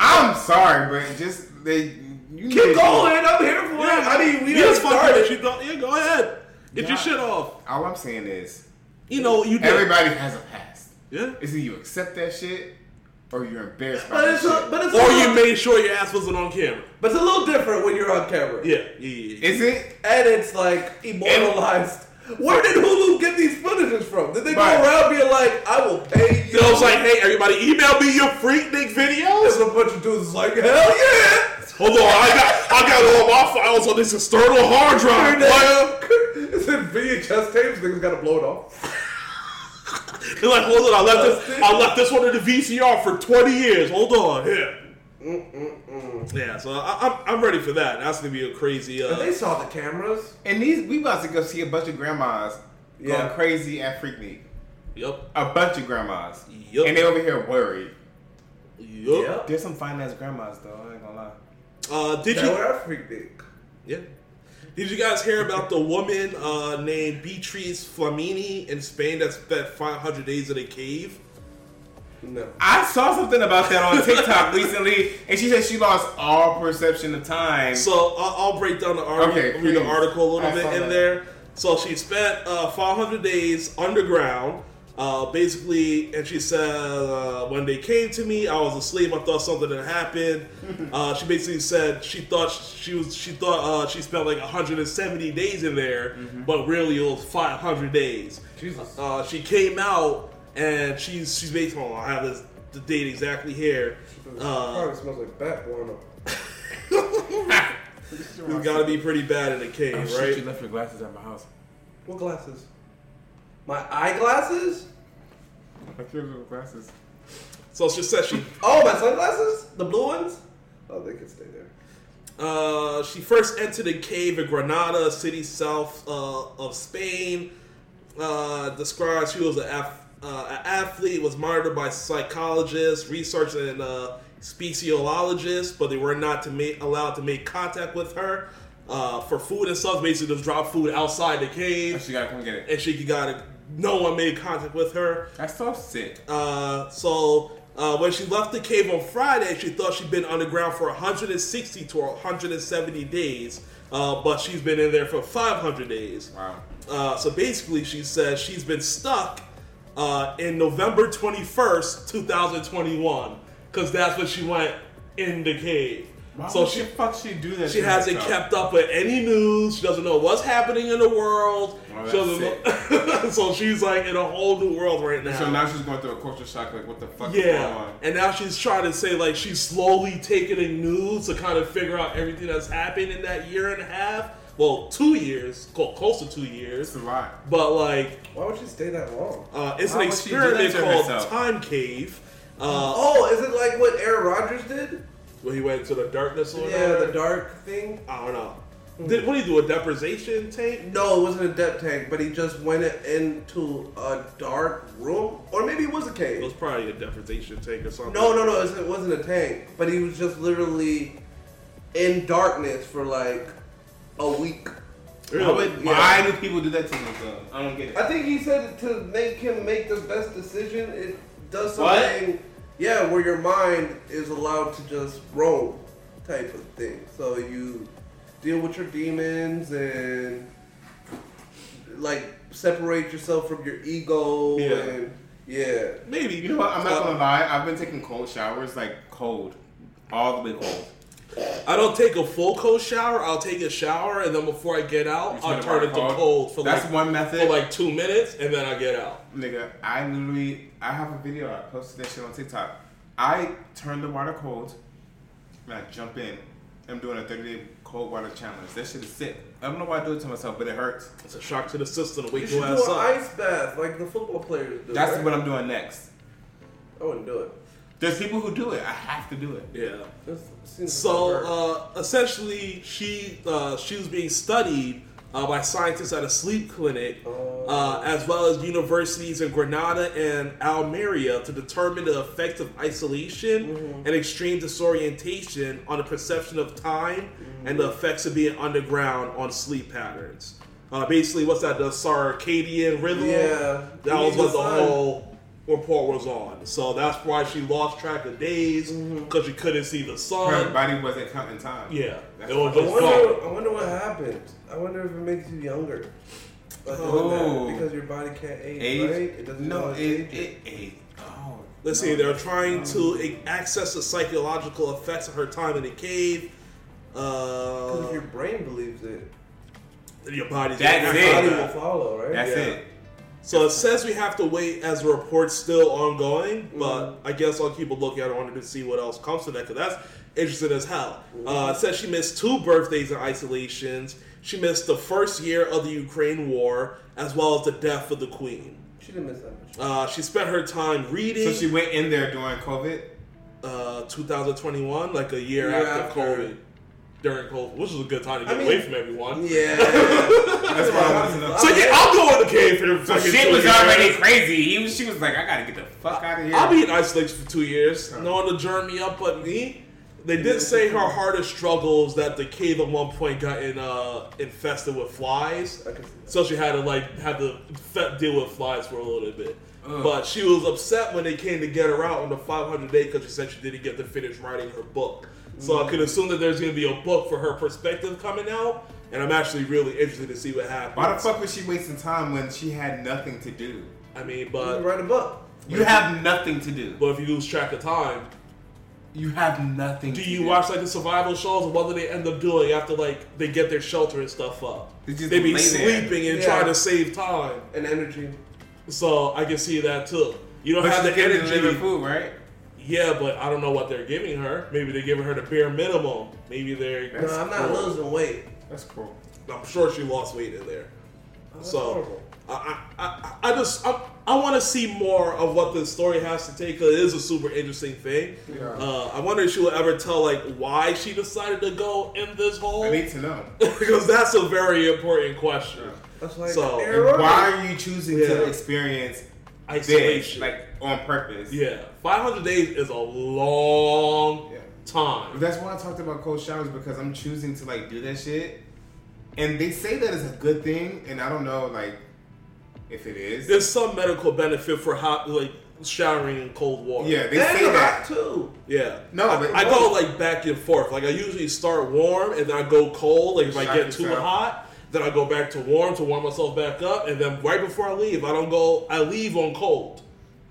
I'm sorry, but just they. You Keep niggas- going. I'm here for it. Yeah, I mean, we just it's fine. started. You don't- Yeah, go ahead. Get your shit off. All I'm saying is, You know you did. everybody has a past. Yeah. Is either you accept that shit or you're embarrassed by But it's, shit. a, but, it's a Or little, you made sure your ass wasn't on camera. but it's a little different when you're on camera. Yeah, yeah, yeah. yeah. Is it? And it's like immortalized. Where did Hulu get these footages from? Did they Right. go around being like, I will pay you? So it's like, hey, everybody, email me your freaknik There's videos. There's a bunch of dudes like, hell yeah! Hold on, I got, I got all my files on this external hard drive. What? It's in VHS tapes. Niggas gotta blow it off. They're like, hold on, I left this, I left this one in the VCR for 20 years. Hold on, here. Yeah, so I, I'm, I'm ready for that. That's gonna be a crazy. But Uh, they saw the cameras. And these, we about to go see a bunch of grandmas Yeah. going crazy at Freaknik. yep, A bunch of grandmas. Yup. And they over here worried. yep. There's some fine ass grandmas though. I ain't gonna lie. Uh, did They you? were freak dick. Yeah. Did you guys hear about the woman uh, named Beatriz Flamini in Spain that spent 500 days in a cave? No. I saw something about that on TikTok recently, and she said she lost all perception of time. So I'll, I'll break down the article, Okay, read the article a little I bit in that. there. So she spent uh, 500 days underground, uh, basically, and she said uh, when they came to me, I was asleep. I thought something had happened. uh, she basically said she thought she was she thought uh, she spent like 170 days in there, Mm-hmm. but really it was 500 days. Jesus. Uh, she came out and she's she's basically. Hold on, I have this the date exactly here. Uh, Probably smells like bat guano. it's got to be pretty bad in the cave, Oh, shit, right? you left your glasses at my house. What glasses? My eyeglasses? I killed little glasses. So she said she Oh, my sunglasses? The blue ones? Oh, they can stay there. uh, she first entered a cave in Granada, a city south uh, of Spain. Uh, described she was an, af- uh, an athlete, was monitored by psychologists, researchers, and uh, speleologists, but they were not to make allowed to make contact with her uh, for food and stuff. Basically, just drop food outside the cave, She gotta come get it. and she got it. No one made contact with her. That's so sick. Uh, so uh, when she left the cave on Friday, she thought she'd been underground for 160 to 170 days, uh, but she's been in there for 500 days. Wow. Uh, so basically, she says she's been stuck uh, in November 21st, 2021, because that's when she went in the cave. Why so she she fuck she do that? she to hasn't herself? kept up with any news. She doesn't know what's happening in the world. Oh, She doesn't so she's like in a whole new world right now. So now she's going through a culture shock. Like, what the fuck is going Yeah, on? and now she's trying to say like she's slowly taking in news to kind of figure out everything that's happened in that year and a half. Well, two years, close to two years. It's a lot. But like, Why would she stay that long? uh, it's Why an would she experiment called herself? Time Cave. Uh, Oh, is it like what Aaron Rodgers did? Where he went into the darkness or Yeah, the dark thing. I don't know. Did what did he do? A deprivation tank? No, it wasn't a depth tank, but he just went into a dark room, or maybe it was a cave. It was probably a deprivation tank or something. No, no, no, it wasn't- a tank, but he was just literally in darkness for like a week. Really? Why, would, Yeah. why do people do that to themselves? I don't get it. I think he said to make him make the best decision. It does What? Yeah, where your mind is allowed to just roam, type of thing. So you deal with your demons and like separate yourself from your ego Yeah. and yeah. Maybe You know what? I'm not gonna lie. I've been taking cold showers, like cold, all the way cold. I don't take a full cold shower. I'll take a shower and then before I get out, I'll turn turn it it to cold? cold for That's like one method. for like two minutes and then I get out. Nigga, I literally, I have a video. I posted that shit on TikTok. I turn the water cold, and I jump in. I'm doing a 30 day cold water challenge. That shit is sick. I don't know why I do it to myself, but it hurts. It's a shock to the system. You Wake should your do ass an up. ice bath like the football players do. That's right? what I'm doing next. I wouldn't do it. There's people who do it. I have to do it. Yeah. So uh, essentially, she uh, she was being studied uh, by scientists at a sleep clinic, uh, as well as universities in Granada and Almeria, to determine the effects of isolation and extreme disorientation on the perception of time and the effects of being underground on sleep patterns. Uh, basically, what's that? The circadian rhythm. Yeah. that was what the the sun. whole report was on. So that's why she lost track of days Mm-hmm. because she couldn't see the sun. Her body wasn't counting time. Yeah, That's it was I just wonder, gone. I wonder what happened. I wonder if it makes you younger. By doing Oh. that, because your body can't age, Age? right? It doesn't no, it, age. it, it, oh. Let's see, they're trying to access the psychological effects of her time in the cave. Because Uh, your brain believes it, your body's That's gonna it. act body will follow, right? That's Yeah. it. So it says we have to wait as the report's still ongoing, but Mm-hmm. I guess I'll keep a look at it. I wanted to see what else comes to that because that's interesting as hell. Uh, it says she missed two birthdays in isolations. She missed the first year of the Ukraine war, as well as the death of the queen. She didn't miss that much. Uh, she spent her time reading. So she went in there during COVID. uh, 2021, like a year, Year after, after. COVID, during COVID, which is a good time to get I mean- away from everyone. Yeah. That's why I wanted to know. So yeah, I'll go in the cave for the So fucking shit two was years. already crazy. He was, she was like, I gotta get the fuck out of here. I'll be in isolation for two years. No one to jerk me up but me. They did say her hardest struggles that the cave at one point got in, uh, infested with flies. I can see So she had to like have to fe- deal with flies for a little bit. Ugh. But she was upset when they came to get her out on the 500 day because she said she didn't get to finish writing her book. So I could assume that there's going to be a book for her perspective coming out, and I'm actually really interested to see what happens. Why the fuck was she wasting time when she had nothing to do? I mean, You but write a book. You have nothing to do. but if you lose track of time, You have nothing. do to you watch like the survival shows, and what do they end up doing after like they get their shelter and stuff up? They be lay there. sleeping and Yeah. trying to save time. And energy. So I can see that too. You don't But have she's the getting energy. food, right? Yeah, but I don't know what they're giving her. Maybe they're giving her the bare minimum. Maybe they're. No, I'm not cool. losing weight. That's cool. I'm sure she lost weight in there. Oh, that's So horrible. I, I, I, I just I, I want to see more of what this story has to take. 'cause it is a super interesting thing. Uh, I wonder if she will ever tell like why she decided to go in this hole I need to know. because that's a very important question. That's like So, And why are you choosing Yeah. to experience Isolation. this, like on purpose? yeah, 500 days is a long Yeah. time. That's why I talked about cold showers because I'm choosing to like do that shit, and they say that is a good thing, and I don't know like if it is. There's some medical benefit for hot like showering in cold water. yeah, they And say hot that. too. Yeah. No, I, I go like back and forth. Like I usually start warm and then I go cold. Like if I Shock get too hot, then I go back to warm to warm myself back up. And then right before I leave, I don't go. I leave on cold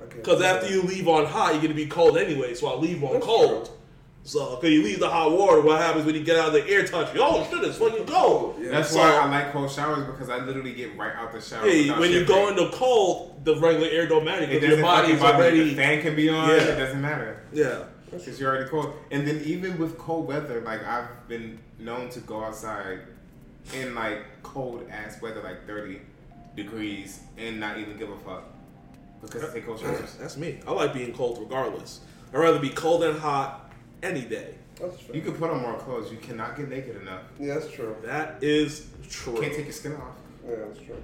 because after you leave on hot, you're gonna be cold anyway. So I leave on That's cold. true. So because you leave the hot water, what happens when you get out of the air touch? Oh shit! It's when you go. Yeah. That's So- why I like cold showers because I literally get right out the shower. Hey, when you shivering. go into cold, the regular air don't matter it because doesn't your body's fucking bother you. already. The fan can be on. Yeah. It doesn't matter. Yeah. Because you're already cold. And then even with cold weather, like I've been known to go outside in like cold ass weather, like 30 degrees, and not even give a fuck. Because I take cold showers. That's me. I like being cold regardless. I'd rather be cold and hot any day. That's true. You can put on more clothes. You cannot get naked enough. yeah, that's true. That is true. You can't take your skin off. Yeah, that's true.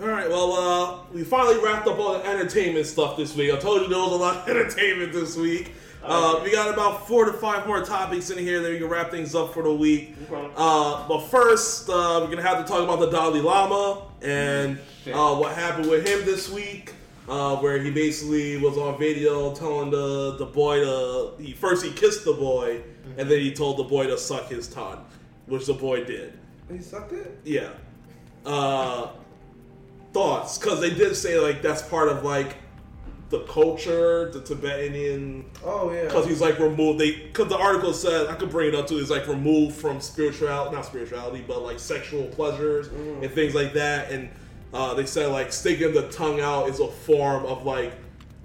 All right, well, uh, we finally wrapped up all the entertainment stuff this week. I told you there was a lot of entertainment this week. Uh, we got about four to five more topics in here, that we can wrap things up for the week. Uh, but first, uh, we're gonna have to talk about the Dalai Lama and uh, what happened with him this week, uh, where he basically was on video telling the the boy to he first he kissed the boy, and then he told the boy to suck his tongue, which the boy did. He sucked it? Yeah. Uh, thoughts? Because they did say like that's part of like the culture, the Tibetan. Oh, yeah. Because he's like removed. They because the article said I could bring it up too. He's like removed from spirituality, not spirituality, but like sexual pleasures and things like that. And uh, they said like sticking the tongue out is a form of like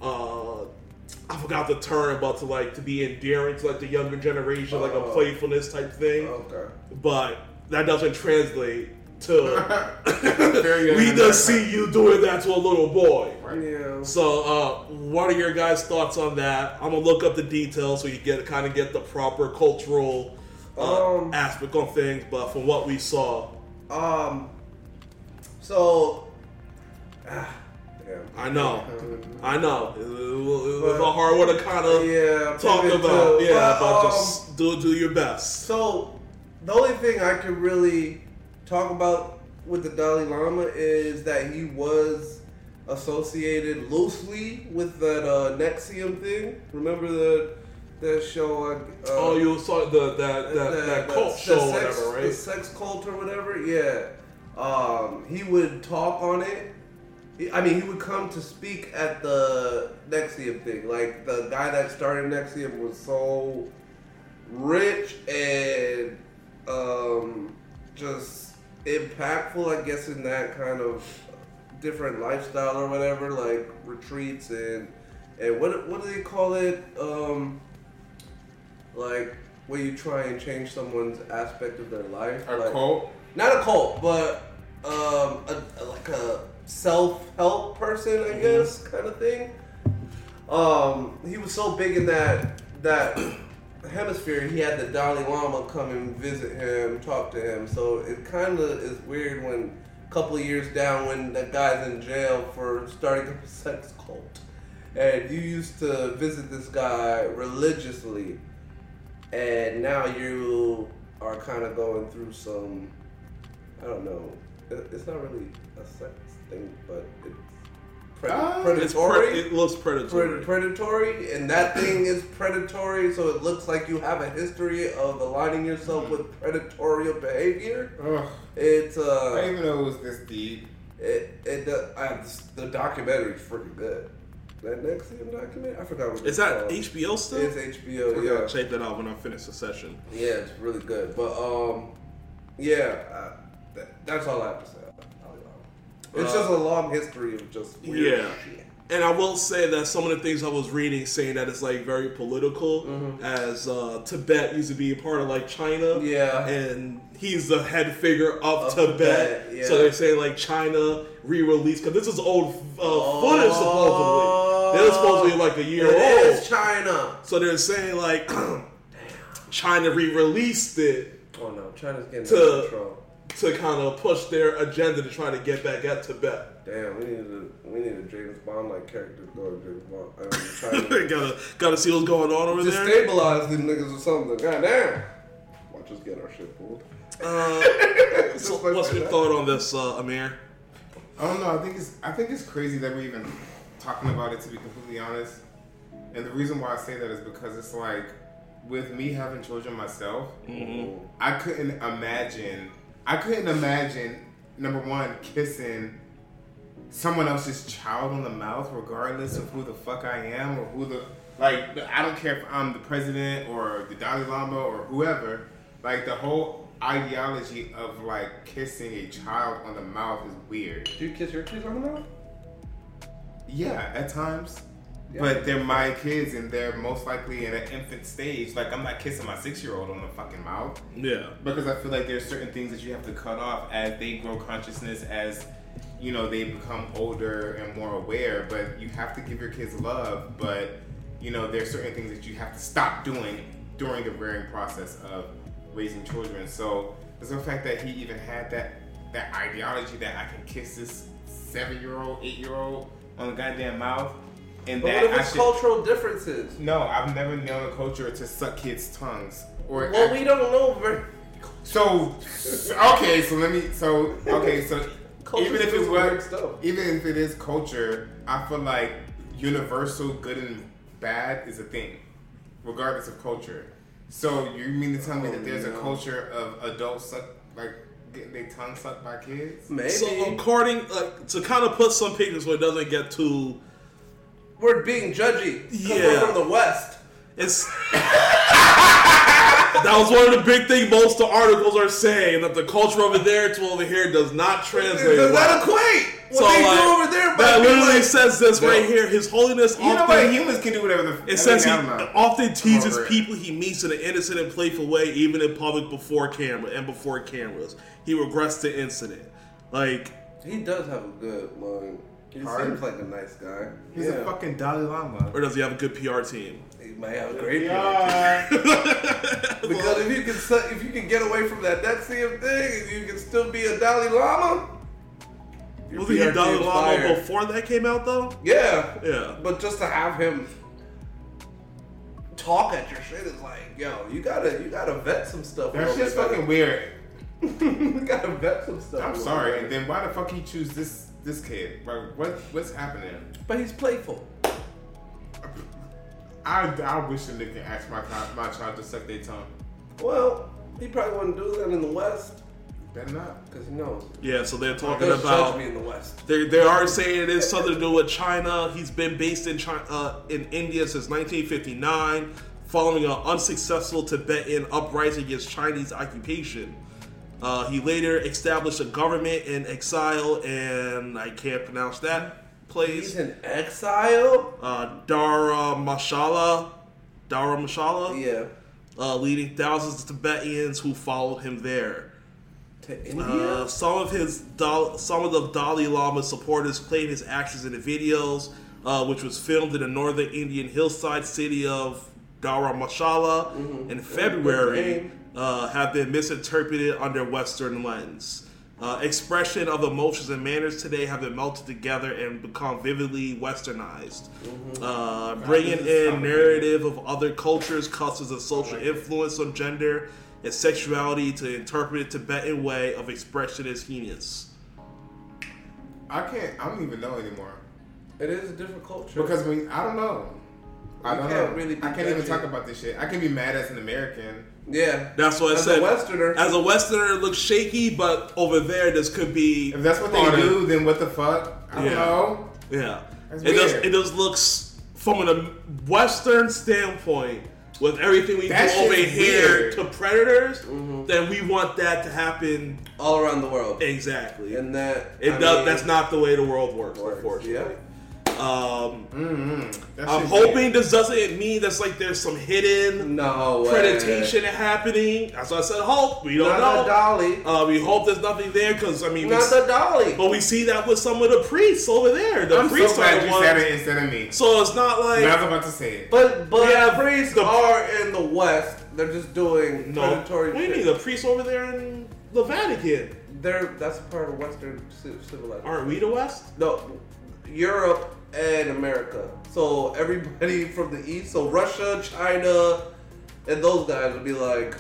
uh, I forgot the term, but to like to be endearing to like the younger generation, like a Oh. playfulness type thing. Okay. But that doesn't translate to we just see you doing that to a little boy. Yeah. So, uh, what are your guys' thoughts on that? I'm gonna look up the details so you get kind of get the proper cultural uh, Um, aspect on things. But from what we saw, Um. So. Ah, damn. I know, I know, it, was- a hard one to kind of yeah, talk about. to- yeah, but, but um, just do do your best. So, the only thing I could really talk about with the Dalai Lama is that he was associated loosely with that uh, NXIVM thing. Remember the that show? Uh, oh, you saw the that that, that, cult the show, sex, whatever, The sex cult or whatever. Yeah. Um, he would talk on it. I mean, he would come to speak at the NXIVM thing. Like the guy that started NXIVM was so rich and um, just impactful, I guess, in that kind of different lifestyle or whatever, like retreats and and what what do they call it? Um, like where you try and change someone's aspect of their life. A like, cult? Not a cult, but um, a, a- like a self help person, I guess, kind of thing. Um, he was so big in that that hemisphere. He had the Dalai Lama come and visit him, talk to him. So it kind of is weird when couple years down, when that guy's in jail for starting a sex cult, and you used to visit this guy religiously, and now you are kind of going through some. I don't know, it's not really a sex thing, but it's pred- Ah, predatory. pre- it looks predatory. Pred- predatory, and that thing is predatory, so it looks like you have a history of aligning yourself with predatory behavior. Ugh. It's uh, I didn't even know it was this deep. it it the, I, the documentary is freaking good. That next NXIVM documentary, I forgot what Is it's that called. HBO still? It's HBO. I Yeah, gotta check that out when I finish the session. yeah, it's really good. But um, yeah, uh, that, that's all I have to say. About Dalai Lama. It's Uh, just a long history of just weird Yeah. shit. And I will say that some of the things I was reading saying that it's like very political, Mm-hmm. as uh, Tibet used to be a part of like China. Yeah. And he's the head figure of, Of Tibet. Tibet, yeah. So they're saying like China re-released because this is old uh, footage supposedly. Is supposed to be like a year It old. is China. So they're saying like China re-released it Oh no, China's getting To- control. To kind of push their agenda to try to get back at Tibet. Damn, we need a we need a James Bond like character to go to James Bond. I mean, China. gotta gotta see what's going on over Just there. stabilize these niggas or something. God damn. Watch us get our shit pulled. Uh, so what's your thought on this, uh, Amir? I don't know. I think it's I think it's crazy that we're even talking about it. To be completely honest, and the reason why I say that is because it's like with me having children myself, I couldn't imagine. I couldn't imagine number one kissing someone else's child on the mouth, regardless of who the fuck I am or who the like. I don't care if I'm the president or the Dalai Lama or whoever. Like the whole ideology of like kissing a child on the mouth is weird. Do you kiss your kids on the mouth? Yeah, at times. Yeah. But they're my kids and they're most likely in an infant stage. Like I'm not kissing my six year old on the fucking mouth. Yeah. Because I feel like there's certain things that you have to cut off as they grow consciousness as you know they become older and more aware. But you have to give your kids love. But you know there's certain things that you have to stop doing during the rearing process of raising children. So there's the fact that he even had that that ideology that I can kiss this seven year old, eight year old on the goddamn mouth. And But that what if I it's should- cultural differences? No, I've never known a culture to suck kids' tongues. Or Well, we don't know very. so okay, so let me so okay, so Culture's even if doing it's some what weird stuff. even if it is culture, I feel like universal good and bad is a thing, regardless of culture. So you mean to tell me Oh, that there's a culture of adults suck like getting their tongue sucked by kids? Maybe. So according, like, to kind of put some pictures so it doesn't get too. We're being judgy. 'cause Yeah. We're from the West. It's that was one of the big things most of the articles are saying that the culture over there to over here does not translate. Does well. that equate? What So, they like, do over there? That literally like- says this No. right here. His Holiness You know what? Humans can do whatever the. I mean, It says he don't often teases people he meets in an innocent and playful way, even in public before camera and before cameras. He regrets the incident. Like He does have a good line. He Hard. seems like a nice guy. He's yeah. a fucking Dalai Lama. or does he have a good PR team? He might have a great Yeah. Because if you can if you can get away from that NXIVM thing and you can still be a Dalai Lama, Wasn't he PR Dalai Lama fire. before that came out though? Yeah, Yeah. but just to have him talk at your shit is like, yo, you gotta you gotta vet some stuff. a That little shit's bit better. fucking weird. you gotta vet some stuff. I'm sorry. better. And then why the fuck he choose this this kid? Like, what what's happening? But he's playful. I, I wish a nigga ask my child, my child to suck their tongue. Well, he probably wouldn't do that in the West Better not. because he knows. Yeah, so they're talking Don't about judge me in the West. They, they are saying it is something to do with China. He's been based in China, uh, in India since 1959, following an unsuccessful Tibetan uprising against Chinese occupation. Uh, he later established a government in exile, and I can't pronounce that place. He's in exile. Uh, Dara Mashala, Dara Mashala, Yeah, uh, leading thousands of Tibetans who followed him there. to India. Uh, some of his Dal- some of the Dalai Lama supporters played his actions in the videos, uh, which was filmed in the northern Indian hillside city of Dharamshala in February. Uh, have been misinterpreted under Western lens. Uh, expression of emotions and manners today have been melted together and become vividly westernized, uh, bringing in narrative of other cultures, customs, and social influence on gender and sexuality to interpret a Tibetan way of expression as heinous. I can't. I don't even know anymore it is a different culture. because when I don't know. I don't can't know. really I can't even judgy. talk about this shit. I can be mad as an American. Yeah, That's what I As said. a Westerner, As a Westerner, it looks shaky, but over there, this could be. If that's what they do, then what the fuck? I don't Yeah. know. Yeah, That's it does. It just looks from a Western standpoint with everything we That do over here weird. to predators. Mm-hmm. Then we want that to happen all around the world, exactly. and that it I does. mean, that's not the way the world works, works, unfortunately. Yeah. Um, Mm-hmm. I'm hoping this doesn't mean that's like there's some hidden No way. predation happening. That's why I said hope. We don't Not the know. dolly. Uh, we hope there's nothing there because I mean, we, Not the dolly. but we see that with some of the priests over there. The I'm so priests are glad the you ones. said it instead of me. So it's not like I was about to say it. But but We have priests the- are in the West. They're just doing no. predatory. What do you mean the priests over there in the Vatican? They're that's part of Western civilization. Aren't we the West? No, Europe and America. So everybody from the East, so Russia, China, and those guys would be like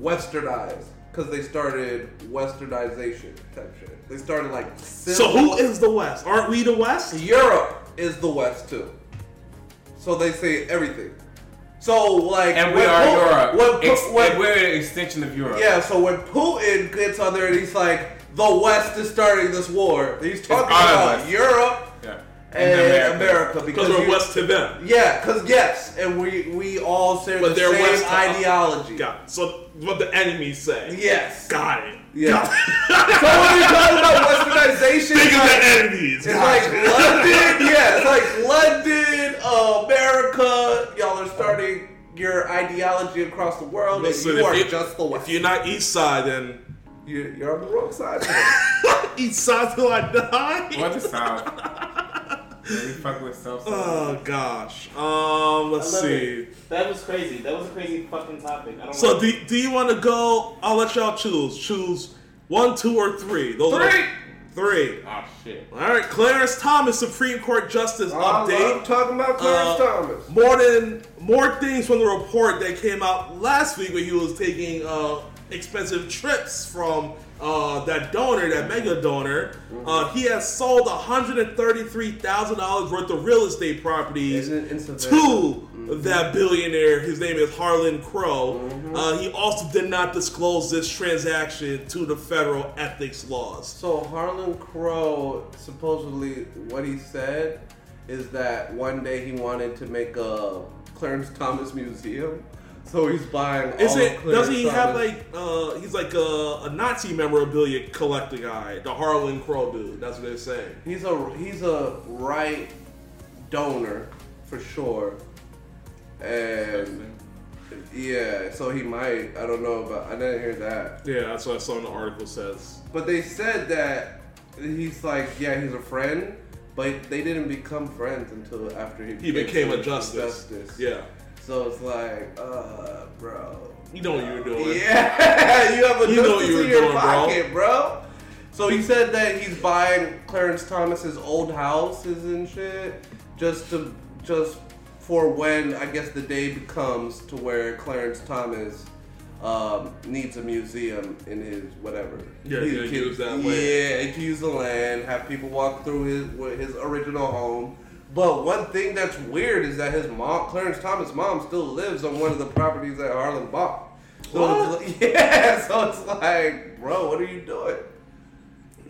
westernized because they started westernization type shit. They started like. So who is the West? Aren't we the West? Europe is the West too. So they say everything. So like, And we are Pu- Europe. When, Ex- when- we're an extension of Europe. yeah, so when Putin gets on there and he's like, the West is starting this war, he's talking about us. Europe Yeah. And, America. America, Because because we're you- West to them. Yeah, because yes, and we we all share But the they're same West ideology. Got it. So what the enemies say. Yes. Got it. Yeah. Got it. So when we talk about westernization, Think it's of like, the enemies. it's like. London. Yeah, it's like London, uh, America. Y'all are starting your ideology across the world, Listen, and you if are you- just the West. If you're not East Side, then You- you're on the wrong side. East Side till I die. What the South? Yeah, we fuck with self. Oh gosh. Um, let's see. it. That was crazy. That was a crazy fucking topic. I don't So know. do, do you want to go? I'll let y'all choose. Choose one, two, or three. Those Are Three. the, three. Oh shit. All right. Clarence Thomas, Supreme Court Justice I love update. talking about Clarence Uh, Thomas. More than more things from the report that came out last week where he was taking uh, expensive trips from uh, that donor, that mega donor. Uh, he has sold $133,000 worth of real estate properties Isn't it incidental? to that billionaire. His name is Harlan Crow. Uh, he also did not disclose this transaction to the federal ethics laws. So Harlan Crow supposedly what he said is that one day he wanted to make a Clarence Thomas museum, So he's buying. Is all it? Does he have like? uh He's like a, a Nazi memorabilia collector guy, the Harlan Crow dude. That's what they're saying. He's a he's a right donor for sure, and yeah, so he might. I don't know, but I didn't hear that. Yeah, that's what I saw in the article says. But they said that he's like, yeah, he's a friend, but they didn't become friends until after he He became a Senator justice. Yeah. So it's like, uh, bro. You know what you were doing. Yeah, you have a You know what you were in your doing, bro. pocket, bro. So he said that he's buying Clarence Thomas's old houses and shit just to just for when I guess the day becomes to where Clarence Thomas um, needs a museum in his whatever. Yeah, He he's use that land. Yeah, he can use the land, have people walk through his his original home. But one thing that's weird is that his mom, Clarence Thomas' mom, still lives on one of the properties that Harlan bought. So it's like, yeah, so it's like, bro, what are you doing?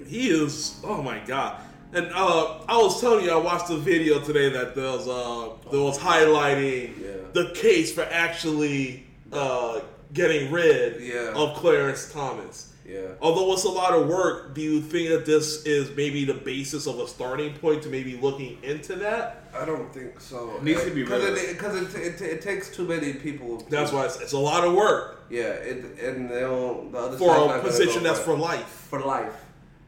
He is. Oh my god. And uh, I was telling you, I watched a video today that there was uh, that was highlighting the case for actually uh, getting rid Yeah. of Clarence Thomas. Yeah. Although it's a lot of work, do you think that this is maybe the basis of a starting point to maybe looking into that? I don't think so. Needs to be because it, cause it, it, it takes too many people. to- That's why it's, it's a lot of work Yeah, it, and they don't. The other for side's a position go that's for life. for life,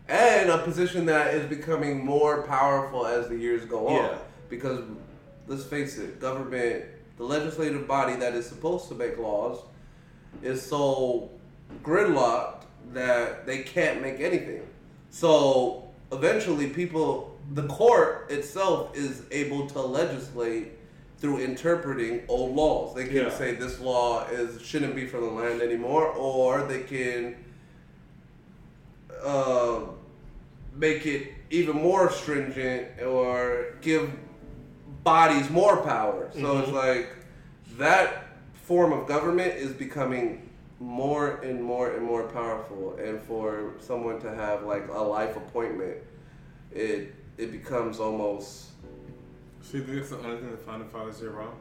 and a position that is becoming more powerful as the years go on. Yeah. Because let's face it, government, the legislative body that is supposed to make laws, is so gridlocked that they can't make anything. So eventually, people, the court itself is able to legislate through interpreting old laws. They can Yeah. say this law is shouldn't be for the land anymore, or they can uh, make it even more stringent or give bodies more power. So it's Mhm. like that form of government is becoming more and more and more powerful and for someone to have like a life appointment it it becomes almost So you think that's the only thing the founding fathers did wrong?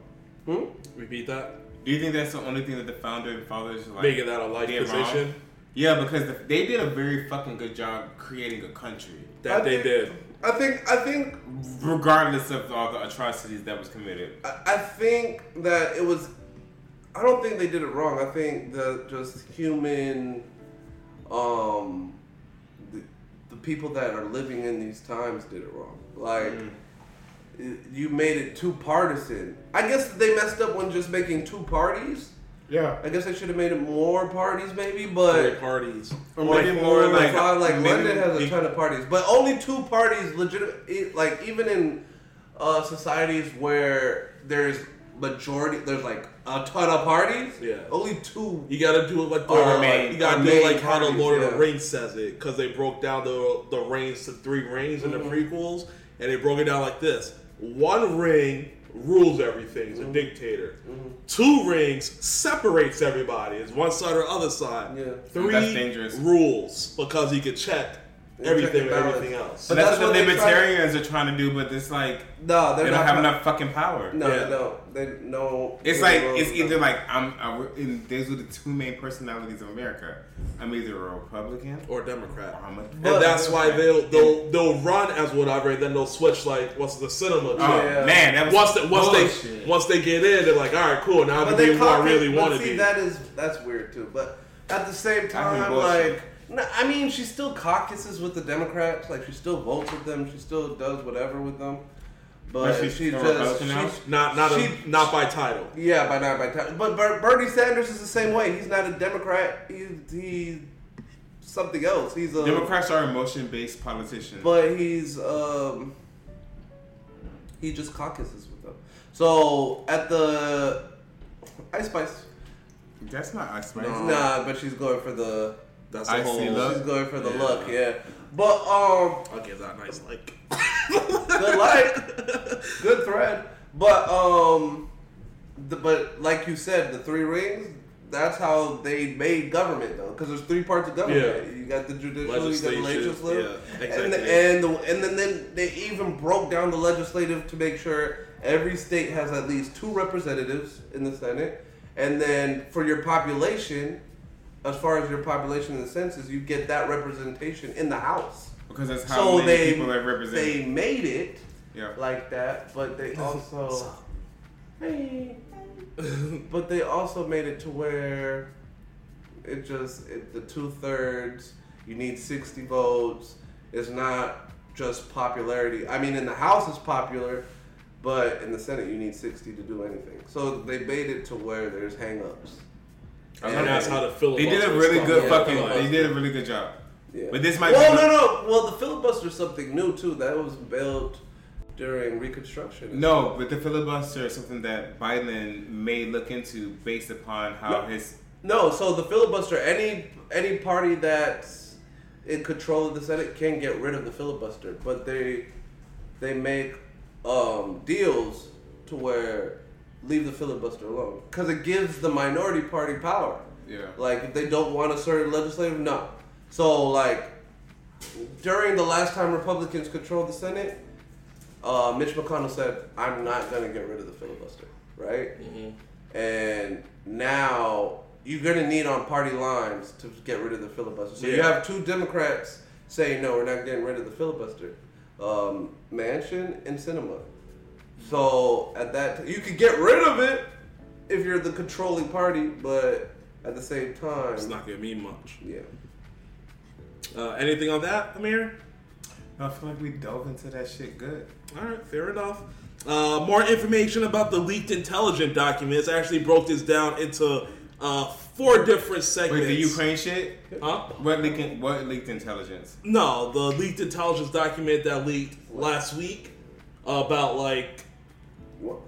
Hmm? Repeat that. Do you think that's the only thing that the founder and fathers like Making that a life did wrong? Yeah, because the, they did a very fucking good job creating a country. That I they think- did. I think I think regardless of all the atrocities that was committed. I, I think that it was. I don't think they did it wrong. I think the just human, um, the, the people that are living in these times did it wrong. Like, it- you made it too partisan. I guess they messed up when just making two parties. Yeah. I guess they should have made it more parties, maybe, but Three parties. Or like maybe four more or like- five. Like maybe London has a ton of parties, but only two parties. Legit, like even in uh, societies where there's majority, there's like a ton of parties. Yeah. only two. You gotta do it like the Or uh, main- you gotta do it main like how the parties, Lord of the. Rings says it because they broke down the the rings to three rings in Mhm. the prequels and they broke it down like this: one ring rules everything, is a dictator. Two rings separates everybody, it's one side or other side. Yeah. Three That's dangerous. rules because he could check everything and and everything else. But But that's, that's what what the they try to- libertarians are trying to do, but it's like No, they're they not don't have try- enough fucking power. No, Yeah. they don't. They no. It's like it's no. either like I'm. I, and those are the two main personalities of America. I'm either a Republican or Democrat. I'm a, and that's why they'll they'll they'll run as whatever, and then they'll switch like what's the Sinema? Oh, channel. man, that was once they, once they once they get in, they're like, all right, cool. Now I But can be they who I really but want to see, be. That is that's weird too. But at the same time, think bullshit. like, no, I mean, she still caucuses with the Democrats. Like, she still votes with them. She still does whatever with them. But But she's she just she's- not not a, she- not by title. yeah, by not by title. But Ber- Bernie Sanders is the same way. He's not a Democrat. He's he's something else. He's a Democrats are emotion based politicians. but he's um he just caucuses with them. So at the Ice Spice. that's not Ice Spice. Nah, but she's going for the. That's I the whole. She's going for the Yeah. look, yeah. But um, I'll give that nice like. good light, good thread. But um, the, but like you said, the three rings. That's how they made government, though, because there's three parts of government. Yeah. You got the judicial, you got the legislative, yeah, and the, and the, and then, then they even broke down the legislative to make sure every state has at least two representatives in the Senate, and then for your population, as far as your population in the census, you get that representation in the House. Because that's how so many they people are represented. they made it Yeah. like that, but they also Hey. but they also made it to where it just it, the two thirds. You need sixty votes. It's not just popularity. I mean, in the House it's popular, but in the Senate you need sixty to do anything. So they made it to where there's hangups. And that's how the They did a really good works. fucking. Yeah. They did a really good job. Yeah. But this might well, be. no, no. Well, the filibuster is something new too. That was built during Reconstruction. No, but the filibuster is something that Biden may look into based upon how No. his. No, so the filibuster, any any party that's in control of the Senate can get rid of the filibuster, but they they make um, deals to where leave the filibuster alone because it gives the minority party power. Yeah. Like if they don't want a certain legislative, no. So like during the last time Republicans controlled the Senate, uh, Mitch McConnell said, "I'm not going to get rid of the filibuster." Right? And now you're going to need on party lines to get rid of the filibuster. So you have two Democrats saying, "No, we're not getting rid of the filibuster." Um, Manchin and Sinema. So at that, t- you could get rid of it if you're the controlling party, but at the same time, It's not gonna mean much. yeah. Uh, anything on that, Amir? I feel like we dove into that shit good. All right, fair enough. Uh, more information about the leaked intelligence documents. I actually broke this down into uh, four different segments. Wait, the Ukraine shit? Huh? What leaked? What leaked intelligence? No, the leaked intelligence document that leaked last week about like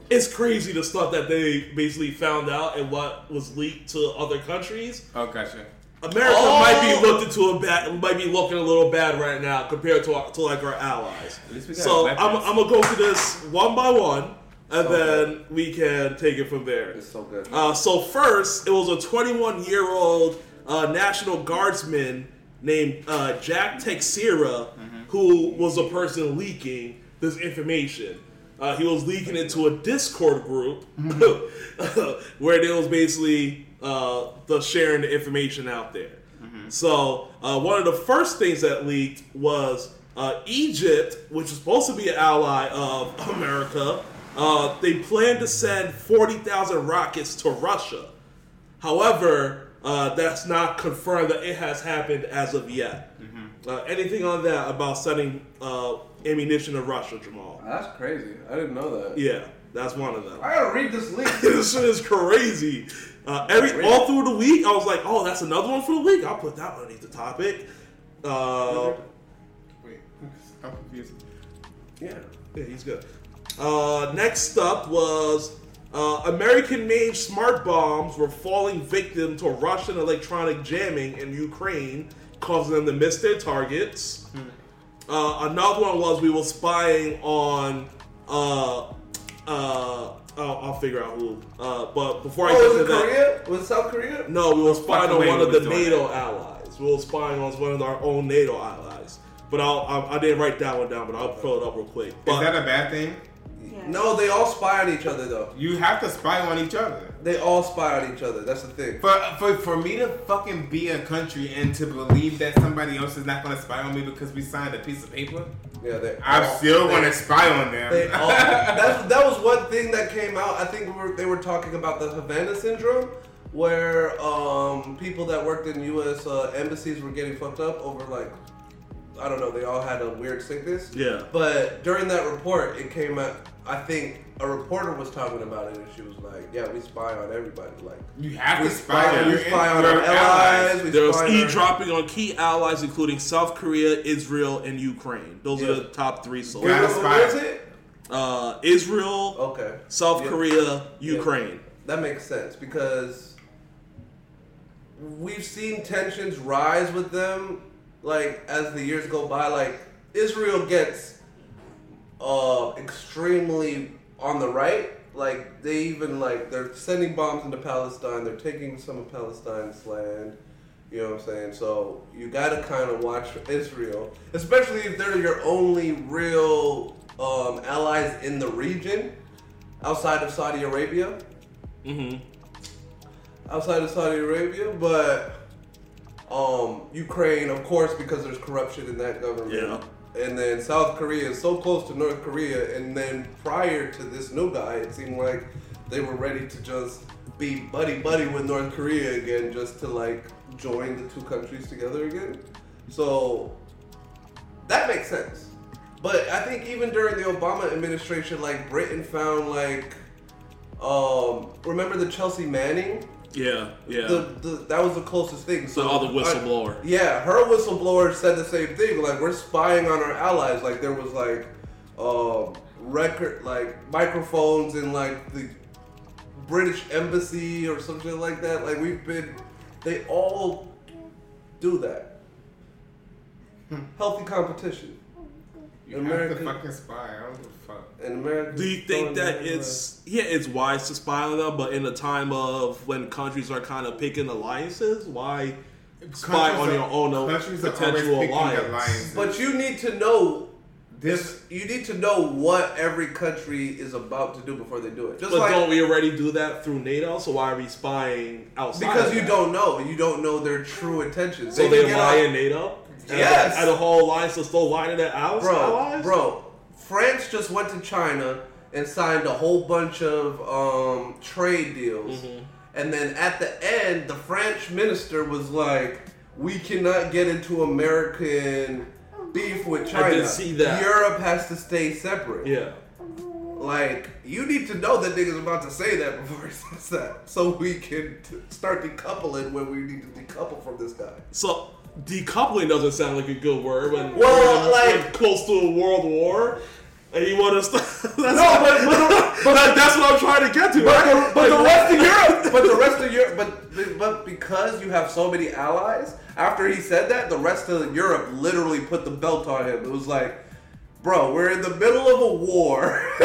it's crazy the stuff that they basically found out and what was leaked to other countries. Oh, gotcha. America Oh! might be looked into a bad, might be looking a little bad right now compared to our, to like our allies. At least we got So. I'm, I'm gonna go through this one by one, and So then we can take it from there. It's so good. Uh, so first, it was a 21 year old uh, National Guardsman named uh, Jack Teixeira who was the person leaking this information. Uh, he was leaking into a Discord group where there was basically uh, the sharing the information out there. So uh, one of the first things that leaked was uh, Egypt, which was supposed to be an ally of America. Uh, they planned to send forty thousand rockets to Russia. However, uh, that's not confirmed that it has happened as of yet. Uh, anything on that about sending uh, ammunition of Russia, Jamaal? That's crazy. I didn't know that. Yeah, that's one of them. I gotta read this link. this shit is crazy. Uh, every all through the week, I was like, "Oh, that's another one for the week." I'll put that one underneath the topic. Uh, Wait, I'm confused. Yeah. yeah, he's good. Uh, next up was uh, American-made smart bombs were falling victim to Russian electronic jamming in Ukraine, causing them to miss their targets. Uh, another one was we were spying on. Uh, uh, I'll, I'll figure out who. Uh, but before I Oh, get was to it that, Korea? Was it South Korea? no, we were spying on one of the was doing NATO allies. We were spying on one of our own NATO allies. But I'll, I, I didn't write that one down, but I'll pull it up real quick. Is that a bad thing? No, they all spy on each other though. You have to spy on each other. They all spy on each other. That's the thing. For, for for me to fucking be a country and to believe that somebody else is not gonna spy on me because we signed a piece of paper, Yeah, they. I all- still they- want to spy on them. They all, that's, that was one thing that came out. I think we were, they were talking about the Havana syndrome, where um, people that worked in U.S. Uh, embassies were getting fucked up over like, I don't know, they all had a weird sickness. Yeah. But during that report, it came out. I think a reporter was talking about it, and she was like, "Yeah, we spy on everybody. Like, you have we to spy on we your, spy on our allies. We there was spy on eavesdropping on key allies, including South Korea, Israel, and Ukraine. Those are the top three Wait, soldiers. Gotta spy. what is it? Uh, Israel, Okay. South Yeah. Korea, Ukraine. That makes sense because we've seen tensions rise with them, like as the years go by. Like Israel gets uh, extremely on the right. Like they even like they're sending bombs into Palestine. They're taking some of Palestine's land. You know what I'm saying? So you got to kind of watch Israel, especially if they're your only real um, allies in the region outside of Saudi Arabia. hmm outside of Saudi Arabia, but um, Ukraine, of course, because there's corruption in that government. Yeah. And then South Korea is so close to North Korea, and then prior to this new guy, it seemed like they were ready to just be buddy buddy with North Korea again, just to like join the two countries together again. So that makes sense. But I think even during the Obama administration, like Britain found like, um, remember the Chelsea Manning? Yeah, yeah. The, the, that was the closest thing. So all The other whistleblower. yeah, her whistleblower said the same thing. Like we're spying on our allies. Like there was like um, record like microphones in like the British embassy or something like that. Like we've been, they all do that. Healthy competition. You have to fucking spy. I don't give a fuck. In America. Do you think that it's yeah, it's wise to spy on them, but in a time of when countries are kind of picking alliances, why spy Countries on are- your own countries are potential always picking alliance? alliances. But you need to know This You need to know what every country is about to do before they do it. Just but like don't we already do that through NATO? So why are we spying outside? because of you that? don't know, you don't know their true intentions. So can they get lie out- in NATO. And Yes. and the whole line is still lying at our bro, allies. bro. France just went to China and signed a whole bunch of um, trade deals, Mm-hmm. and then at the end, the French minister was like, "We cannot get into American beef with China. I did see that. Europe has to stay separate." Yeah. Like, you need to know that nigga's about to say that before he says that. So we can t- start decoupling when we need to decouple from this guy. So decoupling doesn't sound like a good word when Well, we're like- close to a world war. And you want to stop? That's, No, but- but- but- that- that's what I'm trying to get to. But, right? the, but the rest of Europe, but the rest of Europe, but but because you have so many allies, after he said that, the rest of Europe literally put the belt on him. It was like, bro, we're in the middle of a war,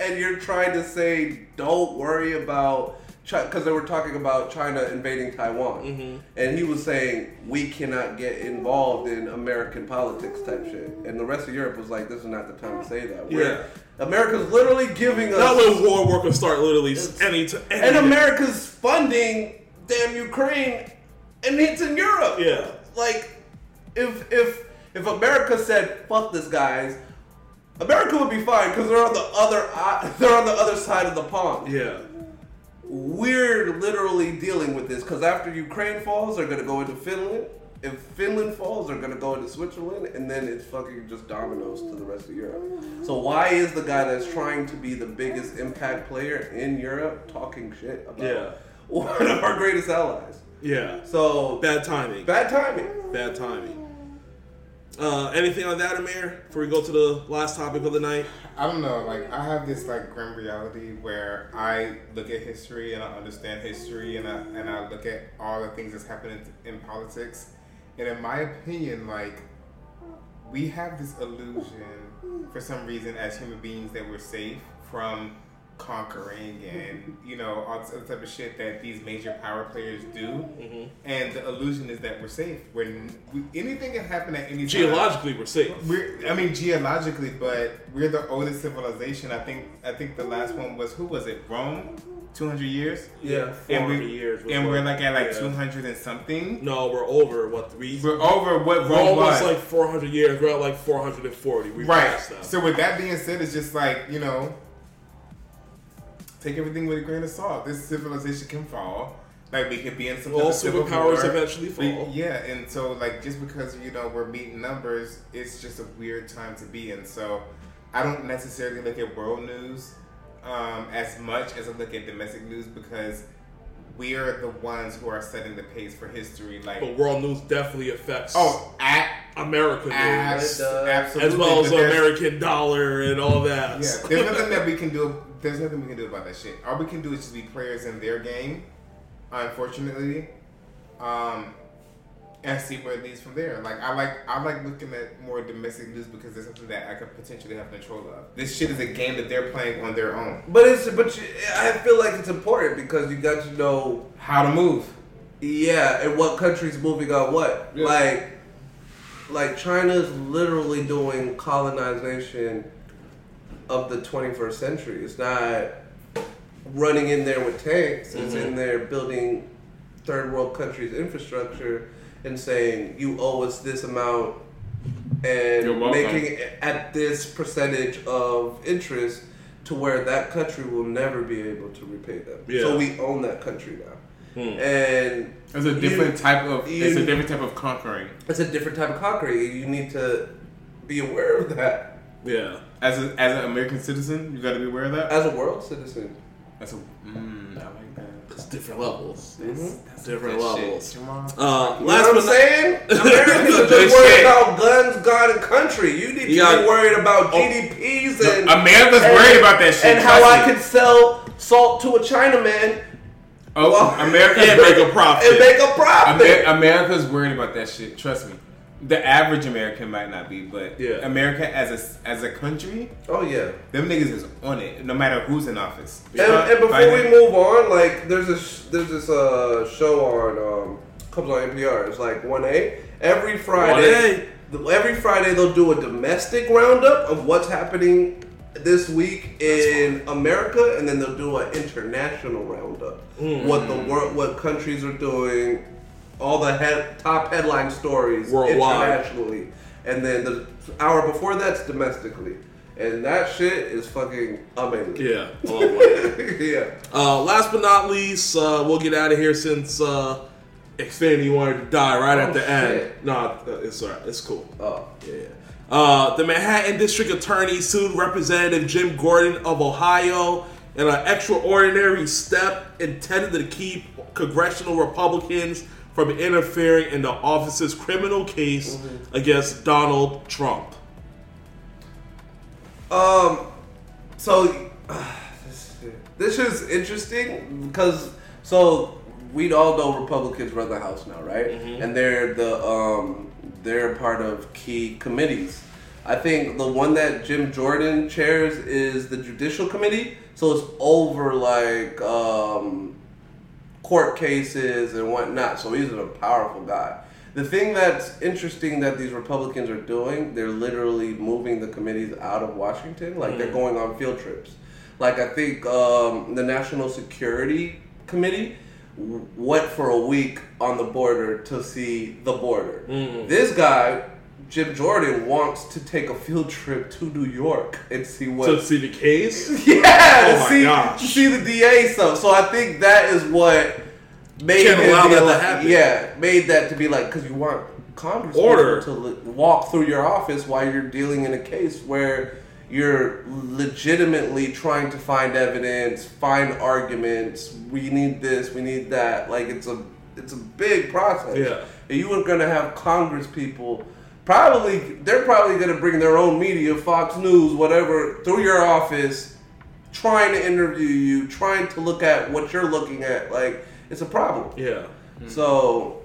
and you're trying to say, don't worry about. Because they were talking about China invading Taiwan, mm-hmm. and he was saying we cannot get involved in American politics type shit, and the rest of Europe was like, "This is not the time to say that." We're- Yeah. America's literally giving us Not when war war can start literally any to any and. America's funding damn Ukraine, and it's in Europe. Yeah. Like, if if if America said "fuck this, guys," America would be fine because they're on the other uh, they're on the other side of the pond. Yeah. We're literally dealing with this because after Ukraine falls, they're gonna go into Finland. If Finland falls, they're gonna go into Switzerland, and then it's fucking just dominoes to the rest of Europe. So why is the guy that's trying to be the biggest impact player in Europe talking shit about Yeah. one of our greatest allies? Yeah. So Bad timing. bad timing. Bad timing. Uh, anything on that, Amir? Before we go to the last topic of the night. I don't know. Like I have this like grim reality where I look at history and I understand history and I and I look at all the things that's happening in politics, and in my opinion, like we have this illusion for some reason as human beings that we're safe from conquering and you know all this other type of shit that these major power players do mm-hmm. and the illusion is that we're safe when we, anything can happen at any time Geologically, we're safe. we're, I mean, geologically, but we're the oldest civilization. I think. I think the last one was who was it? Rome, two hundred years. Yeah. and 400 we years was and we're like at like yeah. two hundred and something. No, we're over what three? We're over what Rome, Rome was was. like 400 years. We're at like 440. We right. passed that. So with that being said, it's just like you know, take everything with a grain of salt. This civilization can fall. Like we could be in some All type of civil superpowers war. eventually We- fall. yeah, and so like just because you know we're meeting numbers, it's just a weird time to be in. So I don't necessarily look at world news um, as much as I look at domestic news because we are the ones who are setting the pace for history. Like But world news definitely affects oh, at, America abs- news, absolutely, as well as the American dollar and all that. Yeah, there's nothing that we can do. There's nothing we can do about that shit. All we can do is just be players in their game, unfortunately, um, and see where it leads from there. Like I like I like looking at more domestic news because there's something that I could potentially have control of. This shit is a game that they're playing on their own. But it's but you, I feel like it's important because you got to know How to move? Yeah, and what country's moving on what? Yeah. Like, like China's literally doing colonization of the 21st century. It's not running in there with tanks. It's Mhm. in there building third world countries' infrastructure and saying you owe us this amount and making it at this percentage of interest to where that country will never be able to repay them. Yeah. So we own that country now. Hmm. And It's a you- different type of. you- it's a different type of conquering. It's a different type of conquering. You need to be aware of that. Yeah. As a, as an American citizen, you got to be aware of that. As a world citizen. That's a. Mm, I like that. It's different levels. Mhm. Different good shit, levels. Uh, You last know what I'm saying? Americans are just worried shit. about guns, God, and country. You need You to gotta- be worried about Oh. GDPs Look, and America's and- worried about that shit, and how trust I me. can sell salt to a Chinaman Oh, Well- America And make a profit. and make a profit. Amer- America's worried about that shit. Trust me. The average American might not be, but Yeah. America as a as a country, oh yeah. them niggas is on it. No matter who's in office. And, and before Find we it. move on, like there's this there's this uh, show on um, comes on NPR. It's like one A every Friday. the- Every Friday they'll do a domestic roundup of what's happening this week in America, and then they'll do an international roundup. Mm. What the world, what countries are doing, all the head, top headline stories Worldwide. internationally, and then the hour before that's domestically. And that shit is fucking amazing. Yeah. Oh, yeah. Uh, last but not least, uh, we'll get out of here since uh, Xfinity wanted to die right at Oh, the end. No, uh, it's alright. It's cool. Oh. Yeah. yeah. Uh, the Manhattan District Attorney sued Representative Jim Jordan of Ohio in an extraordinary step intended to keep congressional Republicans from interfering in the office's criminal case against Donald Trump. Um, so this, this is interesting because so we all know Republicans run the House now, right? And they're the um they're part of key committees. I think the one that Jim Jordan chairs is the Judicial Committee, so it's over like um court cases and whatnot. So he's a powerful guy. The thing that's interesting that these Republicans are doing, they're literally moving the committees out of Washington. Like they're Mm. going on field trips. Like I think um, the National Security Committee w- went for a week on the border to see the border. Mm. This guy, Jim Jordan, wants to take a field trip to New York and see what To see the case? yeah, Oh to see, gosh. to see the DA stuff. So I think that is what made Can't allow that to happen. Yeah, made that to be like because you want Congress Order. to li- walk through your office while you're dealing in a case where you're legitimately trying to find evidence, find arguments. We need this, we need that. Like it's a it's a big process. Yeah. And you are gonna have Congress people. Probably, they're probably going to bring their own media, Fox News, whatever, through your office, trying to interview you, trying to look at what you're looking at. Like, it's a problem. Yeah. So,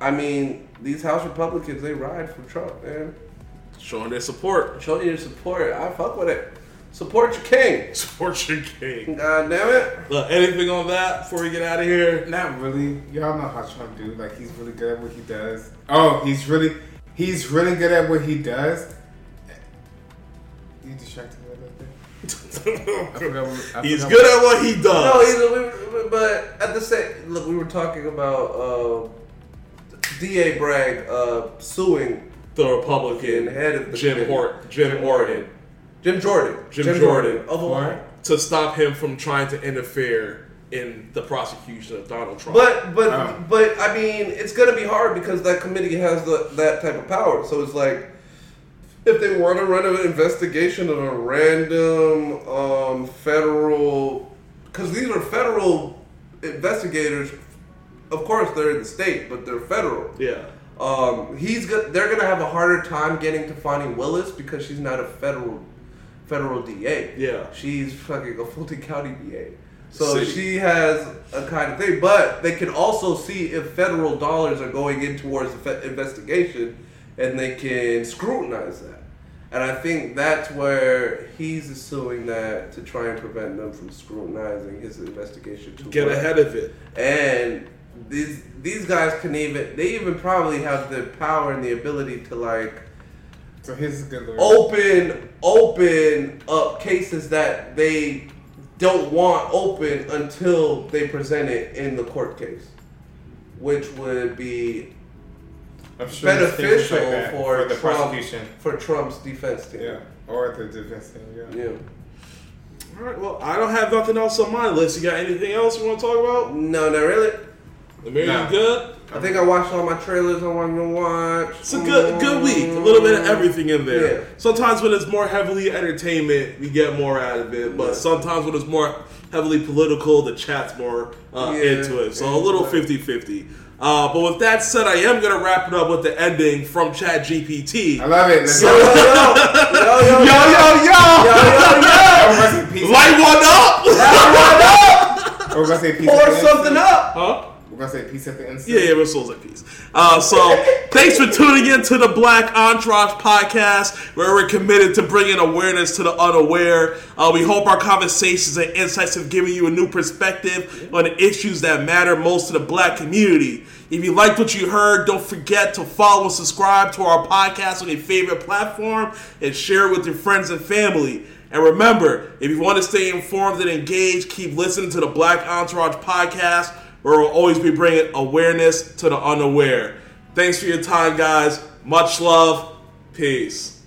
I mean, these House Republicans, they ride for Trump, man. Showing their support. Showing your support. I fuck with it. Support your king. Support your king. God damn it. Uh, anything on that before we get out of here? Not really. Y'all know how Trump do. Like he's really good at what he does. Oh, he's really, he's really good at what he does. You distracted me a little bit. Forgot He's good at what he does. No, he's, we, but at the same look, we were talking about uh, D.A. Bragg uh, suing the Republican head of the Jim committee. Hort, Jim Orton, Jim Jordan, Jim, Jordan, of Ohio. to stop him from trying to interfere in the prosecution of Donald Trump. But but Oh. but I mean, it's gonna be hard because that committee has the, that type of power. So it's like if they want to run an investigation of a random um, federal, because these are federal investigators. Of course, they're in the state, but they're federal. yeah, Um, he's go- they're gonna have a harder time getting to Fani Willis because she's not a federal federal DA. Yeah. she's fucking a Fulton County DA. So City. she has a kind of thing, but they can also see if federal dollars are going in towards the fe- investigation, and they can scrutinize that. And I think that's where he's suing that to try and prevent them from scrutinizing his investigation. To get ahead of it. and these these guys can even they even probably have the power and the ability to like So here's a good lawyer. open open up cases that they don't want open until they present it in the court case, which would be sure beneficial like for, for the Trump prosecution. for Trump's defense team. Yeah, or the defense team. Yeah. Yeah. All right. Well, I don't have nothing else on my list. You got anything else you want to talk about? No, not really. Amir, No. you good? I think I watched all my trailers I wanted to watch. It's a good good week. A little bit of everything in there. Yeah. Sometimes when it's more heavily entertainment, we get more out of it. But Yeah. sometimes when it's more heavily political, the chat's more uh, Yeah. into it. So a little 50-50. Uh, but with that said, I am going to wrap it up with the ending from Chat GPT. I love it. Let's Yo, go. yo, yo, yo, yo, Yo, yo, yo! yo, yo, Or rest in peace. Light one up! Or we're gonna say. Pour at the end. something up. huh? We're gonna say peace at the end. Yeah, yeah, we're souls at peace. Uh, so, thanks for tuning in to the Black Entourage podcast, where we're committed to bringing awareness to the unaware. Uh, we hope our conversations and insights have given you a new perspective on the issues that matter most to the black community. If you liked what you heard, don't forget to follow and subscribe to our podcast on your favorite platform and share it with your friends and family. And remember, if you want to stay informed and engaged, keep listening to the Black Entourage podcast, where we'll always be bringing awareness to the unaware. Thanks for your time, guys. Much love. Peace.